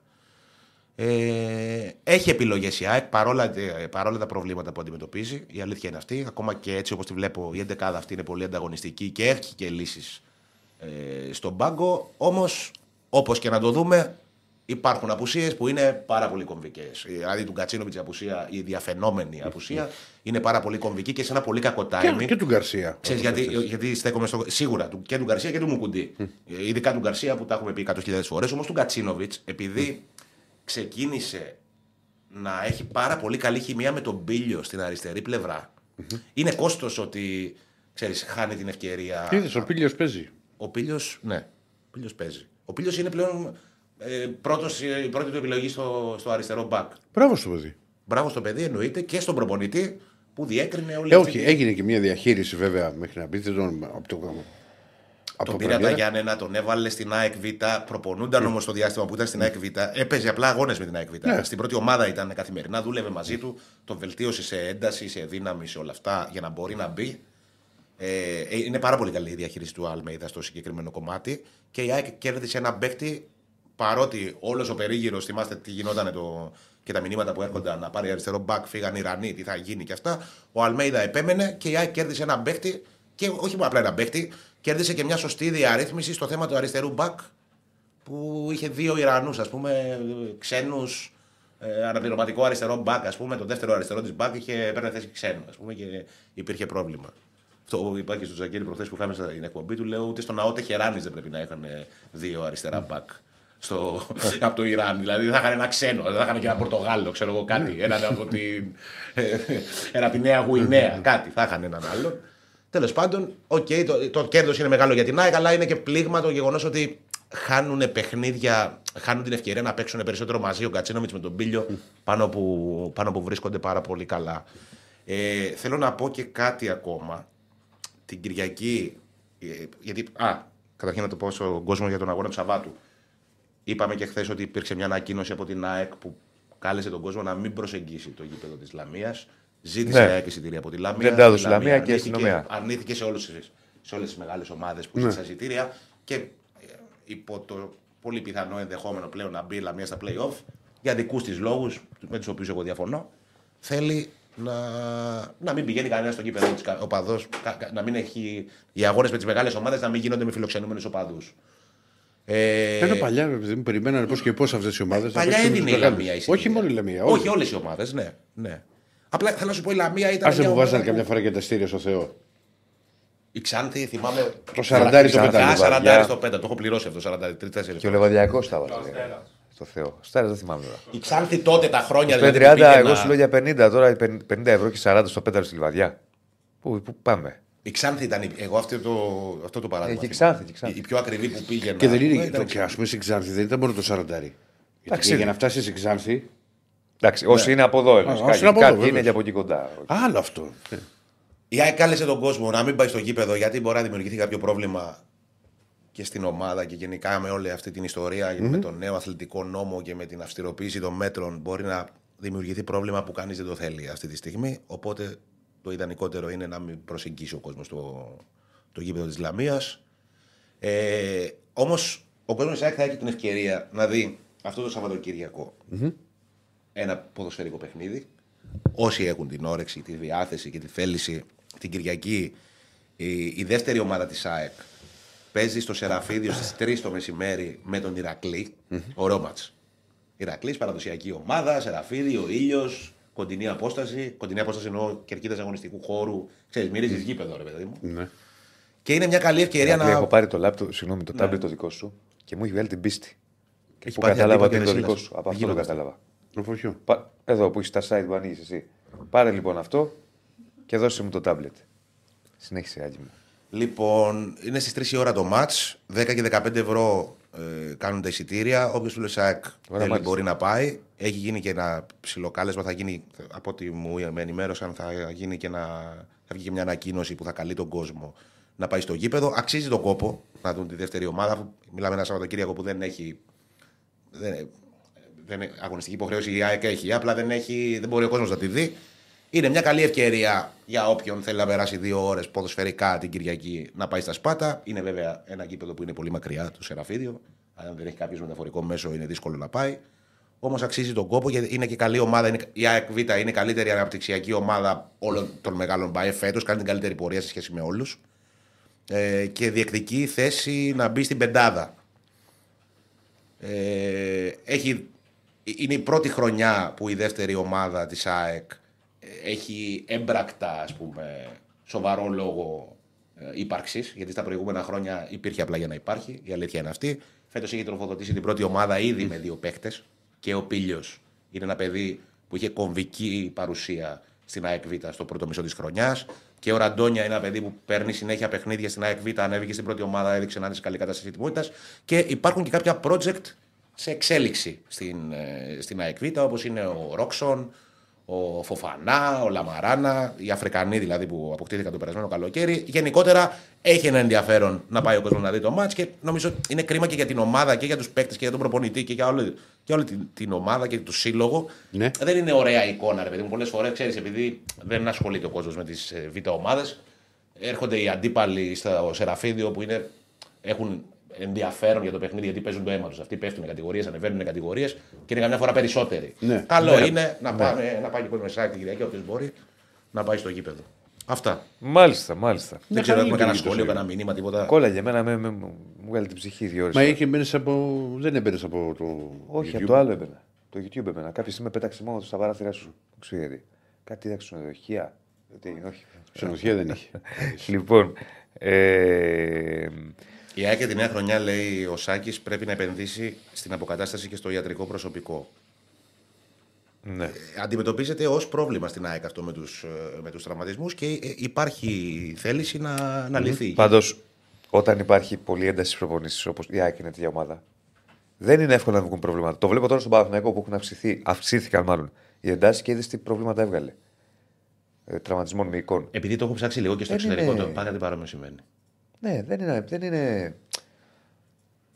Ε, έχει επιλογές η ΑΕΚ παρόλα, ε, παρόλα τα προβλήματα που αντιμετωπίζει. Η αλήθεια είναι αυτή. Ακόμα και έτσι όπως τη βλέπω, η 11 αυτή είναι πολύ ανταγωνιστική και έχει και λύσεις ε, στον πάγκο. Όμως, όπως και να το δούμε, υπάρχουν απουσίες που είναι πάρα πολύ κομβικές. Δηλαδή, του Κατσίνοβιτ η απουσία, η διαφαινόμενη απουσία, είναι πάρα πολύ κομβική και σε ένα πολύ κακό timing. Και, και του Γκαρσία. Ξέρεις, γιατί, γιατί στέκομαι στο, σίγουρα του, και του Γκαρσία και του Μουκουντή. Ε, Ειδικά του Γκαρσία που τα έχουμε πει 100.000 φορές. Όμως του Κατσίνοβιτ, επειδή ξεκίνησε να έχει πάρα πολύ καλή χημεία με τον Μπίλιο στην αριστερή πλευρά, είναι κόστος ότι ξέρεις, χάνει την ευκαιρία. Είδες, ο Πίλιο παίζει. Ο Πίλιο, ναι, ο Πίλιος παίζει. Ο Πίλιο είναι πλέον ε, πρώτος, ε, η πρώτη του επιλογή στο, στο αριστερό μπακ. Μπράβο στο παιδί. Μπράβο στο παιδί, εννοείται και στον προπονητή που διέκρινε όλη Ε, αυτή όχι, τη- έγινε και μια διαχείριση βέβαια μέχρι να μπει. Δεν τον. Από το, από Τον το πήρε από τα πρεμιέρα. Γιάννενα, τον έβαλε στην ΑΕΚ Β. Προπονούνταν όμως το διάστημα που ήταν στην ΑΕΚ Β. Έπαιζε απλά αγώνες με την ΑΕΚ Β. Ναι. Στην πρώτη ομάδα ήταν καθημερινά, δούλευε μαζί του, τον βελτίωσε σε ένταση, σε δύναμη, σε όλα αυτά για να μπορεί να μπει. Ε, ε, είναι πάρα πολύ καλή η διαχείριση του Αλμέιδα στο συγκεκριμένο κομμάτι και η ΑΕΚ κέρδισε ένα παίκτη παρότι όλος ο περίγυρος, θυμάστε τι γινόταν το, και τα μηνύματα που έρχονταν να πάρει αριστερό μπακ, φύγαν οι Ιρανοί, τι θα γίνει και αυτά. Ο Αλμέιδα επέμενε και η ΑΕΚ κέρδισε ένα παίκτη και όχι μόνο απλά ένα παίκτη, κέρδισε και μια σωστή διαρρύθμιση στο θέμα του αριστερού μπακ που είχε δύο Ιρανούς, ας πούμε, ξένους. Ε, αναπληρωματικό αριστερό μπακ, ας πούμε, το δεύτερο αριστερό της μπακ είχε έπαιρνε θέση ξένου, ας πούμε, και υπήρχε πρόβλημα. Αυτό υπάρχει στο Τζακίρι προχθές που είχαμε στην εκπομπή του. Λέω ούτε στον ΑΟΤΕ Χεράνη δεν πρέπει να είχαν ε, δύο αριστερά μπακ στο, από το Ιράν. Δηλαδή δεν θα είχαν ένα ξένο, δεν θα είχαν και ένα Πορτογάλο, ξέρω εγώ κάτι. έναν από την, ε, ένα από τη Νέα Γουινέα, κάτι. Θα είχαν έναν άλλον. Τέλος πάντων, οκ, το, το κέρδος είναι μεγάλο για την ΑΕΚ, αλλά είναι και πλήγμα το γεγονός ότι χάνουν παιχνίδια, χάνουν την ευκαιρία να παίξουν περισσότερο μαζί ο Γκατσίνοβιτς με τον Πιερό πάνω που, πάνω που βρίσκονται πάρα πολύ καλά. Ε, θέλω να πω και κάτι ακόμα. Την Κυριακή, ε, γιατί, α, καταρχήν να το πω στον κόσμο για τον αγώνα του Σαββάτου. Είπαμε και χθες ότι υπήρξε μια ανακοίνωση από την ΑΕΚ που κάλεσε τον κόσμο να μην προσεγγίσει το γήπεδο της Λαμίας. Ζήτησε Ναι. ΑΕΚ εισιτήρια από τη Λαμία. Δεν τα έδωσε Η η Λαμία και η αρνήθηκε- αστυνομία. Αρνήθηκε σε, όλες, τις- σε όλες τις μεγάλες ομάδες που Ναι. ζήτησαν εισιτήρια και ε, υπό το πολύ πιθανό ενδεχόμενο πλέον να μπει η Λαμία στα play-off για δικούς της λόγους, με τους οποίους εγώ διαφωνώ, θέλει να, να μην πηγαίνει κανένας στο γήπεδο της κα- οπαδός, κα- κα- να μην έχει οι αγώνες με τις μεγάλες ομάδες να μην γίνονται με φιλοξενούμενους οπαδούς. Ε, Ενώ παλιά, επειδή μου περιμένανε πώς και πώς αυτές οι ομάδες. παλιά έδινε η Λαμία εισιτήρια. Όχι μόνο η Λαμία. Όχι όλες οι ομάδες, ναι, ναι. Απλά θέλω να σου πω η Λαμία ήταν. Άσε μια που ομάδα βάζανε καμιά φορά και τα στήρια στο Θεό. Η Ξάνθη, θυμάμαι. Το σαραντάρι στο Ξανθή. πετάνε. Α, Λιβαδιά. σαραντάρι στο πέντα. Το έχω πληρώσει αυτό. 43 Και ο Λεβαδιακός τα βάλε. Στο Θεό. Στάρις δεν θυμάμαι τώρα. Η Ξάνθη τότε τα χρόνια. Στο δηλαδή, που 30, πήγαινα- εγώ σου λέω για 50, τώρα 50 ευρώ και 40 στο πέταρο στη Λιβαδιά. Πού, πού πάμε; Η Ξάνθη ήταν. η- Εγώ αυτό το, αυτό το παράδειγμα. Ε, και θυμάμαι. Ξάνθη, και Ξάνθη. Η, η πιο ακριβή που πήγαινα. Και δεν Ναι, είναι. ήταν το- Και ας πούμε στην Ξάνθη δεν ήταν μόνο το σαραντάρι. Γιατί Εντάξει. για να φτάσεις στην Ξάνθη. Εντάξει, όσοι είναι από εδώ, εννοείς, Α, κάποιοι- όσοι είναι από εδώ, κάποιοι είναι βέβαια. και από εκεί κοντά. Άλλο αυτό. Ε, Η ΑΕΚ κάλεσε τον κόσμο να μην πάει στο γήπεδο γιατί μπορεί να δημιουργηθεί κάποιο πρόβλημα και στην ομάδα και γενικά με όλη αυτή την ιστορία με τον νέο αθλητικό νόμο και με την αυστηροποίηση των μέτρων μπορεί να δημιουργηθεί πρόβλημα που κανείς δεν το θέλει αυτή τη στιγμή. Οπότε το ιδανικότερο είναι να μην προσεγγίσει ο κόσμος το, το γήπεδο της Λαμίας. Ε, Όμως ο κόσμος της ΑΕΚ θα έχει την ευκαιρία να δει αυτό το σαββατοκυριακο ένα ποδοσφαιρικό παιχνίδι. Όσοι έχουν την όρεξη, τη διάθεση και τη θέληση την Κυριακή, η, η δεύτερη ομάδα της ΑΕΚ παίζει στο Σεραφίδιο στις 3 το μεσημέρι με τον Ηρακλή. Ωραίο μάτς. Ηρακλής, παραδοσιακή ομάδα, Σεραφίδιο, ήλιος, κοντινή απόσταση. Κοντινή απόσταση εννοώ κερκίδας αγωνιστικού χώρου. Ξέρεις, μυρίζεις γήπεδο, ρε παιδί μου. Ναι. Και είναι μια καλή ευκαιρία Ηρακλή, να. Έχω πάρει το λάπτο, συγγνώμη, το τάμπλετ το δικό σου και μου έχει βγάλει την πίστη. Και Έχει που πάθει κατάλαβα αντίπα ότι είναι και το δεν δικό σύλλας. σου. Από αυτό το Γίνονται αυτά. κατάλαβα. Το φωτιό. Πα- Εδώ που έχει τα site που ανοίγεις εσύ. Πάρε λοιπόν αυτό και δώσε μου το τάμπλετ. Συνέχισε, Άγγι μου. Λοιπόν, είναι στις 3 η ώρα το ματ. 10 και 15 ευρώ ε, κάνουν τα εισιτήρια. Όποιος του ΣΑΕΚ θέλει μάλιστα. μπορεί να πάει. Έχει γίνει και ένα ψιλοκάλεσμα. Θα γίνει, από ό,τι μου με ενημέρωσαν, θα, γίνει και ένα, θα βγει και μια ανακοίνωση που θα καλεί τον κόσμο να πάει στο γήπεδο. Αξίζει τον κόπο να δουν τη δεύτερη ομάδα. αφού Μιλάμε ένα Σαββατοκύριακο που δεν έχει. Δεν, δεν, αγωνιστική υποχρέωση η ΑΕΚ έχει, απλά δεν, έχει, δεν μπορεί ο κόσμος να τη δει. Είναι μια καλή ευκαιρία για όποιον θέλει να περάσει δύο ώρες ποδοσφαιρικά την Κυριακή να πάει στα Σπάτα. Είναι βέβαια ένα γήπεδο που είναι πολύ μακριά, το Σεραφίδιο. Αν δεν έχει κάποιος μεταφορικό μέσο, είναι δύσκολο να πάει. Όμως αξίζει τον κόπο γιατί είναι και καλή ομάδα. Είναι, η ΑΕΚ Β είναι η καλύτερη αναπτυξιακή ομάδα όλων των μεγάλων ΠΑΕ φέτος. Κάνει την καλύτερη πορεία σε σχέση με όλους. Ε, και διεκδικεί θέση να μπει στην πεντάδα. Ε, έχει, είναι η πρώτη χρονιά που η δεύτερη ομάδα της ΑΕΚ ε, έχει έμπρακτα ας πούμε, σοβαρό λόγο ε, ύπαρξης, γιατί στα προηγούμενα χρόνια υπήρχε απλά για να υπάρχει. Η αλήθεια είναι αυτή. Φέτος έχει τροφοδοτήσει την πρώτη ομάδα ήδη με δύο παίχτε. Και ο Πίλιο είναι ένα παιδί που είχε κομβική παρουσία στην ΑΕΚ Β στο πρώτο μισό της χρονιάς. Και ο Ραντόνια είναι ένα παιδί που παίρνει συνέχεια παιχνίδια στην ΑΕΚ Β, ανέβηκε στην πρώτη ομάδα, έδειξε να είναι σε καλή κατάσταση ετοιμότητα. Και υπάρχουν και κάποια project σε εξέλιξη στην, ε, στην ΑΕΚ Β, όπως είναι ο Ρόξον, ο Φοφανά, ο Λαμαράνα, οι Αφρικανοί δηλαδή που αποκτήθηκαν το περασμένο καλοκαίρι. Γενικότερα έχει ένα ενδιαφέρον να πάει ο κόσμος να δει το μάτς και νομίζω είναι κρίμα και για την ομάδα και για τους παίκτες και για τον προπονητή και για όλη, και όλη την, την ομάδα και το σύλλογο. Ναι. Δεν είναι ωραία εικόνα, ρε παιδί μου. Πολλές φορές ξέρεις, επειδή δεν ασχολείται ο κόσμος με τις β' ομάδες, έρχονται οι αντίπαλοι στο Σεραφίδιο που είναι, έχουν ενδιαφέρον για το παιχνίδι γιατί παίζουν το αίμα τους. Αυτοί πέφτουν κατηγορίες, ανεβαίνουν κατηγορίες και είναι καμιά φορά περισσότεροι. Ναι. Καλό Ναι. είναι να, πάμε, να πάει και ο κόσμο την Κυριακή, όποιος μπορεί να πάει στο γήπεδο. Αυτά. Μάλιστα, μάλιστα. Δεν ξέρω αν έχουμε κανένα λειτουργεί το σχόλιο, σύλλογο. κανένα μήνυμα, τίποτα. Κόλλαγε εμένα, με, με, μου βγάλε την ψυχή δύο ώρες. Μα είχε μπαίνει από. Δεν έμπαινες από το. Όχι, YouTube. από το άλλο έμπαινα. Το YouTube έμπαινα. Κάποια στιγμή πέταξε μόνο τους στα παράθυρά σου. Δεν ξέρω γιατί. Κάτι είδα ξενοδοχεία. Τι, όχι. Ξενοδοχεία δεν είχε. Λοιπόν. Ε, Η ΑΕΚ για τη νέα χρονιά, λέει ο Σάκης, πρέπει να επενδύσει στην αποκατάσταση και στο ιατρικό προσωπικό. ναι. Ε, Αντιμετωπίζεται ως πρόβλημα στην ΑΕΚ αυτό με τους με τους τραυματισμούς και ε, υπάρχει θέληση να, να λυθεί. Πάντως, όταν υπάρχει πολλή ένταση στις προπονήσεις, όπως η ΑΕΚ είναι τέτοια ομάδα, δεν είναι εύκολο να βγουν προβλήματα. Το βλέπω τώρα στον Παναθηναϊκό που έχουν αυξηθεί, αυξήθηκαν μάλλον οι εντάσεις και είδες τι προβλήματα έβγαλε. Ε, τραυματισμών μυϊκών. Επειδή το έχω ψάξει λίγο και στο Δεν εξωτερικό, είναι- το πάντα τι παρόμοιο συμβαίνει. Ναι, δεν είναι, δεν είναι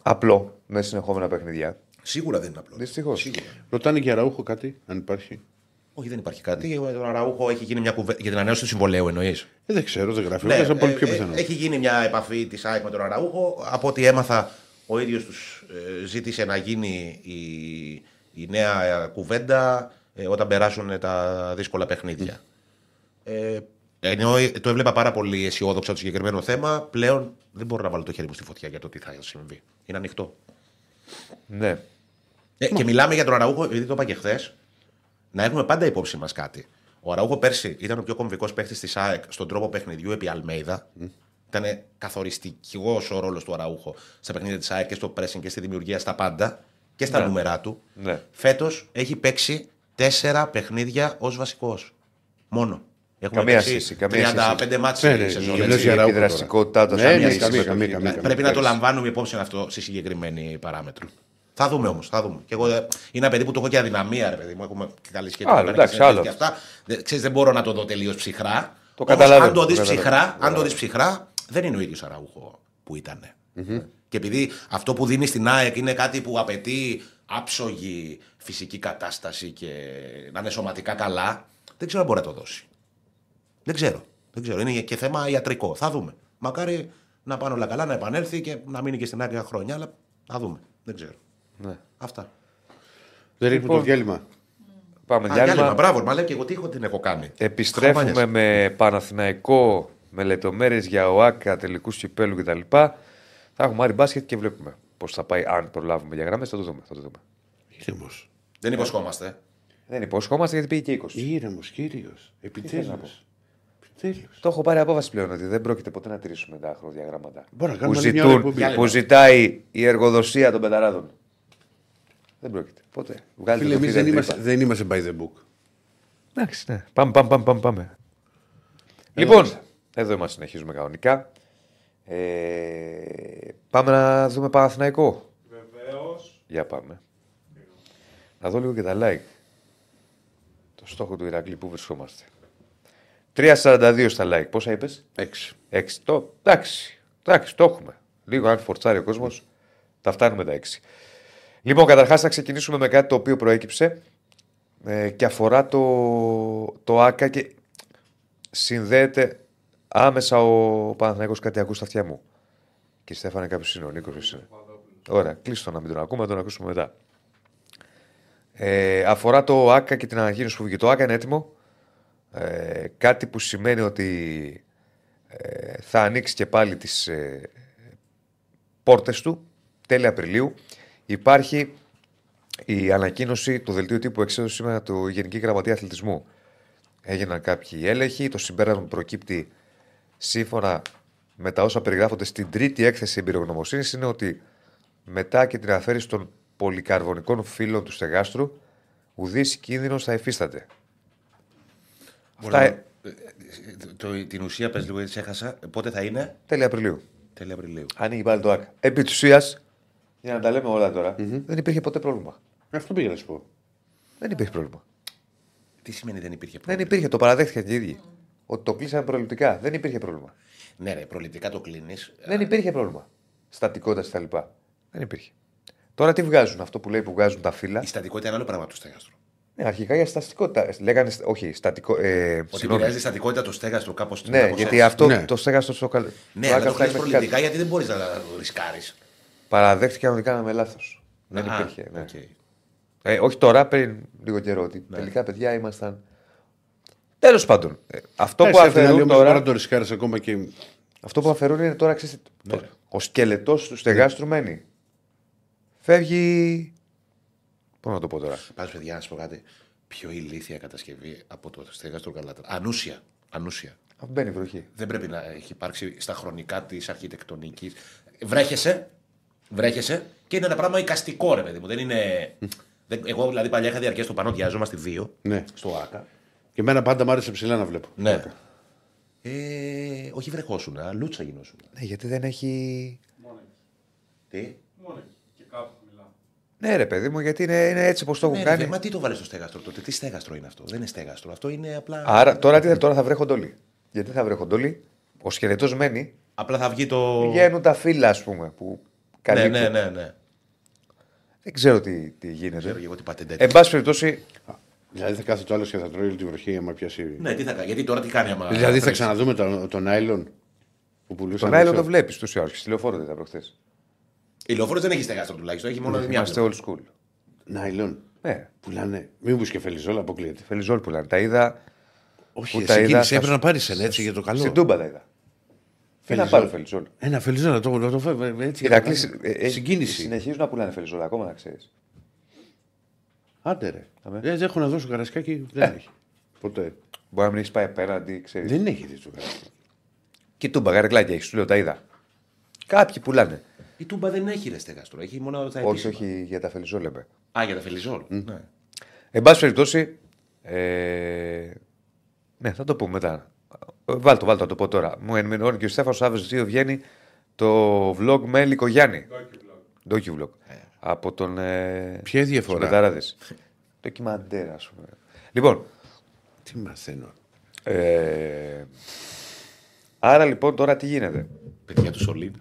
απλό με συνεχόμενα παιχνίδια. Σίγουρα δεν είναι απλό. Δυστυχώς. Ρωτάνε και αραούχο κάτι, αν υπάρχει. Όχι, δεν υπάρχει κάτι. Με τον Αραούχο έχει γίνει μια κουβέντα. Για την ανανέωση του συμβολέου εννοείς; Ε, δεν ξέρω, δεν γράφει. Ναι, Ναι, πολύ ε, πιο ε, πιθανό. έχει γίνει μια επαφή της ΑΕΚ με τον Αραούχο. Από ό,τι έμαθα, ο ίδιος τους ζήτησε να γίνει η, η νέα ε, κουβέντα ε, όταν περάσουν τα δύσκολα παιχνίδια. Ε, ενώ ε, το έβλεπα πάρα πολύ αισιόδοξα το συγκεκριμένο θέμα, πλέον δεν μπορώ να βάλω το χέρι μου στη φωτιά για το τι θα συμβεί. Είναι ανοιχτό. Ναι. Ε, και μιλάμε για τον Αραούχο, επειδή το είπα και χθες, να έχουμε πάντα υπόψη μας κάτι. Ο Αραούχο πέρσι ήταν ο πιο κομβικός παίχτης της ΑΕΚ στον τρόπο παιχνιδιού επί Αλμέιδα. Ήταν καθοριστικός ο ρόλος του Αραούχο στα παιχνίδια της ΑΕΚ και στο pressing και στη δημιουργία στα πάντα και στα νούμερά του. Ναι. Φέτος έχει παίξει τέσσερα παιχνίδια ως βασικός. Μόνο. Έχουμε Καμία παίξει σχέση, καμία 35 μάτσε Ναι, ναι, σεζόν. και έτσι. λες για η Αραούχο δραστικότητά του. Ναι, σαν ναι, μια καμία, συμμετοχή. καμία, καμία. Ναι, Πρέπει να το λαμβάνουμε υπόψη αυτό στη συγκεκριμένη παράμετρο. Θα δούμε όμως. Θα δούμε. Και εγώ ε, είναι ένα παιδί που το έχω και αδυναμία, ρε παιδί μου. Έχουμε και καλή σχέση Άλλο, με τον εντάξει, Παναγιώτη άλλο. Και αυτά. Δεν, ξέρεις, δεν μπορώ να το δω τελείως ψυχρά. Το Όμως, καταλαβαίνω, Αν το δεις το ψυχρά, καταλαβαίνω. αν το δεις ψυχρά, δεν είναι ο ίδιος Αραούχο που ηταν Και επειδή αυτό που δίνει στην ΑΕΚ είναι κάτι που απαιτεί άψογη φυσική κατάσταση και να είναι σωματικά καλά, δεν ξέρω αν μπορεί να το δώσει. Δεν ξέρω. Δεν ξέρω. Είναι και θέμα ιατρικό. Θα δούμε. Μακάρι να πάνε όλα καλά, να επανέλθει και να μείνει και στην άκρη ένα χρόνια, αλλά θα δούμε. Δεν ξέρω. Ναι. Αυτά. Δεν ρίχνουμε το διάλειμμα. Πάμε Α, διάλειμμα. διάλειμμα. Μπράβο, μα λέει και εγώ τι έχω την έχω κάνει. Επιστρέφουμε Χαμάνιας. με Παναθηναϊκό, με λεπτομέρειες για ΟΑΚΑ, τελικούς κυπέλου κτλ. Θα έχουμε άρει μπάσκετ και βλέπουμε πώς θα πάει, αν προλάβουμε για γραμμές. Θα το δούμε. Θα το δούμε. Ήρεμος. Δεν υποσχόμαστε. Δεν υποσχόμαστε γιατί πήγε και 20. Ήρεμος, κύριος. Επιτέλους. Επιτέλους. Το έχω πάρει απόφαση πλέον ότι δεν πρόκειται ποτέ να τηρήσουμε τα χρονοδιαγράμματα. Μπορεί να που, κάνουμε άλλη μια ώρα ζητούν, εκπομπή. που ζητάει η εργοδοσία των πεταράδων. Δεν πρόκειται. Ποτέ. Βγάλτε Φίλε, το εμείς φίδι δεν από την είμαστε, δεν είμαστε by the book. Εντάξει, ναι. Πάμε, πάμε, πάμε, πάμε. πάμε. Λοιπόν, εδώ είμαστε, συνεχίζουμε κανονικά. Ε, πάμε να δούμε Παναθηναϊκό. Βεβαίως. Για πάμε. Να δω λίγο και τα like. Το στόχο του Ηρακλή που βρισκόμαστε. 3,42 στα like. Πόσα είπες, Έξι. 6. Το, εντάξει, εντάξει, το έχουμε. Λίγο αν φορτσάρει ο κόσμος, τα φτάνουμε τα 6. Λοιπόν, καταρχάς να ξεκινήσουμε με κάτι το οποίο προέκυψε ε, και αφορά το, το ΆΚΑ και συνδέεται άμεσα ο Παναθηναϊκός κάτι ακούς στα αυτιά μου. Και Στέφανε κάποιος είναι ο Νίκος. εσύ είναι. Ωραία, κλείστο να μην τον ακούμε, να τον ακούσουμε μετά. Ε, αφορά το ΆΚΑ και την ανακοίνωση που βγήκε. Το ΆΚΑ είναι έτοιμο; Ε, κάτι που σημαίνει ότι ε, θα ανοίξει και πάλι τις ε, πόρτες του τέλη Απριλίου. Υπάρχει η ανακοίνωση του δελτίου τύπου εξέδωσε σήμερα του Γενική Γραμματεία Αθλητισμού. Έγιναν κάποιοι έλεγχοι. Το συμπέρασμα που προκύπτει σύμφωνα με τα όσα περιγράφονται στην τρίτη έκθεση εμπειρογνωμοσύνης είναι ότι μετά και την αφαίρεση των πολυκαρβονικών φύλων του στεγάστρου, ουδής κίνδυνος θα υφίσταται. Μπορώ Αυτά να- ε, ε, ε, το- την ουσία πες λίγο, έτσι έχασα. Πότε θα είναι, τέλη Απριλίου. τέλη Απριλίου. Ανοίγει πάλι το ΑΚΑ. Επί της ουσίας, για να τα λέμε όλα τώρα, δεν υπήρχε ποτέ πρόβλημα. Αυτό πήγα να σου πω. Δεν υπήρχε πρόβλημα. Τι σημαίνει δεν υπήρχε Δεν πρόβλημα. υπήρχε, το παραδέχτηκαν και οι ίδιοι. Ότι το κλείσαμε προληπτικά. Δεν υπήρχε πρόβλημα. Ναι, ρε, προληπτικά το κλείνεις. Δεν υπήρχε πρόβλημα. Στατικότητας κτλ. Δεν υπήρχε. Τώρα τι βγάζουν, αυτό που λέει που βγάζουν τα φύλλα; Η στατικότητα είναι άλλο πράγμα του στέγαστρου. Ναι, αρχικά για στατικότητα. Λέγανε, στα- όχι, στατικό. Ε, Ότι συγγνώμη. επηρεάζει τη στατικότητα του στέγαστρου κάπως ναι, γιατί αυτό Ναι. το στέγαστο στο καλ... Ναι, το αλλά άκα το φτάνει κλείνει μέχρι προληπτικά κάτω. γιατί δεν μπορείς να το ρισκάρεις. Παραδέχτηκαν ότι κάναμε λάθος. Δεν υπήρχε. Ναι. Ε, όχι τώρα, πριν λίγο καιρό. Ότι Ναι. τελικά παιδιά ήμασταν. Τέλος πάντων. ε, αυτό, που Εντάξει, απ' την άλλη αφαιρούν όμως, μπορεί τώρα, να το ρισκάρεις ακόμα και. αυτό που αφαιρούν είναι τώρα ξέρεις, Ναι. το- ο σκελετός του στεγάστρου μένει. Φεύγει. Πώς να το πω τώρα; Πα, παιδιά, να σου πω κάτι. Πιο ηλίθια κατασκευή από το στέγαστρο Καλάτρα. Ανούσια. Ανούσια. Αφού μπαίνει η βροχή. Δεν πρέπει να έχει υπάρξει στα χρονικά της αρχιτεκτονικής. Βρέχεσαι, βρέχεσαι και είναι ένα πράγμα εικαστικό, ρε παιδί μου. Δεν είναι. δεν- εγώ δηλαδή παλιά είχα διαρκές στο πανό διαζόμαστε δύο. Ναι. Στο ΑΚΑ. Και εμένα πάντα μου άρεσε ψηλά να βλέπω. Ναι. Ε, όχι βρεχόσουν, λούτσα γινόσουν. Ναι, γιατί δεν έχει. Τι; Μόνο εκεί. Και κάπου μιλάμε. Ναι, ρε παιδί μου, γιατί είναι, είναι έτσι πώ το έχουν Ναι, κάνει. ρε, μα τι το βάλε στο στέγαστρο τότε, τι στέγαστρο είναι αυτό. Δεν είναι στέγαστρο. Αυτό είναι απλά. Άρα τώρα, τι, θα- τώρα θα βρέχονται όλοι. Γιατί θα βρέχονται όλοι. Ο σκελετός μένει. Απλά θα βγει το. Πηγαίνουν τα φύλλα, ας πούμε, που Ναι, καλύπτουν. ναι, ναι. ναι. Δεν ξέρω τι, τι Ξέρω γίνεται. και εγώ τι πατέντε. Εν πάση περιπτώσει, Δηλαδή θα κάθεται το άλλος και θα τρώει όλη τη βροχή άμα πιάσει. Ναι, τι θα κάνει. Γιατί τώρα τι κάνει άμα. Δηλαδή θα βρέξει. ξαναδούμε τον, τον Άιλον που πουλούσαν. τον Άιλο έξω. το βλέπεις του ώρε. Στη λεωφόρο δεν ήταν προχθές. Η λεωφόρος δεν έχει στέγαστρο τουλάχιστον. Έχει μόνο μια. Είμαστε old school. Νάιλον. Ναι, Πουλάνε. Μήπω και φελιζόλα αποκλείεται. φελιζόλ που λένε. Τα είδα. Όχι, Που τα εσύ είδα κίνηση στα- έπρεπε να πάρεις ένα έτσι για το καλό. Στην Τούμπα τα είδα. Τι να Φελιζόλ. πάρω φελιζόλ. Ένα φελιζόλα το, το, το φεύγει έτσι. Ηρακλή, για να- ε, ε, Συγκίνηση. Συνεχίζουν να πουλάνε φελιζόλ, ακόμα να ξέρεις. Άντε ρε. Αμέ. Δεν έχω να δώσω καρασκάκι. Δεν έχει. Ποτέ. Μπορεί να μην έχεις πάει απέναντι, ξέρεις. Δεν έχει δει το καρασκάκι. Και τούμπα, γαρεκλάκια έχεις, σου λέω τα είδα. Κάποιοι πουλάνε. Η τούμπα δεν έχει ρε στέγαστρο. Έχει μόνο τα Όχι, επίσημα. όχι για τα φελιζόλ λέμε. Α, για τα φελιζόλ. Ναι. Εν πάση περιπτώσει. Ε... Ναι, θα το πούμε μετά. Ε, Βάλτο, βάλτο, θα το πω τώρα. Μου ενημερώνει και ο Στέφανος Σάββατο 2 βγαίνει το vlog με Έλικο Γιάννη. Docu vlog. Από τον. Ε... Ποια η διαφορά; στους Πεταράδες. Ντοκιμαντέρ, ας πούμε. Λοιπόν, Τι μαθαίνω. ε... άρα λοιπόν τώρα τι γίνεται; Παιδιά του Σολίν.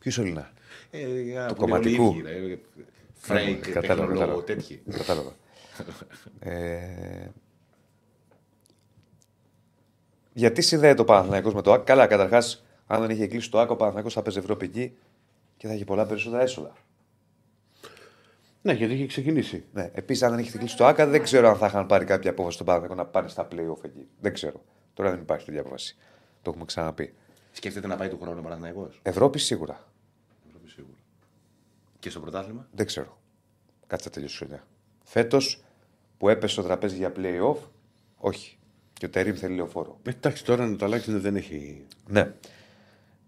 Ποιος Σολινά. Ε, Του κομματικού. Φρέικ, Κατάλαβα, τεχνολόγο, κατάλαβα. τέτοιοι. Κατάλαβα. ε... Γιατί συνδέεται ο Παναθηναϊκός με το ΑΚ; Καλά, καταρχάς, αν δεν είχε κλείσει το ΑΚ, ο Παναθηναϊκός θα παίζει Ευρώπη εκεί και θα είχε πολλά περισσότερα έσοδα. Ναι, γιατί έχει ξεκινήσει. Ναι. Επίσης, αν δεν είχε κλείσει το ΑΚΑ, δεν ξέρω αν θα είχαν πάρει κάποια απόφαση στον Παναθηναϊκό να πάνε στα playoff εκεί. Δεν ξέρω. Τώρα δεν υπάρχει τέτοια απόφαση. Το έχουμε ξαναπεί. Σκέφτεται να πάει του χρόνου ο Παναθηναϊκός; Ευρώπη σίγουρα. Και στο πρωτάθλημα. Δεν ξέρω. Κάτσε να τελειώσει η χρονιά. Φέτος που έπεσε στο τραπέζι για playoff, όχι. Και ο Τερήμ θέλει λεωφόρο. Ε, Εντάξει, τώρα να το αλλάξει δεν έχει. Ναι.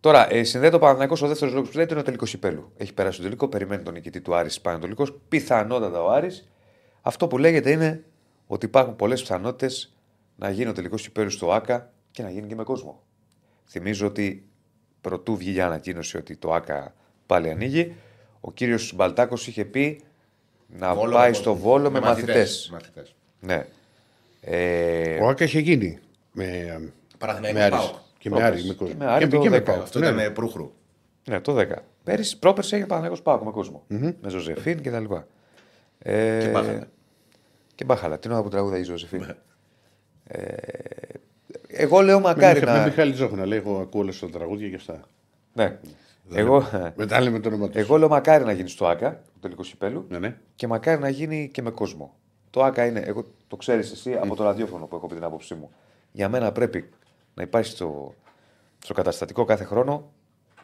Τώρα, ε, συνδέεται ο Παναθηναϊκός ο δεύτερος λόγος που συνδέεται είναι ο τελικός υπέλου. Έχει περάσει το τελικό, περιμένει τον νικητή του Άρης Πανατολικό. Πιθανότατα ο Άρης. Αυτό που λέγεται είναι ότι υπάρχουν πολλές πιθανότητες να γίνει ο τελικός υπέλου στο ΑΚΑ και να γίνει και με κόσμο. Θυμίζω ότι πρωτού βγει η ανακοίνωση ότι το ΑΚΑ πάλι ανοίγει, ο κύριος Μπαλτάκος είχε πει να Βόλο πάει με στο κόσμο. Βόλο με, Με μαθητές. μαθητές. Μαθητές. Ναι. Ε, Ο Άκα είχε γίνει. Με, Παναθηναϊκός με Άρης. ΠΑΟΚ. Και με Πρόπερς. Άρης. Με κόσμο. Και με Άρη το και με 10. ΠΑΟΚ. Αυτό Ναι. ήταν προύχρου. Ναι, το 10. Πέρυσι, πρόπερση έγινε Παναγιώ Πάκο με κόσμο. Με Ζωζεφίν και τα λοιπά. Ε, Και πάθαμε. Και μπάχαλα. Την ώρα που τραγούδα η Ζωζεφίνα. Ναι. Ε, εγώ λέω Με, μακάρι Μιχα- με να. Μιχάλη Ζόχνα, λέει, εγώ ακούω όλες τα τραγούδια και αυτά. Ναι. Εγώ, Μετά λέμε το όνομα τους. εγώ λέω μακάρι να γίνει στο ΑΚΑ, το τελικό κυπέλου, Ναι, ναι. και μακάρι να γίνει και με κόσμο. Το ΑΚΑ είναι, εγώ το ξέρεις εσύ από το ραδιόφωνο που έχω πει την άποψή μου. Για μένα πρέπει να υπάρχει στο, στο καταστατικό κάθε χρόνο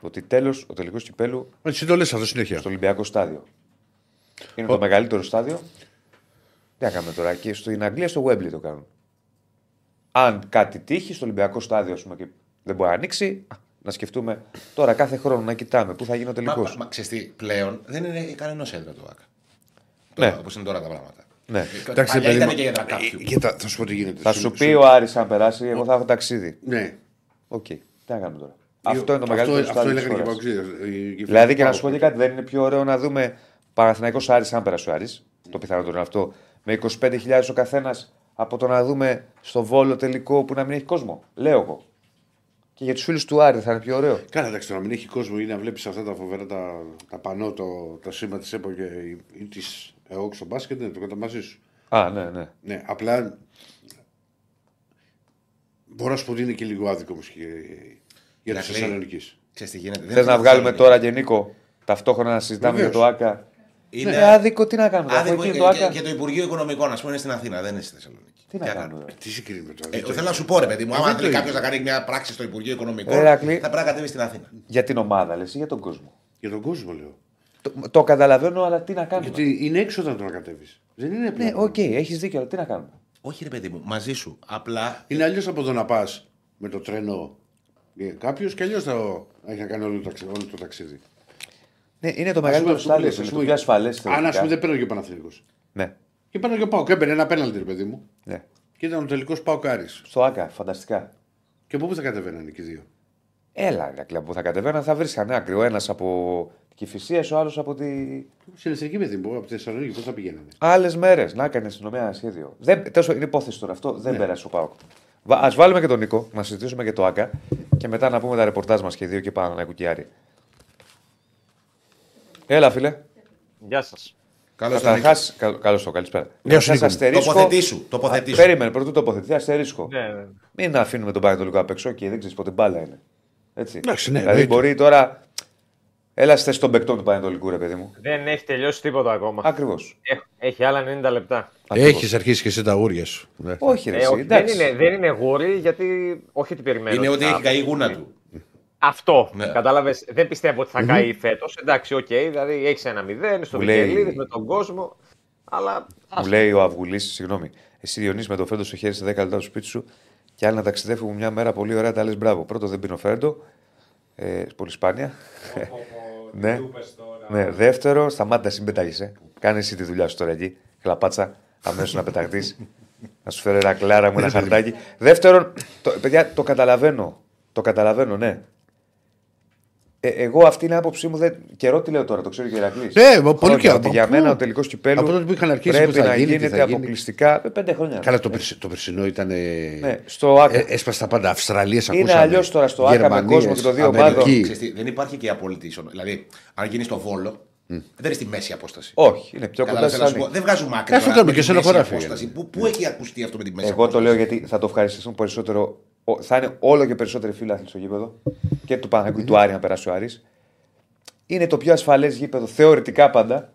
ότι τέλος ο τελικό κυπέλου Εσύ το λες αυτό συνέχεια. στο Ολυμπιακό στάδιο. Είναι το μεγαλύτερο στάδιο. Τι να κάνουμε τώρα. Και στην Αγγλία στο Wembley το κάνουν. Αν κάτι τύχει στο Ολυμπιακό στάδιο ας πούμε, και δεν μπορεί να ανοίξει, α, να σκεφτούμε τώρα κάθε χρόνο να κοιτάμε πού θα γίνει ο Μα, τελικό. μα, μα ξέρεις τι, πλέον δεν είναι κανένας έδρα του ΑΚΑ. Ναι. Όπως είναι τώρα τα πράγματα. Ναι. Εντάξει, Παλιά παιδί ήταν μου, και για ε, κάποιου. κοίτα, θα σου πω τι γίνεται. Θα σου πει ο Άρης αν περάσει, εγώ θα έχω ταξίδι. Ναι. Οκ. Τι να κάνουμε τώρα. Αυτό είναι το μεγαλύτερο Αυτό στάδιο. της έλεγαν και οι χώρας. Παοξίδες, οι- οι- Δηλαδή και να οι- σου πω και κάτι, δεν είναι πιο ωραίο να δούμε Παναθηναϊκός Άρης αν περάσει ο Άρης. Το πιθανότερο είναι αυτό. Με 25.000 ο καθένας από το να δούμε στο βόλο τελικό που να μην έχει κόσμο. Λέω εγώ. Και για τους φίλους του Άρη θα είναι πιο ωραίο. Καλά, εντάξει, το να μην έχει κόσμο ή να βλέπεις αυτά τα φοβερά τα, τα πανό, το, το σήμα της ΕΠΟ και ή της ΕΟΚ στο μπάσκετ, ναι, το κατά μαζί σου. Α, ναι, ναι. Ναι, απλά μπορώ να σου πω ότι είναι και λίγο άδικο όμως και για τη Ηρακλή. Θεσσαλονίκης. Ξέρεις τι γίνεται. Δεν Θες είναι να στη βγάλουμε Θεσσαλονίκη. τώρα και Νίκο ταυτόχρονα να συζητάμε για Βεβαίως. το ΑΚΑ. Είναι Είναι άδικο, τι να κάνουμε. Αφού άδικο εκεί και, το ΑΚΑ. και, και το Υπουργείο Οικονομικών, ας πούμε, είναι στην Αθήνα, δεν είναι στη Θεσσαλονίκη. Τι να Τι κάνουμε. κάνουμε. τώρα; Τι συγκρίνουμε τώρα. Ε, δεν το θέλω να έχει. σου πω, ρε παιδί μου, Ε, άμα δεν το θέλει έχει. κάποιο να κάνει μια πράξη στο Υπουργείο Οικονομικών, Ρε, Ηρακλή. θα πρέπει να κατέβει στην Αθήνα. Για την ομάδα, λες, ή για τον κόσμο. Για τον κόσμο λέω. Το, το καταλαβαίνω, αλλά τι να κάνουμε; Γιατί είναι έξω όταν το να κατέβεις. Δεν είναι Ναι, απλό. οκ, έχεις δίκιο, αλλά τι να κάνουμε; Όχι, ρε παιδί μου, μαζί σου. Απλά Είναι αλλιώς από το να πας με το τρένο κάποιος και αλλιώς θα έχει να κάνει όλο το, ταξι- όλο το ταξίδι. Ναι, είναι το Ας μεγαλύτερο πούμε, αυτό που στάδιο, λες, είναι ας το πούμε, πιο ασφαλές. Αν ας πούμε δεν παίρνω και ο Παναθηναϊκός. Ναι, Και παίρνω και πάω και έμπαινε ένα πέναλτι, ρε παιδί μου. ναι. Και ήταν ο τελικός Πάο Κάρι. Στο ΑΚΑ, φανταστικά. Και από πού θα κατεβαίνανε και οι δύο; Έλα, ρε, από που θα κατεβαίναν θα βρίσκαν άκρη. Ο ένας από τη Κυφυσίας, ο άλλος από τη. Στην εθνική παιδί μου, από τη Θεσσαλονίκη, πώς θα πηγαίνανε; Άλλες μέρες. Να κάνει αστυνομία ένα σχέδιο. Δεν, τέλος, είναι υπόθεση τώρα αυτό. Ναι. Δεν πέρασε ο Πάοκ. Α βάλουμε και τον Νίκο, να συζητήσουμε και το ΑΚΑ και μετά να πούμε τα ρεπορτάζ μας και δύο και πάνω να κουκιάρει. Έλα, φίλε. Γεια σας. Καλώς Καταρχάς, καλώς το, καλησπέρα. Γεια σου, Καταρχάς, Νίκο. αστερίσκο- Τοποθετήσου, τοποθετήσου. Α, Περίμενε, πρωτού τοποθετηθεί, αστερίσκο. Ναι, ναι. Μην αφήνουμε τον Πανετολικό απ' έξω και δεν ξέρεις πότε μπάλα είναι. Έτσι. Εντάξει, ναι, δηλαδή εννοείται. μπορεί τώρα. Έλα στη θέση των παικτών του Πανετολικού, ρε παιδί μου. Δεν έχει τελειώσει τίποτα ακόμα. Ακριβώς. Έχ- Έχει άλλα 90 λεπτά. Έχεις αρχίσει και εσύ τα ούρια σου. Ναι. Όχι, ρε, Ε, εσύ, όχι, δεν, εντάξει. είναι, δεν είναι γούρι, γιατί όχι ότι περιμένω. Είναι ότι θα- έχει καεί η γούνα του. Αυτό. Ναι. Κατάλαβες, δεν πιστεύω ότι θα καεί φέτος. Εντάξει, οκ, δηλαδή έχεις ένα μηδέν στο Μου λέει- Βικελίδης με τον κόσμο. Αλλά. Μου λέει ο Αυγουλής, συγγνώμη, εσύ Διονύση με το φρέντο στο χέρι σε 10 λεπτά στο σπίτι σου και άλλοι να ταξιδεύουμε μια μέρα πολύ ωραία, τα λες μπράβο. Πρώτο δεν πίνω φρέντο, ε, πολύ σπάνια. ναι. ναι. Δεύτερο, σταμάτα, εσύ πετάγεσαι. Κάνε εσύ τη δουλειά σου τώρα εκεί. Κλαπάτσα, αμέσως να πεταχτείς. να σου φέρω ένα κλάρα μου, ένα χαρτάκι. Δεύτερον, το, παιδιά, το καταλαβαίνω. Το καταλαβαίνω, ναι. Ε, εγώ αυτή είναι η άποψή μου. Δεν... Καιρό τι λέω τώρα, το ξέρει και ο Ηρακλής. Ναι, μα πολύ Χρόνια, καιρό. Ότι Από για πού; μένα ο τελικός κυπέλου Από τότε που είχαν αρχίσει πρέπει που θα να γίνει, τι γίνεται θα γίνει. αποκλειστικά. Ε, πέντε χρόνια. Καλά, το, περσι- το περσινό ήταν. Ναι, στο ΑΚΑ. Ε, έσπασε τα πάντα. Αυστραλία Είναι αλλιώς τώρα στο ΆΚΑ με κόσμο και το δύο ομάδων. Ξέρεις τι, δεν υπάρχει και απόλυτη ισορροπία. Δηλαδή, αν γίνεις στο βόλο, δεν είναι στη μέση απόσταση. Όχι, είναι πιο Καλά, κοντά θέλω να σου πω, στη δεν βγάζουμε άκρη. Αυτό τώρα κάνουμε με και τη σε ένα μέση χωράφι, απόσταση. είναι. Πού, πού έχει ακουστεί αυτό με τη μέση Εγώ το απόσταση; λέω γιατί θα το ευχαριστηθούν περισσότερο. Ο- Θα είναι όλο και περισσότεροι φίλαθλοι στο γήπεδο και του Παναγικού του Άρη να περάσει ο Άρης. Είναι το πιο ασφαλές γήπεδο θεωρητικά πάντα.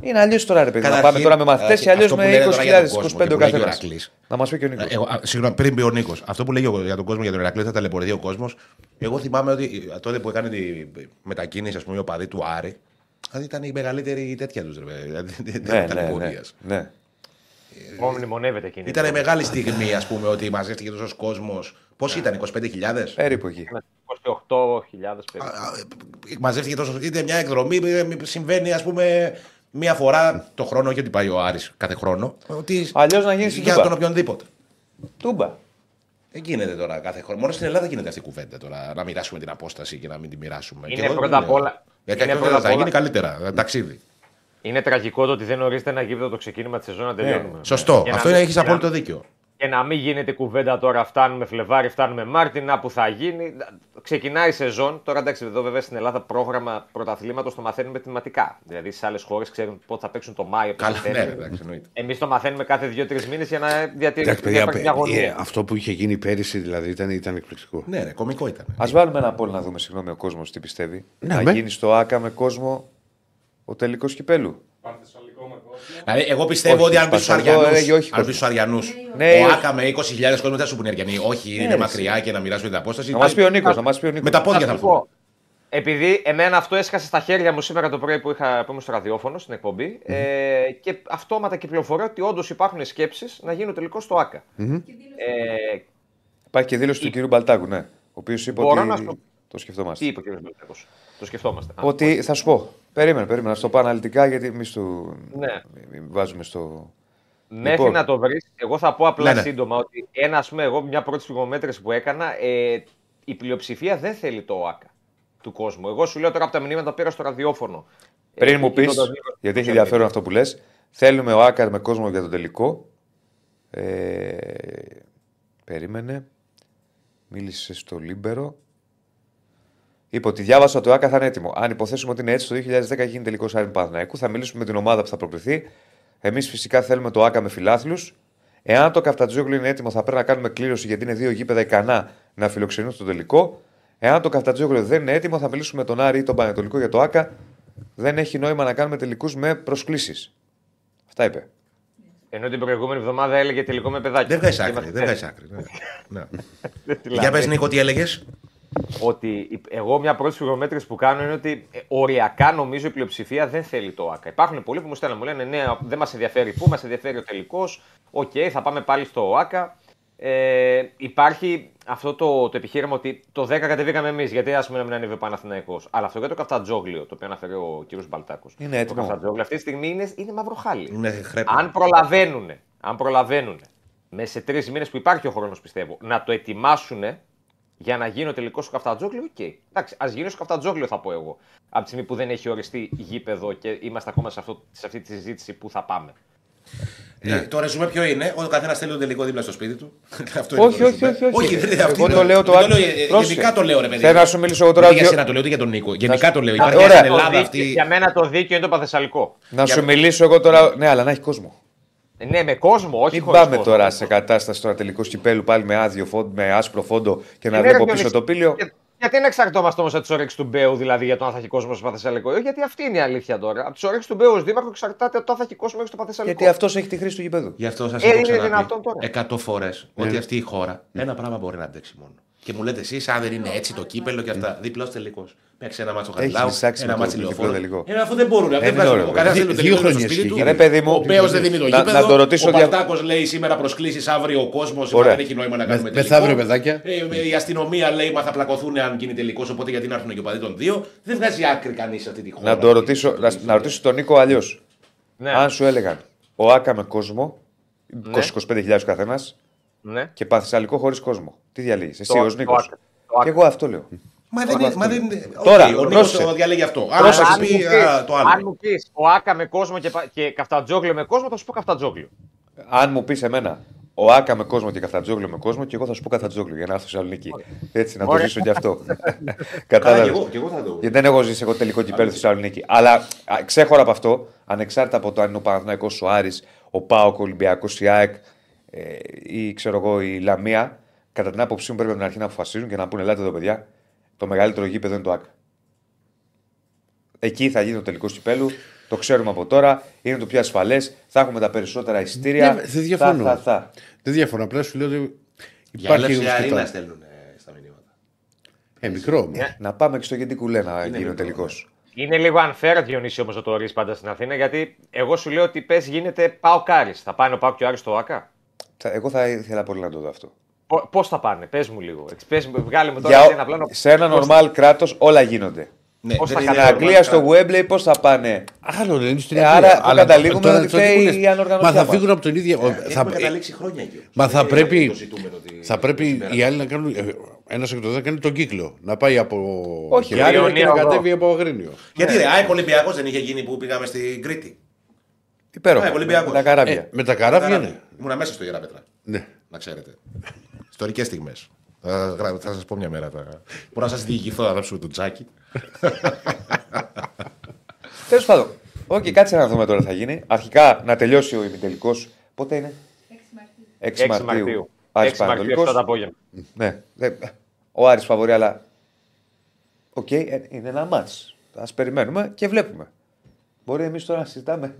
Είναι αλλιώς τώρα, ρε παιδί. Να Καταρχήν, πάμε τώρα με μαθητές ε, και αλλιώς αυτό που με λέτε τώρα για τον 20.000, κόσμο 25 και ο που λέει και ο καθένας. Ηρακλής. Να μας πει και ο Νίκος. Ε, Εγώ, α, συγγνώμη, πριν πει ο Νίκος, αυτό που λέει ο- για τον κόσμο, για τον Ηρακλή, θα ταλαιπωρηθεί ο κόσμος. Εγώ θυμάμαι ότι ε, τότε που έκανε τη μετακίνηση, ας πούμε, ο παδί του Άρη, δηλαδή ήταν η μεγαλύτερη τέτοια τους. Δηλαδή, Ναι, δεν ναι, ήταν ναι, πορείας. ναι. Μου μνημονεύεται εκείνη. Ήταν μεγάλη στιγμή, ας πούμε, ότι μαζεύτηκε τόσος κόσμος. Πώς ήταν, 25.000. Περίπου εκεί. 28.000 περίπου. Α, ε, μαζεύτηκε τόσος. Ήταν μια εκδρομή, ε, συμβαίνει, ας πούμε, μία φορά το χρόνο, όχι ότι πάει ο Άρης κάθε χρόνο. Ότι Αλλιώς να γίνεις στην για Τούμπα. τον οποιονδήποτε. Τούμπα. Δεν γίνεται τώρα κάθε χρόνο. Μόνο στην Ελλάδα γίνεται αυτή η κουβέντα τώρα. Να μοιράσουμε την απόσταση και να μην τη μοιράσουμε. Είναι Και εγώ πρώτα δεν απ' λέω. όλα- Γιατί είναι αυτό πρώτα θα απ' γίνει όλα- καλύτερα. ε, Ταξίδι. Είναι τραγικό το ότι δεν ορίζεται ένα γήπεδο το ξεκίνημα της σεζόν να τελειώνουμε. Σωστό. Για να Αυτό μην- έχεις για να- απόλυτο δίκιο. και να μην γίνεται κουβέντα τώρα. Φτάνουμε Φλεβάρι, φτάνουμε Μάρτι, να που θα γίνει. Ξεκινάει η σεζόν. Τώρα εντάξει, εδώ βέβαια στην Ελλάδα πρόγραμμα πρωταθλήματος το μαθαίνουμε θεματικά. Δηλαδή στι άλλες χώρες ξέρουν πότε θα παίξουν το Μάιο. Καλά, ναι, εντάξει, εννοείται. Εμείς το μαθαίνουμε κάθε δύο-τρεις μήνες για να Εντάξει, διατηρήσουμε παιδιά, μια αγωνία. ε, αυτό που είχε γίνει πέρυσι δηλαδή ήταν, ήταν εκπληκτικό. Ναι, ρε, κωμικό ήταν. Α βάλουμε ένα πόλ να δούμε, συγγνώμη, ο κόσμος τι πιστεύει. Ναι, να με. γίνει στο ΑΚΑ με κόσμο ο τελικός κυπέλου. Πανθεσσαλικό με κόσμο. Δηλαδή, εγώ πιστεύω Όχι, ότι αν πει στου Σπασιαλικό Αριανού. έλεγε όχι Αν πει κόσμο. στου Αριανού. Ναι, ο όχι. Άκα με 20.000 κόσμος δεν θα σου πούνε Αριανοί. Όχι, είναι ρε, μακριά και να μοιράσουμε την απόσταση. Να μας πει ο Νίκος, να μας πει ο Νίκος. Με τα πόδια θα Θα σου βγουν. πω, Επειδή εμένα αυτό έσκασε στα χέρια μου σήμερα το πρωί που, είχα, που ήμουν στο ραδιόφωνο στην εκπομπη ε, και αυτόματα κυκλοφορεί ότι όντως υπάρχουν σκέψεις να γίνει ο τελικός στο ΑΚΑ. Ε, Υπάρχει και δήλωση του κυρίου Μπαλτάκου, ναι. Ο οποίος είπε Μπορώ ότι. να σου- Το σκεφτόμαστε. τι είπε ο κ. Μπελτέκος. Το σκεφτόμαστε. Α, Ότι θα σου πω. Περίμενε, περίμενε να σου το πω αναλυτικά γιατί εμείς το. Ναι. μην βάζουμε στο. Μέχρι Λοιπόν. να το βρεις, εγώ θα πω απλά Ναι, ναι. σύντομα ότι ένα, ας πούμε, εγώ μια πρώτη σφυγμομέτρηση που έκανα, ε, η πλειοψηφία δεν θέλει το ΟΑΚΑ του κόσμου. Εγώ σου λέω τώρα από τα μηνύματα που πήρα στο ραδιόφωνο. Πριν Ε, μου πεις, κοιτώντας λίγο γιατί έχει social ενδιαφέρον media. αυτό που λες, θέλουμε ΟΑΚΑ με κόσμο για τον τελικό. Ε, περίμενε. Μίλησες στο Λίμπερο. Είπε ότι διάβασα ότι ΟΑΚΑ θα είναι έτοιμο. Αν υποθέσουμε ότι είναι έτσι, το 2010 γίνει τελικός Άρη Παναθηναϊκού. Θα μιλήσουμε με την ομάδα που θα προκριθεί. Εμείς φυσικά θέλουμε το Άκα με φιλάθλους. Εάν το Καφτατζόγλου είναι έτοιμο, θα πρέπει να κάνουμε κλήρωση γιατί είναι δύο γήπεδα ικανά να φιλοξενούν στο τελικό. Εάν το Καφτατζόγλου δεν είναι έτοιμο, θα μιλήσουμε με τον Άρη ή τον Πανετολικό για το Άκα. Δεν έχει νόημα να κάνουμε τελικούς με προσκλήσεις. Αυτά είπε. Ενώ την προηγούμενη εβδομάδα έλεγε τελικό με παιδάκι. Δεν βγάζει άκρη. Είμαστε Δεν βγάζει τέτοιοι. άκρη. ναι. Ναι. Δηλαδή, Για πες, Νίκο, τι έλεγες; Ότι η- εγώ μια πρώτη σφυγμομέτρηση που κάνω είναι ότι ε, οριακά νομίζω η πλειοψηφία δεν θέλει το ΟΑΚΑ. Υπάρχουν πολλοί που μου στέλνουν, μου λένε ναι, δεν μας ενδιαφέρει πού, μας ενδιαφέρει ο τελικός. Οκ, θα πάμε πάλι στο ΟΑΚΑ. Ε, υπάρχει αυτό το, το επιχείρημα ότι το 10 κατεβήκαμε εμείς. Γιατί ας πούμε να μην ανέβει ο Παναθηναϊκός. Αλλά αυτό για το Καυτανζόγλειο, το οποίο αναφέρει ο κ. Μπαλτάκος. Είναι έτοιμο. Το Καυτανζόγλειο αυτή τη στιγμή είναι, είναι μαύρο χάλι. Είναι χρέπι. Αν προλαβαίνουν, αν προλαβαίνουν μέσα σε τρεις μήνες που υπάρχει ο χρόνος, πιστεύω, να το ετοιμάσουν για να γίνει ο τελικός στο Καφτατζόγλιο, οκ. Εντάξει, ας γίνει στο Καυτανζόγλειο, θα πω εγώ. Από τη στιγμή που δεν έχει οριστεί γήπεδο και είμαστε ακόμα σε, αυτό, σε αυτή τη συζήτηση που θα πάμε. Ε, το ρεζουμέ ποιο είναι, ο καθένας θέλει τον τελικό δίπλα στο σπίτι του. Αυτό είναι Όχι, το όχι, ρεζουμέ. όχι, όχι. Όχι, δεν είναι αυτό. Εγώ το λέω το Δεν άλλο. ε, Πρόσεχε. Γενικά το λέω, ρε παιδί. Θέλω να σου μιλήσω εγώ τώρα Δεν Για δύο- σένα το λέω, ούτε για τον Νίκο. Γενικά το λέω. Α, Υπάρχει ωραία. στην Το Ελλάδα δίκαιο- αυτή. Για μένα το δίκαιο είναι το Πανθεσσαλικό. Να Για- σου μιλήσω εγώ τώρα. Ναι, αλλά να έχει κόσμο. Ναι, με κόσμο, όχι Μην χωρίς πάμε κόσμο. τώρα σε κατάσταση τώρα τελικό κυπέλου πάλι με άδειο φόντο, με άσπρο φόντο και να Είναι βλέπω ρε, πίσω Διονύση, το πύλιο. Για- Γιατί να εξαρτώμαστε όμως από τι όρεξει του Μπέου, δηλαδή για το αν θα έχει κόσμο στο Παθεσσαλικό; Γιατί αυτή είναι η αλήθεια τώρα. Από τι όρεξει του Μπέου ως Δήμαρχο εξαρτάται το αν θα έχει κόσμο μέχρι στο Παθεσσαλικό. Γιατί αυτός έχει τη χρήση του γηπέδου. Γι' αυτό σας Ε, έχω είναι ξαναπεί δυνατόν τώρα. εκατό φορές ότι αυτή η χώρα ένα πράγμα μπορεί να αντέξει μόνο. Και μου λέτε εσείς, αν δεν είναι έτσι το κύπελο και αυτά, διπλός τελικός. Παίξει ένα μάτσο Χαριλάου, ψάξει ένα με το μάτσο διπλό λεωφόρο. τελικό. Ε, αφού δεν μπορούν. Δεν είναι βγάζουν. ωραίο, Ο καθένα βέβαια. θέλει το Δύο τελικό στο χρονιές σπίτι και του. εκεί. Ρε, παιδί μου, Ο Μπέος δεν δίνει το να- γήπεδο. να το ρωτήσω Ο δια- Παρτάκος λέει σήμερα προσκλήσεις αύριο ο κόσμος. Ωραία. Δεν έχει νόημα να κάνουμε τελικό. μεθαύριο, παιδάκια. Ε, Η αστυνομία λέει μα θα πλακωθούν αν γίνει τελικός. Οπότε γιατί να έρθουν και οι παδί των δύο. Δεν βγάζει άκρη κανείς σε αυτή τη χώρα. Να το ρωτήσω, να, να ρωτήσω τον Νίκο αλλιώς. Ναι. Αν σου έλεγαν ΟΑΚΑ με κόσμο, 20-25 καθένας Ναι. και Πανθεσσαλικό χωρίς κόσμο. Τι διαλέγεις, εσύ Το- ω το Νίκος; ΟΑΚΑ. Το ΟΑΚΑ. Και εγώ αυτό λέω. Μα δεν είναι. Μα δεν είναι. Τώρα, Οκ, ο πρόσεξε. Νίκος το διαλέγει αυτό. Αν Πρόσεξε. θα αν, πει μου πεις, α, το αν άλλο. μου πεις ΟΑΚΑ με κόσμο και, πα- και Καυτανζόγλειο με κόσμο, θα σου πω Καυτανζόγλειο. Αν μου πεις εμένα ΟΑΚΑ με κόσμο και Καυτανζόγλειο με κόσμο, και εγώ θα σου πω Καυτανζόγλειο για να έρθω στη Θεσσαλονίκη. Έτσι, να το Ωραία. ζήσω κι αυτό. Καλά, και Κατάλαβες. εγώ, και εγώ θα το. Γιατί δεν έχω ζήσει εγώ τελικό κυπέλο στη Θεσσαλονίκη. Αλλά α, ξέχωρα από αυτό, ανεξάρτητα από το αν είναι ο Παναθηναϊκός, ο Άρης, ο Πάοκ, ο Ολυμπιακός, η ΑΕΚ ε, ή ξέρω εγώ η Λαμία, κατά την άποψή μου πρέπει από την αρχή να αποφασίζουν και να πούνε: Ελάτε εδώ, παιδιά, το μεγαλύτερο γήπεδο είναι το ΑΚ. Εκεί θα γίνει το τελικό κυπέλου. Το ξέρουμε από τώρα. Είναι το πιο ασφαλές. Θα έχουμε τα περισσότερα εισιτήρια. Δεν- δεν διαφωνώ. Θα, θα, θα. Δεν διαφωνώ. Απλά σου λέω ότι Για υπάρχει έλευση λίγο αρίνα σκητά. στέλνουν ε, στα μηνύματα. Ε, μικρό όμως. Να πάμε και στο γιατί κουλέ να γίνει ο μικρό, τελικός. Είναι λίγο unfair Διονύση όμως να το ορίσει πάντα στην Αθήνα, γιατί εγώ σου λέω ότι πες γίνεται πάω κάρις. Θα πάνε ο Πάο και ο Άρης στο ΑΚΑ. Εγώ θα ήθελα πολύ να το δω αυτό. Πώς θα πάνε, πες μου λίγο. Έτσι, πες μου, βγάλε μου τώρα Για, σε ένα πλάνο. σε ένα πώς- normal κράτος όλα γίνονται. Ναι, Πώς δεν θα είναι Στην κάνει normal Αγγλία, στο κάτω. Wembley, πώς θα πάνε; Άλλο δεν είναι στην Ε, Αγγλία. άρα που Αλλά καταλήγουμε τώρα- ότι τώρα φταίει τι μου λες. η ανοργανωσιά Μα θα μας. φύγουν από τον ίδιο. Ε, θα- Έχουμε καταλήξει χρόνια εκεί. Μα θα Δεν είναι πρέπει, το ζητούμενο ότι- θα πρέπει σήμερα. οι άλλοι να κάνουν. Ένας εκ των δέκα κάνει τον κύκλο. Να πάει από. Όχι, Γιάννενα Ιωνία και να εδώ. κατέβει από Αγρίνιο. Γιατί ρε, ΑΕΚ Ολυμπιακός δεν είχε γίνει που πήγαμε στην Κρήτη. Υπέροχα. Ε, Ολυμπιακός. Με τα καράβια. Ε, με τα καράβια, ναι. Ήμουνα μέσα στο Ιερά Πέτρα. ναι. Να ξέρετε. Ιστορικές στιγμές. Θα, γρα- θα σας πω μια μέρα. Θα... Μπορώ να σας διηγηθώ να δώσουμε το τζάκι. Τέλος πάντων. Οκ, κάτσε να δούμε τώρα τι θα γίνει. Αρχικά να τελειώσει ο ημιτελικός. Πότε είναι; 6 6 Μαρτίου. Μαρτίου. Άρης 6 Μαρτίου, Παναιτωλικός. 7 το απόγευμα. Ναι. δεν- Ο Άρης φαβορεί, αλλά. Οκ, ε, είναι ένα ματς. Α περιμένουμε και βλέπουμε. Μπορεί εμείς τώρα να συζητάμε.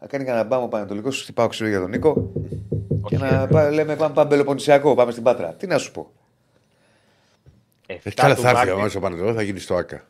Να κάνει κανένα μπαμ ο Παναιτωλικός, χτυπάω ξύλο για τον Νίκο. Και να πά- λέμε πάμε, πάμε Πελοποννησιακό, πάμε στην Πάτρα. Τι να σου πω. 7 Έχει καλά του θα έρθει Μάρτη- ο Μάρτιο στο Πανατολικό, θα γίνει στο ΑΚΑ.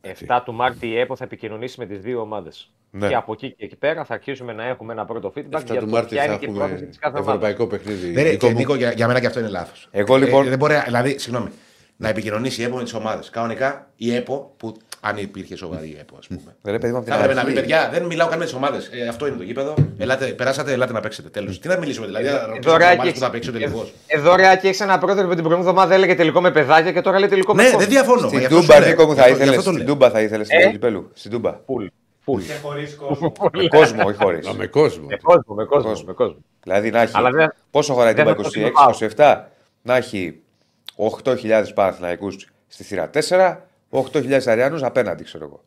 7 του Μάρτη η ΕΠΟ θα επικοινωνήσει με τις δύο ομάδες. Ναι. Και από εκεί και εκεί πέρα θα αρχίσουμε να έχουμε ένα πρώτο feedback 7 για του το Μάρτη ποια θα είναι και η πρόθεση έχουμε της κάθε ομάδας. ευρωπαϊκό παιχνίδι. Δεν είναι, Νίκο και, μου. Νίκο, για, για μένα και αυτό είναι λάθος. Εγώ, λοιπόν- δεν μπορεί, δηλαδή, συγγνώμη, να επικοινωνήσει η ΕΠΟ με τις ομάδες. Κανονικά η ΕΠΟ, που αν υπήρχε σοβαρή ΕΠΟ, ας πούμε. Ρε παιδί μου, από την Θα έπρεπε να πει, αρχή. παιδιά, δεν μιλάω καν με τις ομάδες. Ε, αυτό είναι το γήπεδο. Ελάτε, περάσατε, ελάτε να παίξετε. Τέλος. Τι να μιλήσουμε, δηλαδή, να ρωτήσουμε τις Δωρεάκι ομάδες που θα έχεις- παίξει ο τελικό. Ε, Δωρεάκι έχεις ένα πρόεδρο που την προηγούμενη εβδομάδα έλεγε τελικό με παιδάκια και τώρα λέει τελικό με Ναι, κόσμο. δεν διαφωνώ. Στην γι' αυτό σου Τούμπα, λέω. Νίκο μου, θα Γι' αυτό- γι' ήθελε. αυτό το Στην λέω. Τούμπα θα ήθελες στην Ε; Κυπέλου. Στην Τούμπα. Φουλ. Φουλ. Και χωρίς κόσμο. Με κόσμο, όχι χωρίς. Α, με κόσμο. Με κόσμο, με κόσμο. Με κόσμο. Δηλαδή να έχει. Αλλά δεν- Πόσο χωράει την δεν θα το 26-27, να έχει 8.000 Παναθηναϊκούς στη θύρα 4, 8.000 Αριανού απέναντι, ξέρω εγώ.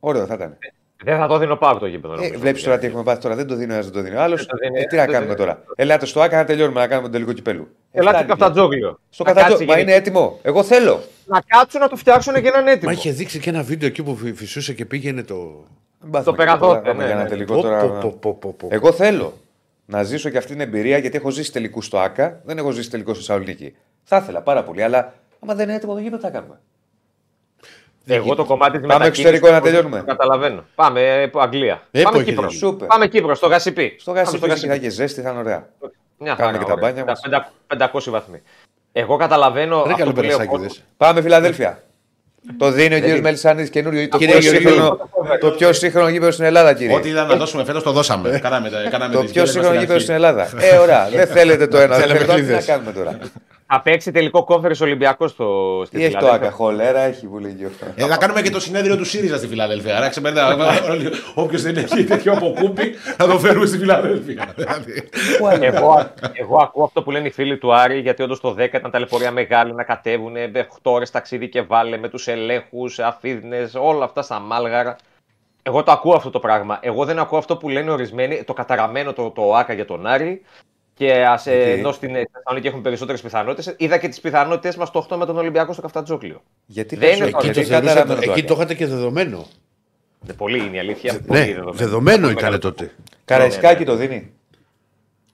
Ωραίο θα ήταν. Δεν θα το δίνω πάω το γήπεδο. Ε, νομίζω. Βλέπεις τώρα τι έχουμε πάθει τώρα. Δεν το δίνει ο ένας, δεν το δίνει ο άλλος. Δεν το δίνει, Ε, τι να δεν το κάνουμε δίνει. τώρα. Ελάτε στο ΑΚΑ να τελειώνουμε να κάνουμε τον τελικό κυπέλου. Ελάτε Εφτάνει πια. καφτατζόγλιο. Στο Να κατατζό. κάτσει Μα η είναι έτοιμο. Εγώ θέλω. Να κάτσουν να το φτιάξουν και να είναι έτοιμο. Μα είχε δείξει και ένα βίντεο εκεί που φυ- φυσούσε και πήγαινε το. Μην πάθουμε και περαδότε, τώρα, άμα ναι, για ένα ναι. τελικό Πω, τώρα. πω, πω, πω, πω, πω. Εγώ θέλω να ζήσω και αυτή την εμπειρία γιατί έχω ζήσει τελικούς στο ΑΚΑ, δεν έχω ζήσει τελικός στο Σαουλνίκη. Θα ήθελα πάρα πολύ, αλλά άμα δεν είναι έτοιμο το γήπεδο, τι θα κάνουμε. Εγώ το κομμάτι της Πάμε εξωτερικό να τελειώνουμε. Καταλαβαίνω. Πάμε ε, Αγγλία. Ε, Πάμε που Κύπρο. έχει Σούπερ. Πάμε Κύπρο, στο Γασιπί. Στο Πάμε γάσι φυσικά θα έχει ζέστη, θα είναι ωραία. Μια Κάνουμε χαρά, και τα ωραία. μπάνια μας. Τα 500 βαθμοί. Εγώ καταλαβαίνω. Ρε αυτό καλό που λέει ο κόσμος. περασάκι Πάμε Φιλαδέλφια. Το δίνει ο κύριος Μελισανίδη καινούριο. Το, Κύριε πιο Γεωργίου. σύγχρονο, το πιο σύγχρονο γήπεδο στην Ελλάδα, κύριε. Ό,τι ήταν να δώσουμε φέτος το δώσαμε. Κάναμε, τα- κάναμε Το τις πιο γέλες μας σύγχρονο στην γήπεδο αρχή. στην Ελλάδα. Ε, ωραία. Δεν θέλετε το ένα, δεν Θέλαμε θέλετε το άλλο. Τι να κλίδες. κάνουμε τώρα; Θα παίξει τελικό κόμφερε Ολυμπιακός στο στη Τι έχει το Φιλαδέλφια. ΑΚΑ, χολέρα, έχει βουλίγιο. Ε, θα κάνουμε και το συνέδριο του ΣΥΡΙΖΑ στη Φιλαδέλφια. Άρα ξεπερνά. Όποιος δεν έχει τέτοιο αποκούπι, θα το φέρουμε στη Φιλαδέλφια. Δηλαδή. εγώ, εγώ ακούω αυτό που λένε οι φίλοι του Άρη, γιατί όντως το 10 ήταν ταλαιπωρία μεγάλη να κατέβουν 8 ώρες ταξίδι και βάλε με τους ελέγχους, αφίδνες, όλα αυτά στα μάλγαρα. Εγώ το ακούω αυτό το πράγμα. Εγώ δεν ακούω αυτό που λένε ορισμένοι, το καταραμένο το, το ΆΚΑ για τον Άρη. Και ας, ε, Γιατί; ενώ στην Θεσσαλονίκη έχουν περισσότερες πιθανότητες, είδα και τις πιθανότητες μας το 8 με τον Ολυμπιακό στο Καφτατζόκλιο. Γιατί Δεν είναι πες- το- Εκεί γιατί το, θεωρούσα- καταραμένο το εκεί ΑΚΑ. το είχατε και δεδομένο. Ε, Πολύ είναι η αλήθεια. πολύ Ναι, δεδομένο. δεδομένο ήταν τότε. Καραϊσκάκι το δίνει.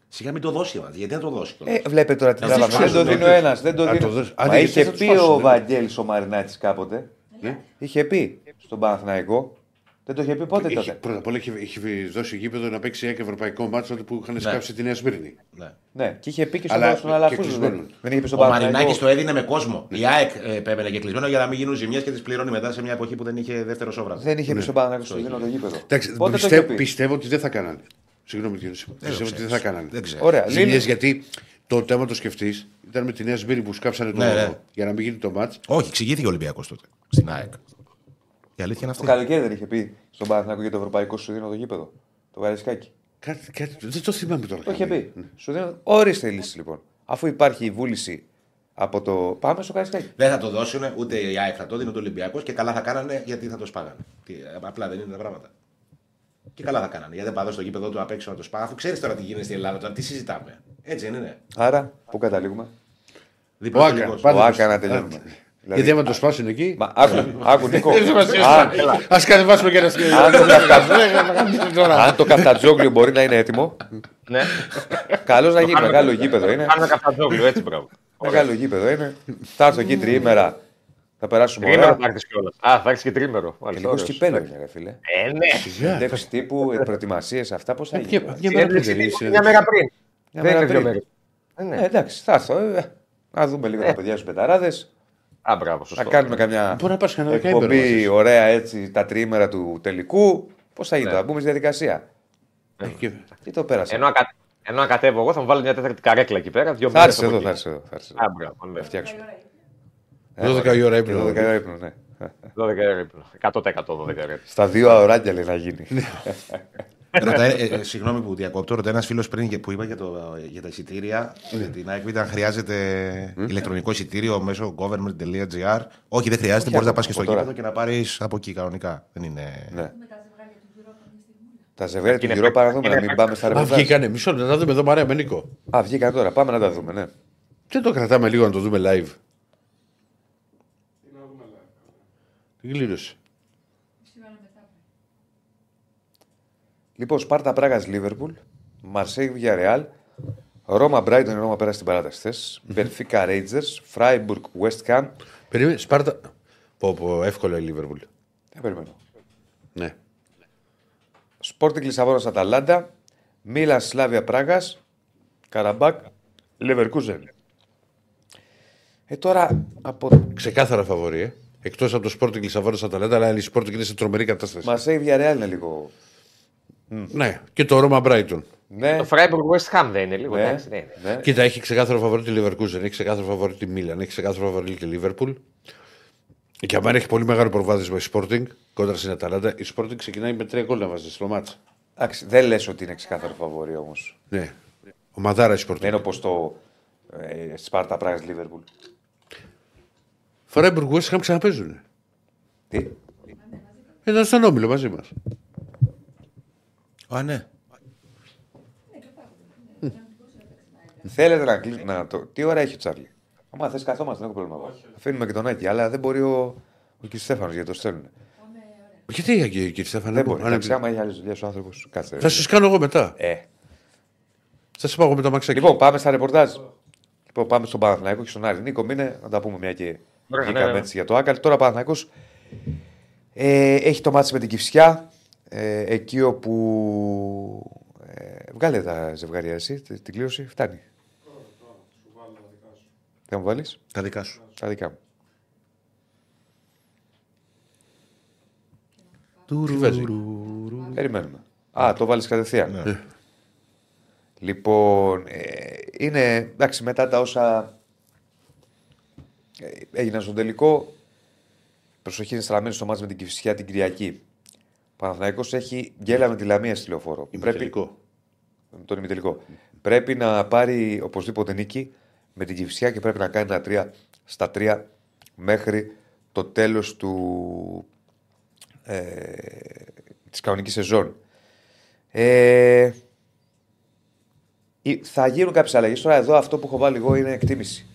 Σιγά μην το δώσει μα. Γιατί να το δώσει. Ε, βλέπετε τώρα τι Να τράβαμε. δείξουμε Δεν το στον δίνει ο τότε. ένας. Δεν το Α, δίνει. το δώσει. Α, Μα ναι, είχε γιατί θα πει το ο σπάσουν, ναι. Βαγγέλης ο Μαρινάκη κάποτε. Ναι. Είχε πει στον Παναθηναϊκό. Δεν το είχε πει πότε Έχει, τότε. πρώτα απ' όλα έχει, έχει δώσει γήπεδο να παίξει ένα ευρωπαϊκό μάτσο που είχαν σκάψει τη Νέα Σμύρνη. Ναι. Ναι, και είχε πει και στον Αλλά στον Αλαφούζο. και Δεν κλεισμένο. δεν είχε πει στον Ο Μαρινάκης Παναθηναϊκό. το έδινε με κόσμο. Η ΑΕΚ ε, επέμενε και κλεισμένο για να μην γίνουν ζημιές και τις πληρώνει μετά σε μια εποχή που δεν είχε δεύτερο σόβρα. Δεν είχε πει στον Παναθηναϊκό στο δίνω το γήπεδο. Εντάξει, Πότε το πιστεύω, είχε πει; πιστεύω ότι δεν θα κάνανε. Συγγνώμη, κύριε Νίση. πιστεύω ότι δεν θα κάνανε. Δεν ξέρω. Ωραία. Ζημιές, Λύνει- γιατί το θέμα το σκεφτείς ήταν με τη Νέα Σμύρνη που σκάψανε το Ναι, ναι. για να μην γίνει το μάτς. Όχι, εξηγήθηκε ο Ολυμπιακός τότε στην ΑΕΚ. Η αλήθεια είναι Το αυτή. καλοκαίρι δεν είχε πει στον Παναθηναϊκό για το ευρωπαϊκό σου δίνω το γήπεδο. Το Καραϊσκάκι. Κάτι, κάτι, δεν το θυμάμαι τώρα. Το είχε καλά. πει. Σου δίνω. Ορίστε η λύση λοιπόν. Αφού υπάρχει η βούληση από το. Πάμε στο Καραϊσκάκι. Δεν θα το δώσουν ούτε η ΑΕΚ θα το δίνει ούτε ο Ολυμπιακός και καλά θα κάνανε γιατί θα το σπάγανε. Τι, απλά δεν είναι τα πράγματα. Και καλά θα κάνανε. Γιατί δεν πάω στο γήπεδο του απ' έξω να το σπάγανε. Αφού ξέρεις τώρα τι γίνεται στην Ελλάδα, τώρα τι συζητάμε. Έτσι δεν είναι. Άρα, πού καταλήγουμε; Δίπλα Ο στο Άκα. τελικός. Πάντα Ο το- Άκα να τελειώνουμε. Δηλαδή, Γιατί άμα το σπάσουν εκεί. Μα, άκου, άκου Νίκο. Α κατεβάσουμε και ένα σκηνικό. Αν το καφτα- Αν το καφτατζόγλιο μπορεί να είναι έτοιμο, Ναι. καλώ να γίνει. Μεγάλο γήπεδο είναι. Κάνουμε καφτατζόγλιο, έτσι μπράβο. Μεγάλο γήπεδο είναι. Θα έρθω εκεί τριήμερα. Θα περάσουμε Τρίμερο ωραία. θα έρθεις κιόλας. Α, θα έρθεις και τρίμερο. Μάλιστα, Τελικό ωραίος. κυπέλο είναι, ρε φίλε. Ε, ναι. Συνέντευξη τύπου, προετοιμασίες, αυτά πώς θα Μια γίνει. μια μέρα πριν δεν είναι Μια συνέντευξη. μέρα πριν. Μια Δεν μέρα είναι δύο πριν. μέρες. Ε, ναι. Ε, εντάξει, θα έρθω. ε, Να δούμε λίγο τα παιδιά στους πεταράδε. Α, μπράβο, Να σωστό. κάνουμε καμιά Μπορεί να πας κανένα δεκαήμερο εκπομπή μαζί. ωραία έτσι τα τριήμερα του τελικού. Πώς θα γίνει Ναι. τώρα, μπούμε στη διαδικασία. Και- Τι το πέρασε; Ενώ, ακα... ενώ να κατέβω εγώ θα μου βάλω μια τέταρτη καρέκλα εκεί πέρα. Δύο Θα μέρες έρθεις από εδώ, εκεί. θα έρθεις εδώ. Θα έρθεις εδώ. Α, μπράβο. ναι. Φτιάξουμε. 12 η ώρα ύπνο. 12 η ώρα ύπνο, ναι. 12 ώρα ύπνο. 100% 12 ώρα ύπνο. Στα δύο αωράκια λέει να γίνει. Ρωτάει, ε, ε, συγγνώμη που διακόπτω, ρωτάει ένας φίλος πριν και- που είπα για, το, για τα εισιτήρια. Για την ΑΕΚ, αν χρειάζεται ηλεκτρονικό εισιτήριο μέσω government.gr. Όχι, δεν χρειάζεται. Μπορείς να πας και στο από τώρα. γήπεδο και να πάρεις από εκεί κανονικά. Δεν είναι. Ναι. Με τα ζευγάρια του Europa μια στιγμή. Τα ζευγάρια του Είναι γύρω να δούμε, είναι να μην πάμε στα Α, ρεπορτάζ. βγήκανε μισό λεπτό, να τα δούμε εδώ παρέα με Νίκο. Α, βγήκαν τώρα. Πάμε να τα δούμε, ναι. Δεν το κρατάμε λίγο να το δούμε live. Τι κλήρωση. Μισή ώρα μετά. Λοιπόν, Σπάρτα Πράγας Λίβερπουλ, Μαρσέη Villarreal, Ρώμα Μπράιντον, η Ρώμα πέρασε την παράταση χθες, Μπενφίκα Ρέιτζερ, Φράιμπουργκ West Ham. Περίμενε, Σπάρτα. Πω, πω, εύκολα η Λίβερπουλ. Δεν περιμένω. Ναι. Sporting Λισαβόνας Αταλάντα, Μίλαν Σλάβια Πράγας, Καραμπάκ, Λεβερκούζεν. Ε, τώρα από Ξεκάθαρα φαβορή, ε. Εκτός από το Sporting Λισαβόνας Αταλάντα, αλλά η Sporting είναι σε τρομερή κατάσταση. Μαρσέη Villarreal είναι λίγο. Ναι, και το Ρώμα Μπράιτον. Ναι, Το Freiburg West Ham δεν είναι λίγο. ναι, εντάξει, δεν είναι. ναι. Κοίτα, έχει ξεκάθαρο φαβορή τη Leverkusen, έχει ξεκάθαρο φαβορή τη Μίλαν, έχει ξεκάθαρο φαβορή τη Λίβερπουλ. Και αν έχει πολύ μεγάλο προβάδισμα η Sporting κόντρα στην Αταλάντα, η Sporting ξεκινάει με τρία γκολ να βάζει στο μάτς. Εντάξει, δεν λες ότι είναι ξεκάθαρο φαβορή όμως. Ναι. Ο Μαδάρα η Sporting. Δεν είναι όπως το ε, Σπάρτα Πράγα Λίβερπουλ. Φρέμπουργκ West Ham ξαναπέζουν. Τι; Ήταν στον όμιλο μαζί μας. Α, ναι. Θέλετε να κλείσουμε. Να το... Τι ώρα έχει ο Τσάρλι; Άμα θες, καθόμαστε, δεν έχω πρόβλημα. Αφήνουμε και τον Άκη, αλλά δεν μπορεί ο, ο κ. Στέφανος γιατί το στέλνουν. Γιατί για κύριε, κύριε Στέφανε, Δεν δεν μπορεί. μπορεί. Εντάξει, άμα έχει άλλες δουλειές ο άνθρωπος, κάτσε. Θα σας κάνω εγώ μετά. Ε. Θα σας πάω εγώ με το μαξάκι. Λοιπόν, πάμε στα ρεπορτάζ. Λοιπόν, πάμε στον Παναθηναϊκό και στον Άρη. Νίκο, μήνε να τα πούμε μια και Ωραία, βγήκαμε ναι, ναι. έτσι για το Άκαλ. Τώρα ο Παναθηναϊκός ε, έχει το μάτι με την Κυφσιά. Ε, εκεί όπου. Ε, βγάλε τα ζευγάρια εσύ, τη- την κλήρωση. Φτάνει. Θα μου βάλεις; Τα δικά σου. τα δικά μου. Τι βάζει; Περιμένουμε. Α, το βάλεις κατευθείαν. Λοιπόν, ε, είναι εντάξει μετά τα όσα ε, έγιναν στον τελικό. Προσοχή είναι στραμμένη στο μάτς με την Κυφσιά την Κυριακή. Ο Παναθηναϊκός έχει γκέλα με τη Λαμία στη λεωφόρο. Τελικό. τον ημιτελικό. Πρέπει να πάρει οπωσδήποτε νίκη με την Κυφσιά και πρέπει να κάνει τα τρία στα τρία μέχρι το τέλος του, ε, της κανονικής σεζόν. Ε, ή- θα γίνουν κάποιες αλλαγές. Τώρα εδώ αυτό που έχω βάλει εγώ είναι εκτίμηση.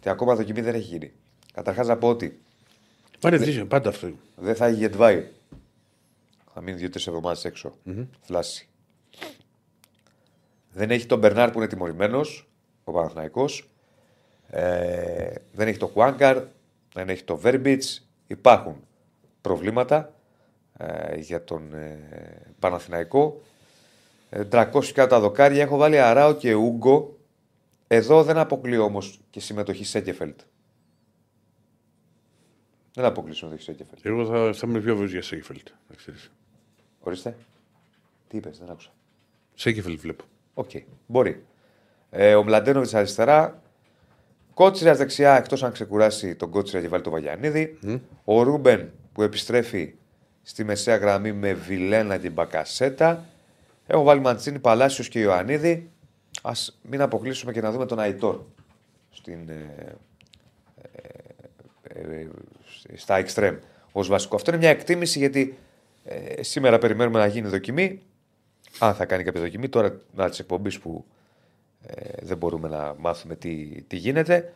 Και ακόμα δοκιμή δεν έχει γίνει. Καταρχάς να πω ότι Πάρε δύσκολο, πάντα αυτό. δεν θα έχει Γετβάη. Θα μείνει δύο-τρεις εβδομάδες έξω. Φλάση. Δεν έχει τον Μπερνάρ που είναι τιμωρημένος, ο Παναθηναϊκός. Ε, δεν έχει τον Χουάνκαρ. Δεν έχει τον Βέρμπιτς. Υπάρχουν προβλήματα ε, για τον ε, Παναθηναϊκό. Ε, 300 κάτω τα δοκάρια. Έχω βάλει Αράο και Ούγκο. Εδώ δεν αποκλείω όμως και συμμετοχή Σένκεφελντ. Δεν αποκλείω συμμετοχή Σένκεφελντ. Εγώ θα, θα είμαι πιο βέβαιος για Σένκεφελντ. Να ξέρεις. Ορίστε. Τι είπες, δεν άκουσα. Σένκεφελντ βλέπω. Οκ, μπορεί. Ε, ο Μλαντένοβιτς αριστερά. Κότσιρας δεξιά, εκτός αν ξεκουράσει τον Κότσιρα και βάλει τον Βαγιανίδη. Ο Ρούμπεν που επιστρέφει στη μεσαία γραμμή με Βιλένα και Μπακασέτα. Έχω βάλει Μαντσίνη, Παλάσιος και Ιωαννίδη. Α μην αποκλείσουμε και να δούμε τον Αϊτόρ στην, ε, ε, ε, στα εξτρέμ ως βασικό. Αυτό είναι μια εκτίμηση γιατί ε, σήμερα περιμένουμε να γίνει δοκιμή. Αν θα κάνει κάποια δοκιμή, τώρα να τη εκπομπή που ε, δεν μπορούμε να μάθουμε τι, τι γίνεται.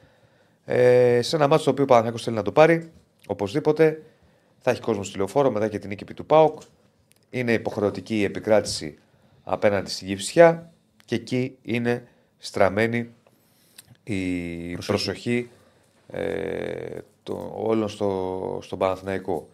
Ε, σε ένα μάτσο το οποίο ο Παναθηναϊκός θέλει να το πάρει, οπωσδήποτε θα έχει κόσμο στη λεωφόρο μετά και την νίκη επί του ΠΑΟΚ. Είναι υποχρεωτική η επικράτηση απέναντι στην Κυφσιά και εκεί είναι στραμμένη η προσοχή, ε, το, όλων στο, στον Παναθηναϊκό.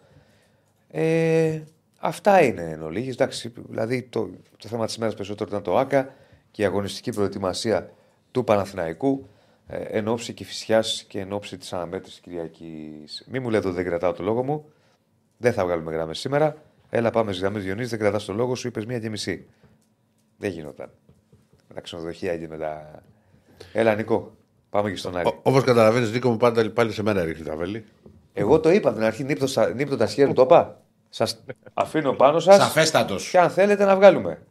Ε, αυτά είναι εν ολίγης. Εντάξει, δηλαδή το, το θέμα της μέρας περισσότερο ήταν το ΆΚΑ και η αγωνιστική προετοιμασία του Παναθηναϊκού ε, εν ώψη Κηφισιάς και εν ώψη της αναμέτρησης Κυριακής. Μη μου λέτε ότι δεν κρατάω το λόγο μου. Δεν θα βγάλουμε γράμμες σήμερα. Έλα πάμε στις γραμμές Διονύση, δεν κρατάς το λόγο σου, είπες μία και μισή. Δεν γινόταν. Με τα ξενοδοχεία και με τα... Έλα Νικό, πάμε και στον Άρη. Όπως καταλαβαίνεις, Νίκο μου πάντα πάλι σε μένα ρίχνει τα βέλη. Εγώ το είπα από την αρχή, νύπτω, στα- νύπτω τα σχέδια, το είπα. Σας αφήνω πάνω σας. Σαφέστατος. Και αν θέλετε να βγάλουμε.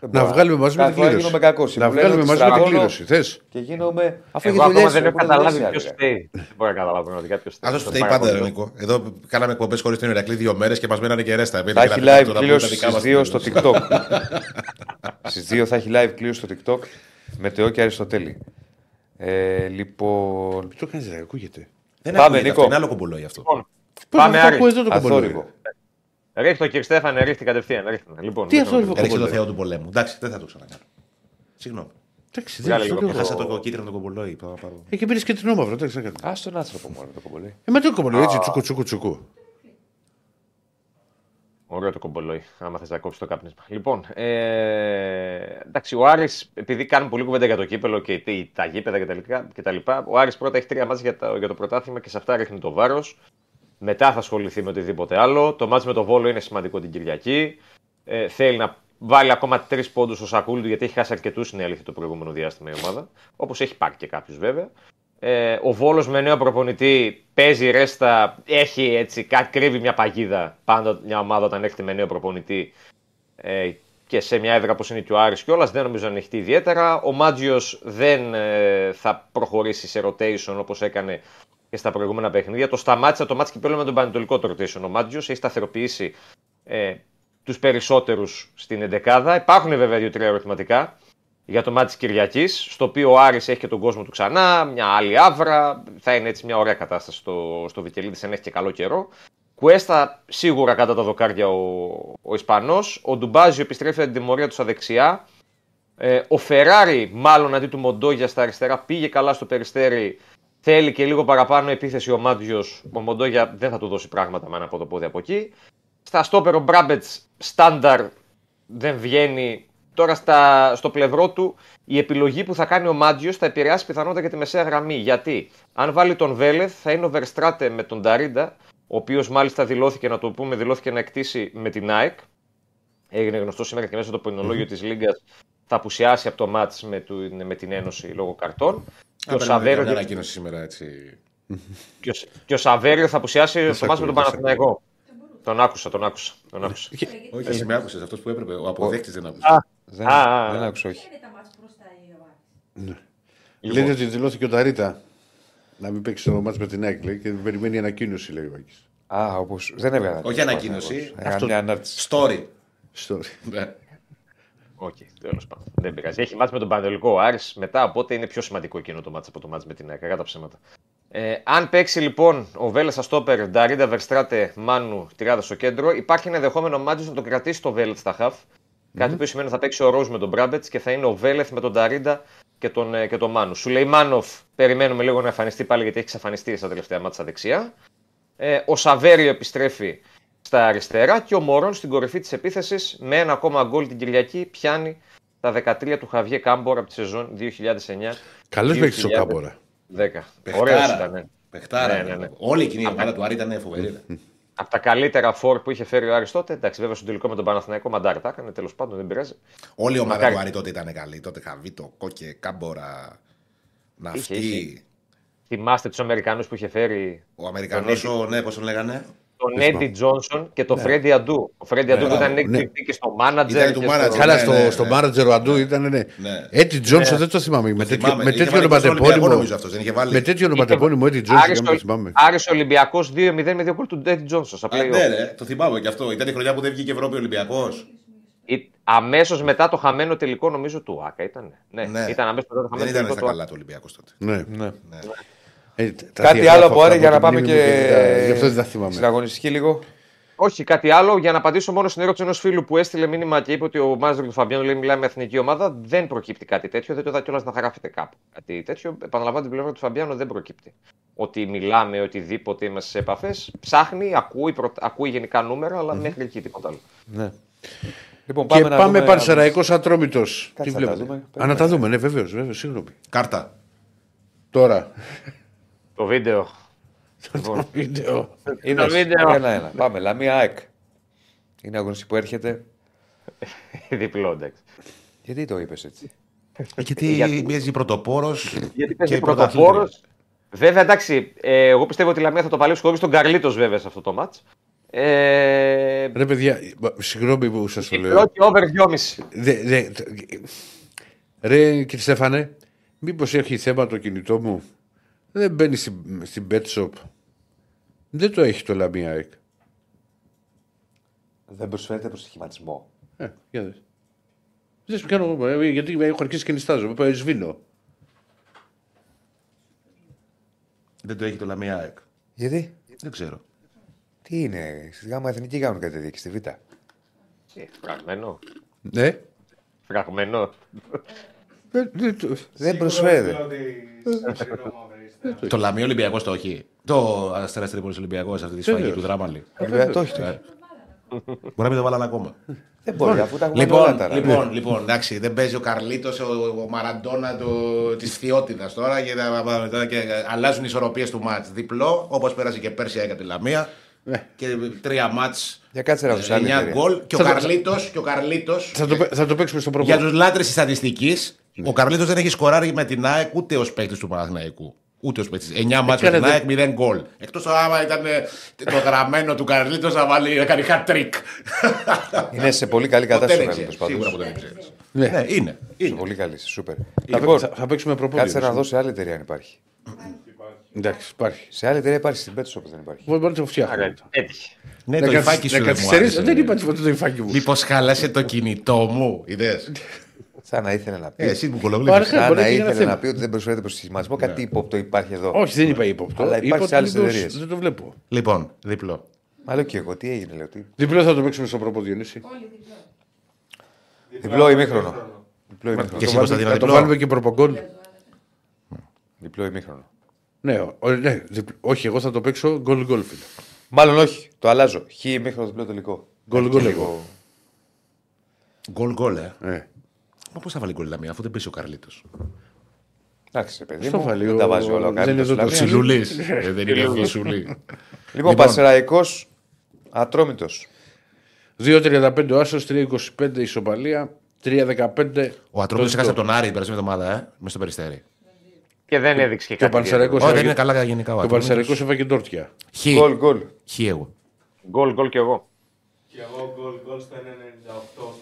Δεν Να μπορώ. βγάλουμε μαζί με την Κάθε φορά κλήρωση. γίνομαι κακός. Να Μου λένε βγάλουμε ότι μαζί με την στραβώνω κλήρωση. Θες. Και γίνομαι. Αφού Εγώ έχει ακόμα δουλειές, δεν έχω έχουν καταλάβει δουλειές, ποιος ρε. φταίει. Δεν μπορώ να καταλάβω πραγματικά ποιο φταίει. Αυτό Το φταίει πάρα πάντα, πολύ. Νίκο. Εδώ κάναμε εκπομπές χωρίς την Ηρακλή δύο μέρες και μας μένανε και ρέστα. Θα έχει live κλήρωση στις 2 στο TikTok. Στις 2 θα έχει live κλήρωση στο TikTok με Τεό και Αριστοτέλη. Ε, λοιπόν. Το κάνεις, ακούγεται. Δεν Πάμε, Πάμε, Νίκο. Νίκο. Είναι άλλο κομπολόι αυτό. Λοιπόν, Πώς Πάμε, αυτό Άρη. ακούω εδώ το κομπολόι. Αθόρυβο. Ρίχτω κύριε Στέφανε, ρίχτη κατευθείαν. ρίχτε. Λοιπόν, Τι δεν αυτό, το- ρε, Ρίξε το κομπολόι. Θεό του πολέμου. Εντάξει, δεν θα το ξανακάνω. Συγγνώμη. Εντάξει, Βγάλε δεν λίγο ξέρω πιο εγώ. Έχασα το κίτρινο το κομπολόι. Πάω, πάω. Έχει πήρες και την όμαυρο, εντάξει, δεν κάνω. Α τον άνθρωπο μόνο το κομπολί. Ε, με το κομπολόι, έτσι, τσουκου τσουκου τσουκου. Ωραίο το κομπολόι, άμα θες να κόψεις το κάπνισμα. Λοιπόν, ε, εντάξει, ο Άρης, επειδή κάνουν πολύ κουβέντα για το κύπελο και τι- τα γήπεδα κτλ. Ο Άρης πρώτα έχει τρία μάτια για, το- για το πρωτάθλημα και σε αυτά ρίχνει το βάρος. Μετά θα ασχοληθεί με οτιδήποτε άλλο. Το μάτς με το Βόλο είναι σημαντικό την Κυριακή. Ε, θέλει να βάλει ακόμα τρεις πόντους στο σακούλι του γιατί έχει χάσει αρκετούς, είναι αλήθεια, το προηγούμενο διάστημα η ομάδα. Όπως έχει πάρει και κάποιου βέβαια. Ε, ο Βόλος με νέο προπονητή παίζει ρέστα, έχει έτσι, κάτι κρύβει μια παγίδα πάντα μια ομάδα όταν έρχεται με νέο προπονητή ε, και σε μια έδρα όπως είναι και ο Άρης κιόλας δεν νομίζω να ανοιχτεί ιδιαίτερα. Ο Μάτζιος δεν ε, θα προχωρήσει σε rotation όπως έκανε και στα προηγούμενα παιχνίδια. Το σταμάτησε το μάτς κυπέλλου με τον Πανετολικό το rotation. Ο Μάτζιος έχει σταθεροποιήσει ε, τους περισσότερους στην εντεκάδα. Υπάρχουν βέβαια δύο-τρία ερωτηματικά για το μάτι της Κυριακής, στο οποίο ο Άρης έχει και τον κόσμο του ξανά, μια άλλη άβρα, θα είναι έτσι μια ωραία κατάσταση στο, στο Βικελίδη, αν έχει και καλό καιρό. Κουέστα σίγουρα κατά τα δοκάρια ο, ο Ισπανός, ο Ντουμπάζιο επιστρέφει από την τιμωρία του στα δεξιά, ε, ο Φεράρι μάλλον αντί του Μοντόγια στα αριστερά πήγε καλά στο περιστέρι, θέλει και λίγο παραπάνω επίθεση ο Μάντζιος, ο Μοντόγια δεν θα του δώσει πράγματα με ένα από το πόδι από εκεί. Στα στόπερο Μπράμπετς στάνταρ δεν βγαίνει. Τώρα στα, στο πλευρό του η επιλογή που θα κάνει ο Μάτζιο θα επηρεάσει πιθανότατα και τη μεσαία γραμμή. Γιατί αν βάλει τον Βέλεθ θα είναι ο Βερστράτε με τον Νταρίντα, ο οποίος μάλιστα δηλώθηκε, να το πούμε, δηλώθηκε να εκτίσει με την ΑΕΚ. Έγινε γνωστό σήμερα και μέσα στο ποινολόγιο της Λίγκας θα απουσιάσει από το μάτς με, του, με την Ένωση λόγω καρτών. Και ο, Σαβέριο, Μια ανακοίνωση σήμερα έτσι. και, ο, και ο Σαβέριο θα απουσιάσει στο μάτς με τον ακούω, δεν σ' Παναθηναϊκό. Τον άκουσα, τον άκουσα. Τον άκουσα. Όχι, εσύ με άκουσες αυτός που έπρεπε. Ο αποδέκτη δεν άκουσε. Δεν, Α, α, α. δεν άκουσα, όχι. Είναι τα μάτς μπροστά η Ιωάννης; Λένε ότι δηλώθηκε ο Ταρίτα να μην παίξει το μάτς με την ΑΕΚ λέει, και περιμένει ανακοίνωση, λέει ο Άκης. Α, όπω. Δεν έβγαλε. Όχι ανακοίνωση. Αυτό... Μια ανάρτηση. Story. Στο... Ναι. Οκ, τέλος πάντων. Δεν πειράζει. Έχει ματς με τον Παναιτωλικό ο Άρης μετά, οπότε είναι πιο σημαντικό εκείνο το ματς από το ματς με την ΑΕΚ. Κακά τα ψέματα. Ε, αν παίξει λοιπόν ο Βέλεθ στόπερ, Νταρίντα Βερστράτε, Μάνου, Τριάδα στο κέντρο, υπάρχει ένα ενδεχόμενο Μάτζιο να το κρατήσει το Βέλεθ στα χαφ. Κάτι που σημαίνει ότι θα παίξει ο Ρόζ με τον Μπράμπετς και θα είναι ο Βέλεθ με τον Νταρίντα και τον, ε, και τον Μάνου. Σου λέει Μάνοφ, περιμένουμε λίγο να εμφανιστεί πάλι γιατί έχει εξαφανιστεί στα τελευταία ματς στα δεξιά. Ε, ο Σαβέριο επιστρέφει στα αριστερά και ο Μωρόν στην κορυφή της επίθεσης με ένα ακόμα γκολ την Κυριακή πιάνει τα 13 του Χαβιέ Κάμπορ από τη σεζόν 2009. Καλός παίκτης ο 2010. Κάμπορα. Ωραίος Παιχτάρα. ήταν. ναι. Παιχτάρα. Ναι, ναι, ναι. Όλη εκείνη η ομάδα του Άρη ήταν φοβερή. Από τα καλύτερα φόρ που είχε φέρει ο Άρης τότε. Εντάξει, βέβαια στο τελικό με τον Παναθηναϊκό μαντάρ τα έκανε. Τέλος πάντων δεν πειράζει. Όλη η ομάδα Μακάρι. του Άρη τότε ήταν καλή. Τότε Χαβίτο, Κόκε, Κάμπορα, Είχε, Ναυτή. είχε. Θυμάστε τους Αμερικανούς που είχε φέρει Ο Αμερικανός, ο, ναι, πώς τον λέγανε; Τον Έντι Τζόνσον και τον Φρέντι Αντού. Ο Φρέντι Αντού που Μπράβο, ήταν ναι. εκπληκτή και στο μάνατζερ. Ήταν του και manager. στο- Καλά, ναι, στο, ναι, στο ναι. μάνατζερ ο Αντού ήταν. Ναι. Ναι. Έτι Τζόνσον δεν το θυμάμαι. Με τέτοιο, θυμάμαι. με Είχε τέτοιο βάλει τόσο Ολυμπιακό, ονοματεπώνυμο. νομίζω αυτός, δεν είχε βάλει. Με τέτοιο ονοματεπώνυμο Έτι Τζόνσον Άρης δεν το Ολ- θυμάμαι. Άρης Ολυμπιακός 2-0 με δύο γκολ του Έντι Τζόνσον στα Α, play-off. ναι, ρε, το θυμάμαι και αυτό. Ήταν η χρονιά που δεν βγήκε Ευρώπη Ολυμπιακός. Αμέσως μετά το χαμένο τελικό νομίζω του Άκα ήταν. Ναι, Ναι. ήταν αμέσως μετά το Δεν χαμένο ήταν τελικό στα του καλά του Ολυμπιακός τότε. Ναι. Ναι. Ε, τα Κάτι διαγράφω άλλο από αυτά Άρη για να την πάμε μνήμη μου και. τα- Γι' αυτό δεν τα Στην θυμάμαι. αγωνιστική λίγο. Όχι, κάτι άλλο. Για να απαντήσω μόνο στην ερώτηση ενός φίλου που έστειλε μήνυμα και είπε ότι ο Μάζερ του Φαμπιάνου λέει μιλάμε με εθνική ομάδα. Δεν προκύπτει κάτι τέτοιο. Δεν το είδα κιόλας να γράφεται κάπου. Κάτι τέτοιο. Επαναλαμβάνω την πλευρά του Φαμπιάνου δεν προκύπτει. Ότι μιλάμε, οτιδήποτε είμαστε σε επαφές. Ψάχνει, ακούει, πρω... ακούει γενικά νούμερα, αλλά μέχρι εκεί τίποτα άλλο. Ναι. Λοιπόν, Και να πάμε δούμε- Πανσεραϊκός Ατρόμητος. Τι Κάτσε να τα βλέπετε; δούμε. Α, να τα δούμε, ναι, βεβαίως, βεβαίως, συγγνώμη. Κάρτα. Τώρα. Το βίντεο. Το βίντεο. Είναι Το βίντεο. ένα-ένα. Πάμε. Λαμία ΑΕΚ. Είναι αγωνιστή που έρχεται. Διπλό, εντάξει. Γιατί το είπε έτσι. Γιατί Γιατί- μοιάζει πρωτοπόρο. Γιατί και παίζει πρωταθλήτρια. πρωτοπόρο. Βέβαια, εντάξει, ε, εγώ πιστεύω ότι η Λαμία θα το παλέψει χωρί τον Καρλίτο βέβαια σε αυτό το μάτ. Ε, Ρε παιδιά, συγγνώμη που σα το λέω. διπλό και over 2,5. Δε, δε, τε- ρε κύριε Στέφανε, μήπω έχει θέμα το κινητό μου. Δεν μπαίνει στην, στην pet shop. Δεν το έχει το Λαμία ΑΕΚ. Δεν προσφέρεται προ σχηματισμό. Ε, για δες. Δεν σου κάνω εγώ, ε, γιατί έχω αρχίσει και νιστάζω. Πάω σβήνω. Δεν το έχει το Λαμία ΑΕΚ. Γιατί; Δεν ξέρω. Τι είναι, στη γάμα εθνική κάνουν κάτι τέτοιο και στη Β. Ε, Φραγμένο. Ναι. Φραγμένο. Ε, δεν το- Δεν προσφέρεται. Το Λαμία Ολυμπιακός το έχει. Το Αστέρα Τρίπολης Ολυμπιακός, αυτή τη σφαγή του Δράμαλη. Βέβαια, το έχει. το Ε, έχει. Μπορεί να μην το βάλανε ακόμα. Δεν μπορεί, αφού τα έχουμε όλα Λοιπόν, τα λοιπόν, λοιπόν, εντάξει, δεν παίζει ο Καρλίτος, ο, ο Μαραντόνα της Θειότητα τώρα και, τα- τα- και αλλάζουν οι ισορροπίες του μάτς. Διπλό, όπως πέρασε και πέρσι έκανε τη Λαμία. Και τρία μάτς. Για κάτσε να δώσει άλλη 9 εταιρεία. γκολ. Και ο Θα το- Καρλίτος. Και ο Καρλίτος, Θα το, πέ- θα το παίξουμε στο για προπό. τους λάτρες της στατιστικής, ο Καρλίτος δεν έχει σκοράρει με την ΑΕΚ ούτε ως παίκτης του Παναθηναϊκού. Ούτε ω παίκτη. 9 μάτς με Έκανε την δε- ΑΕΚ, 0 γκολ. Εκτός άμα ήταν ε, το γραμμένο του Καρλίτο να βάλει να κάνει hat trick. Είναι σε πολύ καλή Ποτέ κατάσταση δεν ο ξέρεις. Καρλίτος Σίγουρα πάντως. ποτέ δεν ξέρεις. Ναι. Ναι, είναι. Σε είναι. πολύ καλή, σούπερ. Θα, Λοιπόν, θα, θα παίξουμε προπό. κάτσε να δώσει άλλη εταιρεία αν υπάρχει. Εντάξει, υπάρχει. Σε άλλη εταιρεία υπάρχει στην Πέτσο δεν υπάρχει. Μπορεί να το φτιάχνουμε. Άρα, Έτυχε. Ναι, Να το καθυσ- υφάκι να σου δεν μου καθυστερείς- άρεσε. Δεν είπα τίποτα το υφάκι μου. Μήπως χάλασε το κινητό μου, είδες; Σαν να ήθελε να πει. Ε, εσύ που Άρα, κολογλείς. Σαν μπορεί να και ένα ήθελε θέμα. να πει ότι δεν προσφέρεται προς σχηματισμό. Κάτι ύποπτο υπάρχει εδώ. Όχι, δεν είπα ύποπτο. Αλλά Είπα υπάρχει ότι σε άλλες δεν το- εταιρείες. Δεν το βλέπω. Λοιπόν, διπλό. Μα λέω και εγώ, τι έγινε, λέω. Τι... Διπλό θα το παίξουμε στο προπό Διονύση. Διπλό ημίχρονο. Διπλό Και ημίχρονο. εσύ Κωνσταντίνο Θα το διπλό. βάλουμε και προπογκόλ. Διπλό ημίχρονο. Ναι, ο- ναι, διπλ- όχι, εγώ θα το παίξω γκολ γκολ. φίλε. Μάλλον όχι, το αλλάζω. Χ ημίχρονο διπλό τελικό. Γκολ, Έχει γκολ και εγώ. Γκολ γκολ, ε. Ε. Μα πώς θα βάλει γκολ η Λαμία, αφού δεν πέσει ο Καρλίτος; Εντάξει, ρε παιδί Στο μου, βάλει δεν ο- τα βάζει όλα ο δεν είναι Καρλίτος εδώ το Λαμία. Σιλούλη. Σιλουλή. Δεν είναι αυτό σουλή. Λοιπόν, Πασεραϊκό Ατρόμητος. 2-35 ο Άσος, 3-25 ισοπαλία, 3-15. Ο Ατρόμητος έχασε από τον Άρη την περασμένη εβδομάδα, ε, μες στο περιστέρι. Και δεν έδειξε και Και ο κάτι. Πανσεραϊκός Όχι, δεν έφαγε- είναι καλά γενικά ο Και ο Ατρόμητος. Πανσεραϊκός έφαγε τόρτια. Χ. Γκολ, γκολ. Χ εγώ. Γκολ, γκολ και εγώ. Και εγώ γκολ γκολ στο 1,98 στην Πέτσο.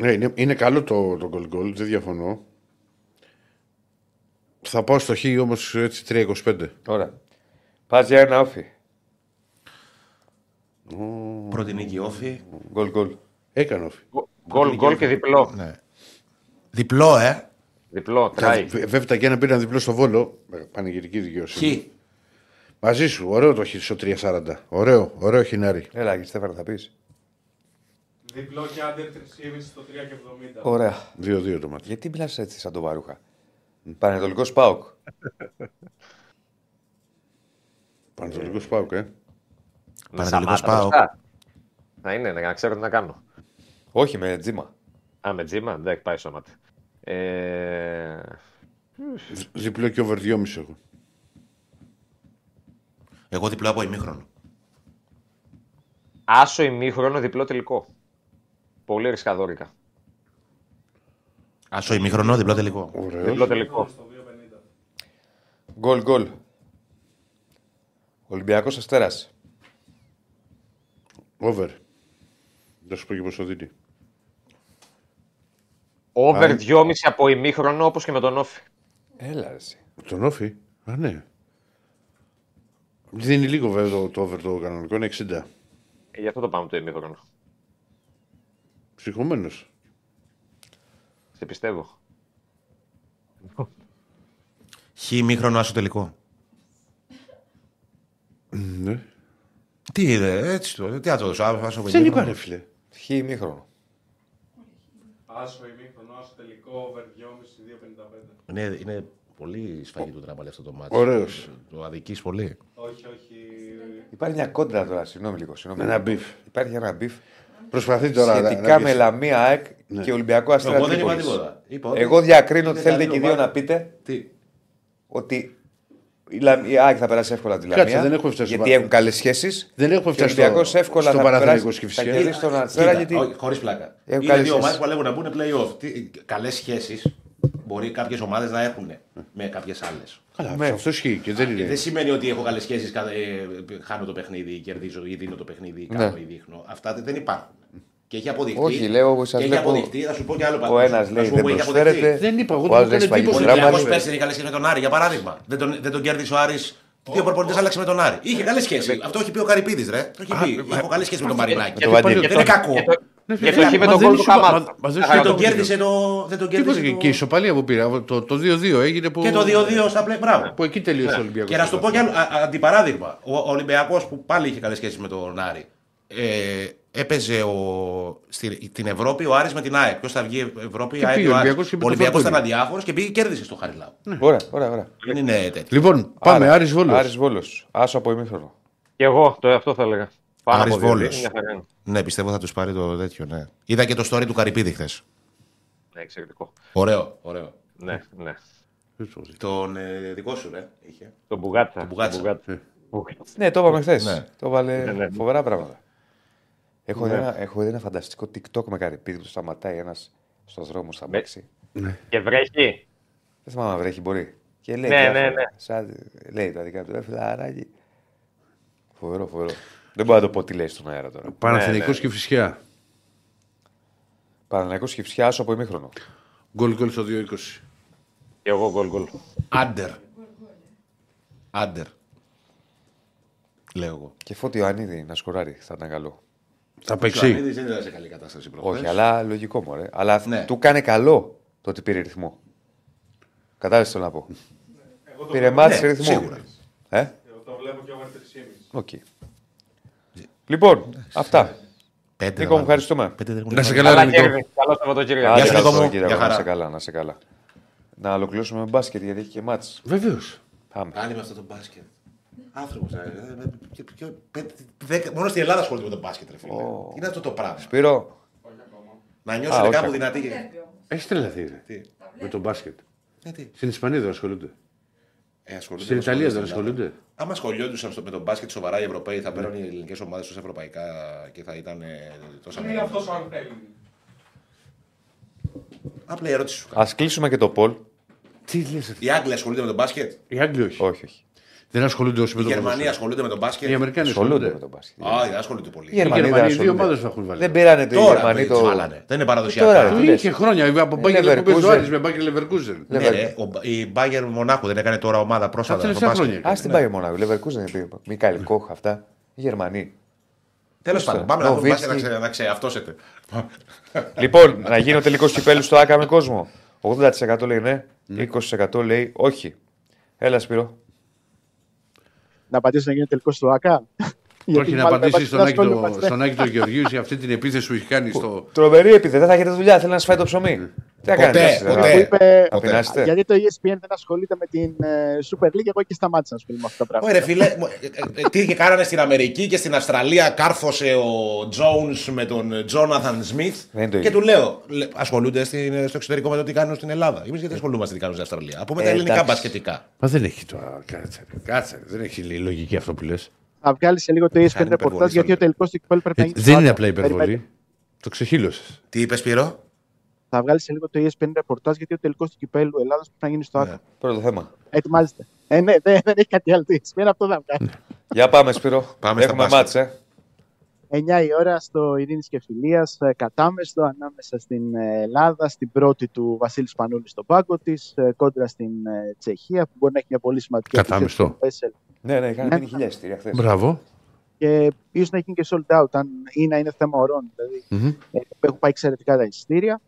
Ναι, είναι, είναι καλό το, το γκολ γκολ, δεν διαφωνώ. Θα πάω στο χ όμως έτσι 3-25. Ωραία. Πας για ένα όφι. Πρώτη νίκη όφη. Γκολ, γκολ. Έκανε όφη. Γκολ, γκολ και διπλό. Ναι. Διπλό, ε. Διπλό, τράει. Βέβαια και ένα πήραν διπλό στο βόλο. με Πανηγυρική Χ. δικαιοσύνη. Μαζί σου, ωραίο το χ στο 3-40. Ωραίο, ωραίο χινάρι. Έλα, και Στέφανα, θα πεις. Διπλό και άντερ 3,5 στο 3,70. Ωραία. 2-2 το μάτι. Γιατί μιλάς έτσι σαν τον Βαρούχα; Πανετολικός Πάοκ. Πανατολικό Πάουκ, ε. Πανετολικός Σαμάτα ΠΑΟΚ. μπροστά. Να είναι, να ξέρω τι να κάνω. Όχι με τζίμα. Α, με τζίμα, εντάξει, πάει σώματα. Ε, Διπλό και over 2,5 έχω. Εγώ διπλό από ημίχρονο. άσο ημίχρονο, διπλό τελικό. Πολύ ρισκαδόρικα. Άσο ημίχρονο, διπλό τελικό. Ωραίος. Διπλό τελικό. Στο 2,50. Γκολ, γκολ. Ολυμπιακός Αστέρας. Over. Δεν σου πω και πόσο δίνει. Over Α, 2,5 από ημίχρονο όπως και με τον Όφη. Έλα, ρε, εσύ. Τον όφη; Α, ναι. Δίνει λίγο βέβαια το, το over το κανονικό, είναι 60. Ε, γι' αυτό το πάμε το ημίχρονο. Ψυχωμένο. Σε πιστεύω. Χ ημίχρονο, άσο τελικό. Ναι. Τι είναι, έτσι το. Τι να το δώσω, άσο Δεν ημίχρονο. είπα ρε φίλε. Χ ημίχρονο. Άσο ημίχρονο, άσο τελικό, over 2,5, 2,55. Είναι, είναι πολύ σφαγή του τράμπαλ αυτό το μάτι. Ωραίος. Το αδική πολύ. Όχι, όχι. Υπάρχει μια κόντρα τώρα, συγγνώμη λίγο. Συγγνώμη. Ένα μπιφ. Υπάρχει ένα beef. Προσπαθεί τώρα να- Σχετικά να με πεις. Λαμία ΑΕΚ και Ολυμπιακό Αστέρα. Εγώ δεν είπα Τρίπολης. τίποτα. Είπα ότι- Εγώ διακρίνω ότι Είναι θέλετε και οι δύο καλό, να πείτε Τι; ότι η, Λα... η ΑΕΚ θα περάσει εύκολα τη Κάτσε, Λαμία. δεν έχουμε φτάσει στο γιατί πα- έχουν καλές σχέσεις. Δεν έχουμε Και ο φτάσει Ολυμπιακός στο- εύκολα στο θα Παναθηναϊκός περάσει. και Θα φυσικά. κερδίσει τον Αστέρα γιατί. Χωρίς πλάκα. Έχουν Είναι καλές δύο σχέσεις. ομάδε που λέγουν να μπουν playoff. Καλές σχέσεις μπορεί κάποιες ομάδες να έχουν με κάποιες άλλες. Καλά, Ναι. αυτό ισχύει και δεν είναι. Δεν σημαίνει ότι έχω καλές σχέσεις, χάνω το παιχνίδι, ή κερδίζω ή δίνω το παιχνίδι, ή Ναι. κάνω ή δείχνω. Αυτά δεν υπάρχουν. Και έχει αποδειχτεί. Όχι, λέω, σας και έχει βλέπω- αποδειχτεί, θα σου πω κι άλλο Ο πάντως. ένας Θα λέει σου πω δεν που έχει προσφέρεται. αποδειχτεί. Δεν είπα, εγώ Ο δεν άλλος μου λέει έκανε σφαγή εντύπωση. του Ο Ολυμπιακός Ράμπανη. πέρσι δεν είχε καλές σχέσεις με τον Άρη, για παράδειγμα. Δεν τον, δεν τον κέρδισε ο Άρης. Δύο προπονητέ άλλαξε με τον Άρη. Είχε καλές σχέσεις. Αυτό έχει πει ο Καρυπίδης, ρε. Το έχει πει. Έχω καλές σχέσεις με τον Μαρινάκη. το Βαντί. Δεν είναι κακό. Ναι, Και το έχει με μα τον δεν γκολ του σου είπα- Καμάτ. μα- μα δεν Δεν σου Δεν είπα- τον κέρδισε το. Δεν τον Τίποτα κέρδισε και, το- και η ισοπαλία που πήρα. Το, το 2-2 έγινε που. Και το 2-2 στα πλay. Μπράβο. Που εκεί τελείωσε ο Ολυμπιακός. Και να σου το πω κι άλλο α- α- αντιπαράδειγμα. Ο Ολυμπιακός που πάλι είχε καλές σχέσεις με τον Άρη. Ε, έπαιζε ο, στη, την Ευρώπη ο Άρης με την ΑΕΚ. Ποιος θα βγει Ευρώπη, Και ΑΕΚ πήγε ο ο Άρης. Ολυμπιακός και με Ο το Ολυμπιακός ήταν Φορτούνι. αδιάφορος και πήγε και κέρδισε στο Χαριλάου. Ωραία, ωραία, ωραία. Δεν είναι τέτοιο. Λοιπόν, πάμε. Άρα, Άρης Βόλος. Άρης Βόλος. Άσο από ημίχρονο. Και εγώ το αυτό θα έλεγα. Πάνω Άρης από δύο, Βόλος. μια χαρά είναι. Ναι, πιστεύω θα τους πάρει το τέτοιο. Ναι. Είδα και το story του Καρυπίδη χθες. Ναι, εξαιρετικό. Ωραίο, ωραίο. Ναι, ναι. Τον ε, δικό σου, ρε. Είχε. Το μπουγάτσα. Το μπουγάτσα. Μπουγάτσα. Μπουγάτσα. Ναι, το είπαμε χθες. Ναι. Το βάλε Ναι, ναι. φοβερά πράγματα. Έχω, Ναι. δει ένα, έχω δει ένα φανταστικό TikTok με καρυπίδι που σταματάει ένας στο δρόμο στα Ναι. μπέξη. Και βρέχει. Δεν θυμάμαι αν βρέχει, μπορεί. Και λέει, Ναι, διάφορα. ναι, ναι. Σαν, λέει τα δικά του, «Ε, φιλαράκι. Φοβερό, φοβερό. Δεν μπορώ να το πω τι λέει στον αέρα τώρα. Παναθηναϊκός Ναι, ναι. και Φυσιά. Παναθηναϊκός και φυσικά άσο από ημίχρονο. Γκολ γκολ στο 2-20. Και εγώ γκολ γκολ. Under. Under. Λέω εγώ. Και φώτη Ιωαννίδη να σκοράρει, θα ήταν καλό. Θα Ο παίξει. Ιωαννίδης δεν ήταν σε καλή κατάσταση προχθές. Όχι, αλλά λογικό μου, ρε. Αλλά Ναι. του κάνει καλό το ότι πήρε ρυθμό. Κατάλαβες τι θέλω να πω. Εγώ το Πήρε βλέπω- ματς Ναι, ρυθμό. σίγουρα. Ε; Εγώ το βλέπω και over 3,5. Οκ. Λοιπόν, αυτά. Πέντε Νίκο, μου βάλω. ευχαριστούμε. Πέντε δεν έχουν Να σε βάλει. καλά, Καλά, ρε Νικό. κέρδη. Καλό Σαββατοκύριακο. Άντε, σου, καλό Νίκο μου. Σαββατοκύριακο, Γεια χαρά. Να σε καλά, να σε καλά. Να ολοκληρώσουμε με μπάσκετ γιατί έχει και μάτς. Βεβαίως. Πάμε. Πάλι με αυτό το μπάσκετ. Άνθρωπος. Μόνο στην Ελλάδα ασχολείται με το μπάσκετ, ρε φίλε. Ω. Είναι αυτό το πράγμα. Σπύρο, Να Α, νιώσει όχι κάπου ακόμα. δυνατή. Βλέπει όμως. Έχει τρελαθεί ρε. Τι; με τον μπάσκετ. Ε, τι. Στην Ισπανία δεν ασχολούνται. Ε, ασχολούνται Στην με Ιταλία δεν στην Ελλάδα. ασχολούνται. Άμα ασχολιόντουσαν στο- με τον μπάσκετ σοβαρά οι Ευρωπαίοι, θα παίρνουν οι ελληνικές ομάδες ω ευρωπαϊκά και θα ήταν ε, τόσα Είναι μεγάλα. αυτός ο αν θέλει. Απλά η ερώτηση σου κάνω. α κλείσουμε και το Πολ. Τι λες. Οι Άγγλοι ασχολούνται με τον μπάσκετ; Οι Άγγλοι όχι. Όχι, όχι. Δεν ασχολούνται όσοι με Οι τον Γερμανοί ποδόσφαιρο. ασχολούνται με τον μπάσκετ. Οι Αμερικάνοι Ασχολούνται με ασχολούνται. τον μπάσκετ. Α, δεν ασχολούνται πολύ. Οι Γερμανοί δεν Γερμανοί, δύο ασχολούνται. ομάδες θα έχουν βάλει. Δεν πήρανε το Τώρα Γερμανοί το... το. βάλανε. Δεν είναι Τώρα, παραδοσιακά. ρε. Του Τι λες; είχε χρόνια. Από Μπάγκερ Leverkusen. που παίζει ο Άρης με Μπάγκερ Leverkusen. Ναι, ρε, ο- η Μπάγκερ Μονάχου δεν έκανε τώρα ομάδα Τα πρόσφατα. στο τελευταία μπάσκετ. χρόνια. Α την πάει μόνο. Leverkusen είπε. Μικάλ Κόχ αυτά. Οι Γερμανοί. Τέλος πάντων, πάμε να δούμε Νοβίτσκι. μπάσκετ να ξε- να ξεαυτόσετε. Λοιπόν, να γίνει ο τελικό κυπέλους στο ΑΚΑ με κόσμο. 80% λέει ναι, 20% λέει όχι. Έλα, Σπύρο. Να απαντήσω να γίνει τελικό στο ΑΚΑ. Όχι να μάλλον απαντήσει υπάρχει στον ένα Άκη σχόλιο το- μας, ναι. στον Άκη τον Γεωργίου για αυτή την επίθεση που έχει κάνει στο. Τρομερή επίθεση, δεν θα έχετε δουλειά. Θέλει να σα φάει το ψωμί. Τι θα Ποτέ, κάνετε, εσείς, ποτέ. θα- Που είπε, Θα πεινάσετε. γιατί το ESPN δεν ασχολείται με την ε, Super League, εγώ και σταμάτησα να ασχολούμαι με αυτά τα πράγματα. Ωραία, φίλε, μου- ε, ε, τι και κάνανε στην Αμερική και στην Αυστραλία, κάρφωσε ο Jones με τον Τζόναθαν Σμιθ. Δεν είναι το Και ίδιο. του λέω, λέ, ασχολούνται στην, στο εξωτερικό με το τι κάνουν στην Ελλάδα. Εμεί γιατί ασχολούμαστε τι κάνουν στην Αυστραλία. Α πούμε τα Ε, ελληνικά εντάξει. μπασκετικά. Μα δεν έχει τώρα. Κάτσε. ρε, Κάτσε. ρε, Δεν έχει λογική αυτό που λε. Θα βγάλεις σε λίγο το ESPN Κάνει υπερβολή ρεπορτάζ γιατί ο στον- τελικός του κυπέλου πρέπει να γίνει. Ε, Δεν στο είναι ΆΚΑ. απλά Περιμένετε. υπερβολή. Το ξεχύλωσες. Τι είπες, Σπύρο. Θα βγάλεις σε λίγο το ESPN ρεπορτάζ γιατί ο τελικός του κυπέλου Ελλάδα πρέπει να γίνει στο ΑΚΑ. Πρώτο θέμα. Ετοιμάζεται. Ε, ναι, δεν, δεν έχει κάτι άλλο. Το ESPN αυτό θα βγάλεις. Για πάμε, Σπύρο. Πάμε στα Έχουμε μπάσκετ. Μάτς, ε. 9 η ώρα στο Ειρήνης και Φιλίας, κατάμεστο ανάμεσα στην ε, Ελλάδα, στην πρώτη του Βασίλη Πανούλη στον πάγκο της, κόντρα στην ε, Τσεχία, που μπορεί να έχει μια πολύ σημαντική Κατάμεστο. επίθεση στο Βέσελ Ναι, ναι, είχαν Ναι. μείνει χιλιάδες εισιτήρια χθες. Μπράβο. και ίσως να έχει και sold out, αν ή να είναι θέμα ωρών. Δηλαδή, Μμμ. ε, έχουν πάει εξαιρετικά τα εισιτήρια.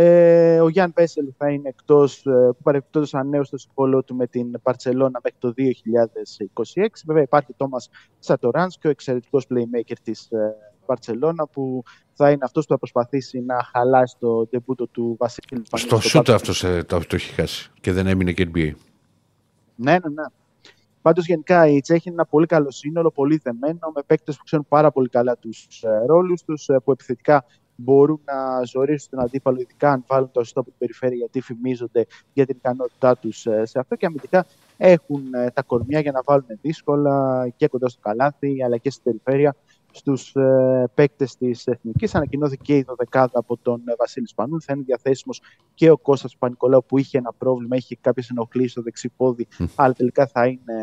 Ε, ο Γιάνν Βέσελ θα είναι εκτός, που παρεμπιπτόντω ανέωσε το συμβόλαιο του με την Παρσελώνα μέχρι το 2026. Βέβαια, υπάρχει ο Τόμας Σατοράνσκι, ο εξαιρετικός playmaker της Παρσελώνα, που θα είναι αυτός που θα προσπαθήσει να χαλάσει το ντεμπούτο του Βασίλη Πανούλη Στο στο σούτ πάγκο. αυτός ε, το, το έχει χάσει. Και δεν έμεινε και NBA. Ναι, ναι, ναι. Πάντως γενικά η Τσέχη είναι ένα πολύ καλό σύνολο, πολύ δεμένο, με παίκτες που ξέρουν πάρα πολύ καλά τους ε, ρόλους τους, που επιθετικά μπορούν να ζωρίσουν τον αντίπαλο, ειδικά αν βάλουν το αστό από την περιφέρεια, γιατί φημίζονται για την ικανότητά τους σε αυτό. Και αμυντικά έχουν ε, τα κορμιά για να βάλουν δύσκολα και κοντά στο καλάθι, αλλά και στην περιφέρεια στους ε, παίκτες της Εθνικής. Ανακοινώθηκε η δωδεκάδα από τον ε, Βασίλη Σπανούλη. Θα είναι διαθέσιμος και ο Κώστας Πανικολάου που είχε ένα πρόβλημα, είχε κάποιες ενοχλήσεις στο δεξιπόδι, αλλά τελικά θα είναι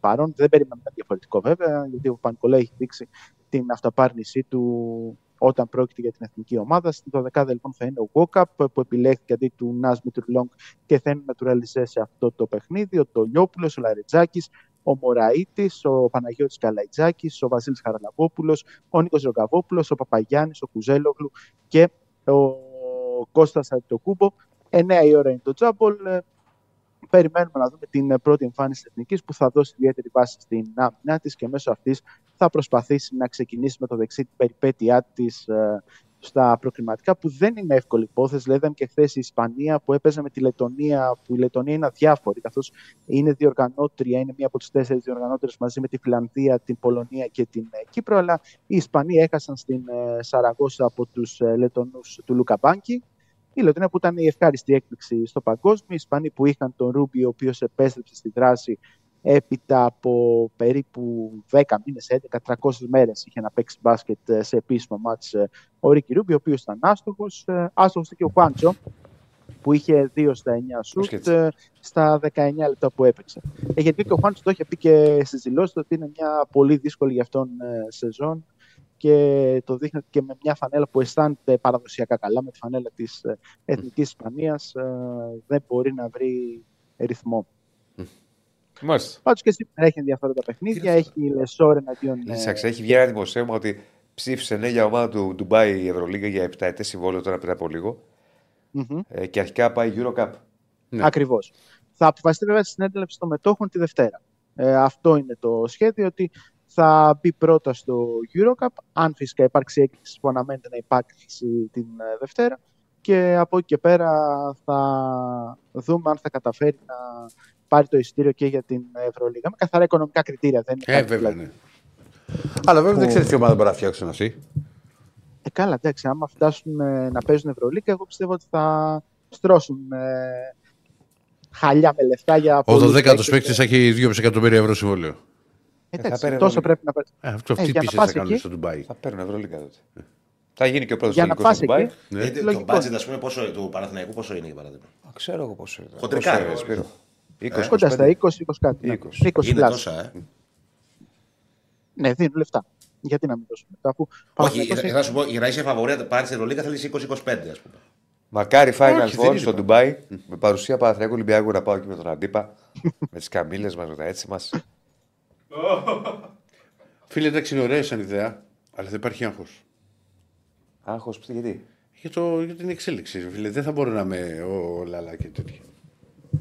παρόν. Δεν περιμένουμε κάτι διαφορετικό βέβαια, γιατί ο Πανικολάου έχει δείξει την αυταπάρνησή του όταν πρόκειται για την εθνική ομάδα. Στην 12 λοιπόν θα είναι ο Γόκαπ που επιλέχθηκε αντί του Νας Μιτρουλόγκ και θα είναι naturalisé σε αυτό το παιχνίδι. Ο Τολιόπουλο, ο Λαρετζάκης, ο Μωραήτης, ο Παναγιώτης Καλαϊτζάκης, ο Βασίλης Χαραλαβόπουλο, ο Νίκος Ρογκαβόπουλο, ο Παπαγιάννης, ο Κουζέλογλου και ο Κώστας Αντιτοκούμπο. 9 η ώρα είναι το τζάμπολ. Ε, Περιμένουμε να δούμε την πρώτη εμφάνιση της Εθνικής που θα δώσει ιδιαίτερη βάση στην άμυνά της και μέσω αυτής θα προσπαθήσει να ξεκινήσει με το δεξί την περιπέτειά της ε, στα προκριματικά που δεν είναι εύκολη υπόθεση. Λέγαμε και χθες η Ισπανία που έπαιζε με τη Λετωνία, που η Λετωνία είναι αδιάφορη, καθώς είναι διοργανώτρια, είναι μία από τις τέσσερις διοργανώτερε μαζί με τη Φιλανδία, την Πολωνία και την ε, Κύπρο. Αλλά οι Ισπανοί έχασαν στην ε, Σαραγώσα από τους Λετωνούς του Λουκαμπάνκι. Η Λετωνία που ήταν η ευχάριστη έκπληξη στο παγκόσμιο. Οι Ισπανοί που είχαν τον Ρούμπι, ο οποίος επέστρεψε στη δράση έπειτα από περίπου 10 μήνες, 11, 300 μέρες είχε να παίξει μπάσκετ ε, σε επίσημο μάτς ε, ο Ρίκη Ρούμπι, ο οποίος ήταν άστοχος. Ε, άστοχος και ο Χουάντσο, που είχε 2 στα 9 σουτ στα 19 λεπτά που έπαιξε. Ε, γιατί και ο Χουάντσο το είχε πει και στις δηλώσεις ότι είναι μια πολύ δύσκολη για αυτόν σεζόν και το δείχνει και με μια φανέλα που αισθάνεται παραδοσιακά καλά, με τη φανέλα της Εθνικής Ισπανίας, δεν μπορεί να βρει ρυθμό. Μάλιστα. Πάντως και σήμερα έχει ενδιαφέροντα παιχνίδια. Έχει η Λεσόρ εναντίον. Λύσαξε, έχει βγει ένα δημοσίευμα ότι ψήφισε ναι για ομάδα του Ντουμπάι η Ευρωλίγα για 7 ετές συμβόλαιο τώρα πριν από λίγο. Mm-hmm. Ε, και αρχικά πάει Eurocup. Ναι. Ακριβώς. Θα αποφασιστεί βέβαια στη συνέντευξη των μετόχων τη Δευτέρα. Ε, αυτό είναι το σχέδιο, ότι θα μπει πρώτα στο Eurocup, αν φυσικά υπάρξει έκκληση που αναμένεται να υπάρξει την ε, Δευτέρα. Και από εκεί και πέρα θα δούμε αν θα καταφέρει να πάρει το εισιτήριο και για την Ευρωλίγα. Με καθαρά οικονομικά κριτήρια. Δεν είναι ε, βέβαια, δηλαδή. ναι. Αλλά βέβαια δεν ξέρεις τι ομάδα μπορεί να φτιάξουν αυτοί. Ε, καλά, εντάξει. Άμα φτάσουν ε, να παίζουν Ευρωλίγα, εγώ πιστεύω ότι θα στρώσουν ε, χαλιά με λεφτά για. Ο 12ο παίκτης έχει 2 εκατομμύρια ευρώ συμβόλαιο. Εντάξει, ε, τόσο πρέπει να παίρνει. Ε, αυτό αυτή ε, θα κάνουν στο Ντουμπάι. Θα παίρνουν Ευρωλίγα τότε. Θα γίνει και ο πρώτος τελικό στο Ντουμπάι. Ναι. Το μπάτζετ, ας πούμε, πόσο, του Παναθηναϊκού πόσο είναι για παράδειγμα; Ξέρω εγώ πόσο είναι. Χοντρικά. 20, κοντά στα 20, 20 κάτι. 20. 20 είναι τόσα, ε. Ναι, δίνουν λεφτά. Γιατί να μην δώσουν λεφτά. Αφού Όχι, θα σου πω, για να είσαι φαβορή, πάρει τη Ευρωλίγα θέλει 20-25, ας πούμε. Μακάρι Final Four στο Ντουμπάι με παρουσία Παναθρέκου Ολυμπιακού να πάω εκεί με τον Αντίπα. με τις καμίλε μας, με τα έτσι μας. Φίλε, εντάξει, είναι ωραία σαν ιδέα, αλλά δεν υπάρχει άγχος. Άγχος, γιατί; Για, το, για την εξέλιξη, φίλε. Δεν θα μπορώ να είμαι ο Λαλά και τέτοια.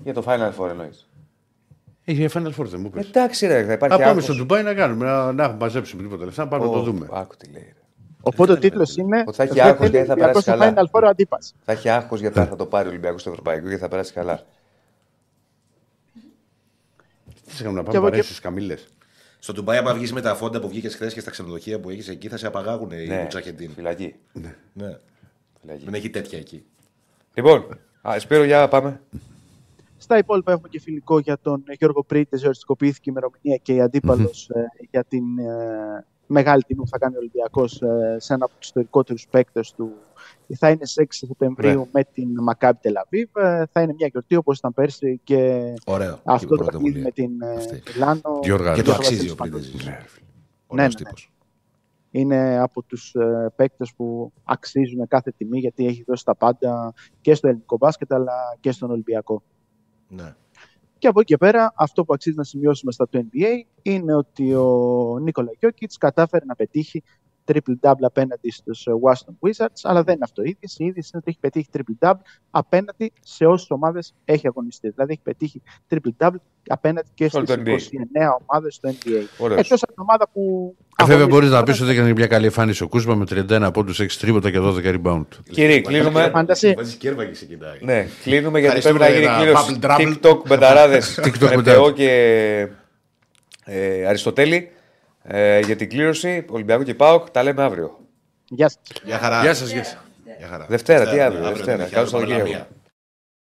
Για το Final Four εννοείς. Ε, για Final Four δεν μου πεις. Εντάξει, ρε, θα υπάρχει. Να πάμε στο Ντουμπάι να κάνουμε, να, να έχουμε μαζέψουμε τίποτα λεφτά, να πάμε oh, να το δούμε. Άκου τι λέει. Οπότε ο τίτλος είναι. Ότι θα έχει άγχος γιατί θα περάσει καλά. Final Four αντίπαση. Θα έχει άγχος γιατί θα το πάρει ο Ολυμπιακός στο Ευρωπαϊκό και θα περάσει καλά. Τι είχαμε να πάμε παρέσεις στις καμίλε. Στο Ντουμπάι, άμα βγεις με τα φόντα που βγήκες χθες και στα ξενοδοχεία που έχεις εκεί, θα σε απαγάγουν οι ναι, Μουτζαχεντίν. Φυλακή. Ναι. ναι. Δεν έχει τέτοια εκεί. Λοιπόν, Σπύρο, για πάμε. Στα υπόλοιπα έχουμε και φιλικό για τον Γιώργο Πρίτη, οριστικοποιήθηκε η ημερομηνία και η αντίπαλος mm-hmm. ε, για την ε, μεγάλη τιμή που θα κάνει ο Ολυμπιακός ε, σε ένα από τους ιστορικότερους παίκτες του. Θα είναι σε 6 Σεπτεμβρίου yeah. με την Μακάμπι Τελαβίβ. Ε, θα είναι μια γιορτή όπως ήταν πέρσι και Ωραίο. αυτό το παιχνίδι με την Μιλάνο. Και το αξίζει ο Πρίτης. Ναι, ναι, ναι. Είναι από τους ε, παίκτες που αξίζουν κάθε τιμή γιατί έχει δώσει τα πάντα και στο ελληνικό μπάσκετ αλλά και στον Ολυμπιακό. Ναι. Και από εκεί και πέρα, αυτό που αξίζει να σημειώσουμε στα του NBA είναι ότι ο Νίκολα Γιώκητς κατάφερε να πετύχει triple-double απέναντι στους Washington Wizards, αλλά δεν είναι αυτό η είδηση. Η είδηση είναι ότι έχει πετύχει triple-double απέναντι σε όσες ομάδες έχει αγωνιστεί. Δηλαδή έχει πετύχει triple-double απέναντι και στις 29 ομάδες στο NBA. Εκτός από την ομάδα που... Ε, βέβαια μπορείς να πεις ότι έκανε μια καλή εμφάνιση ο Κούσμα με 31 πόντους, 6 τρίποτα και 12 rebound. Κύριε, κλείνουμε. Βάζει κέρβα και ξεκινάει. Ναι, κλείνουμε γιατί πρέπει να γίνει κλήρωση TikTok μπεταράδες με και ε, Αριστοτέλη. Ε, για την κλήρωση Ολυμπιακού και ΠΑΟΚ τα λέμε αύριο. Γεια σας. Γεια χαρά. Γεια σας. Γεια σας. Δευτέρα, τι αύριο. Δευτέρα. Καλώς το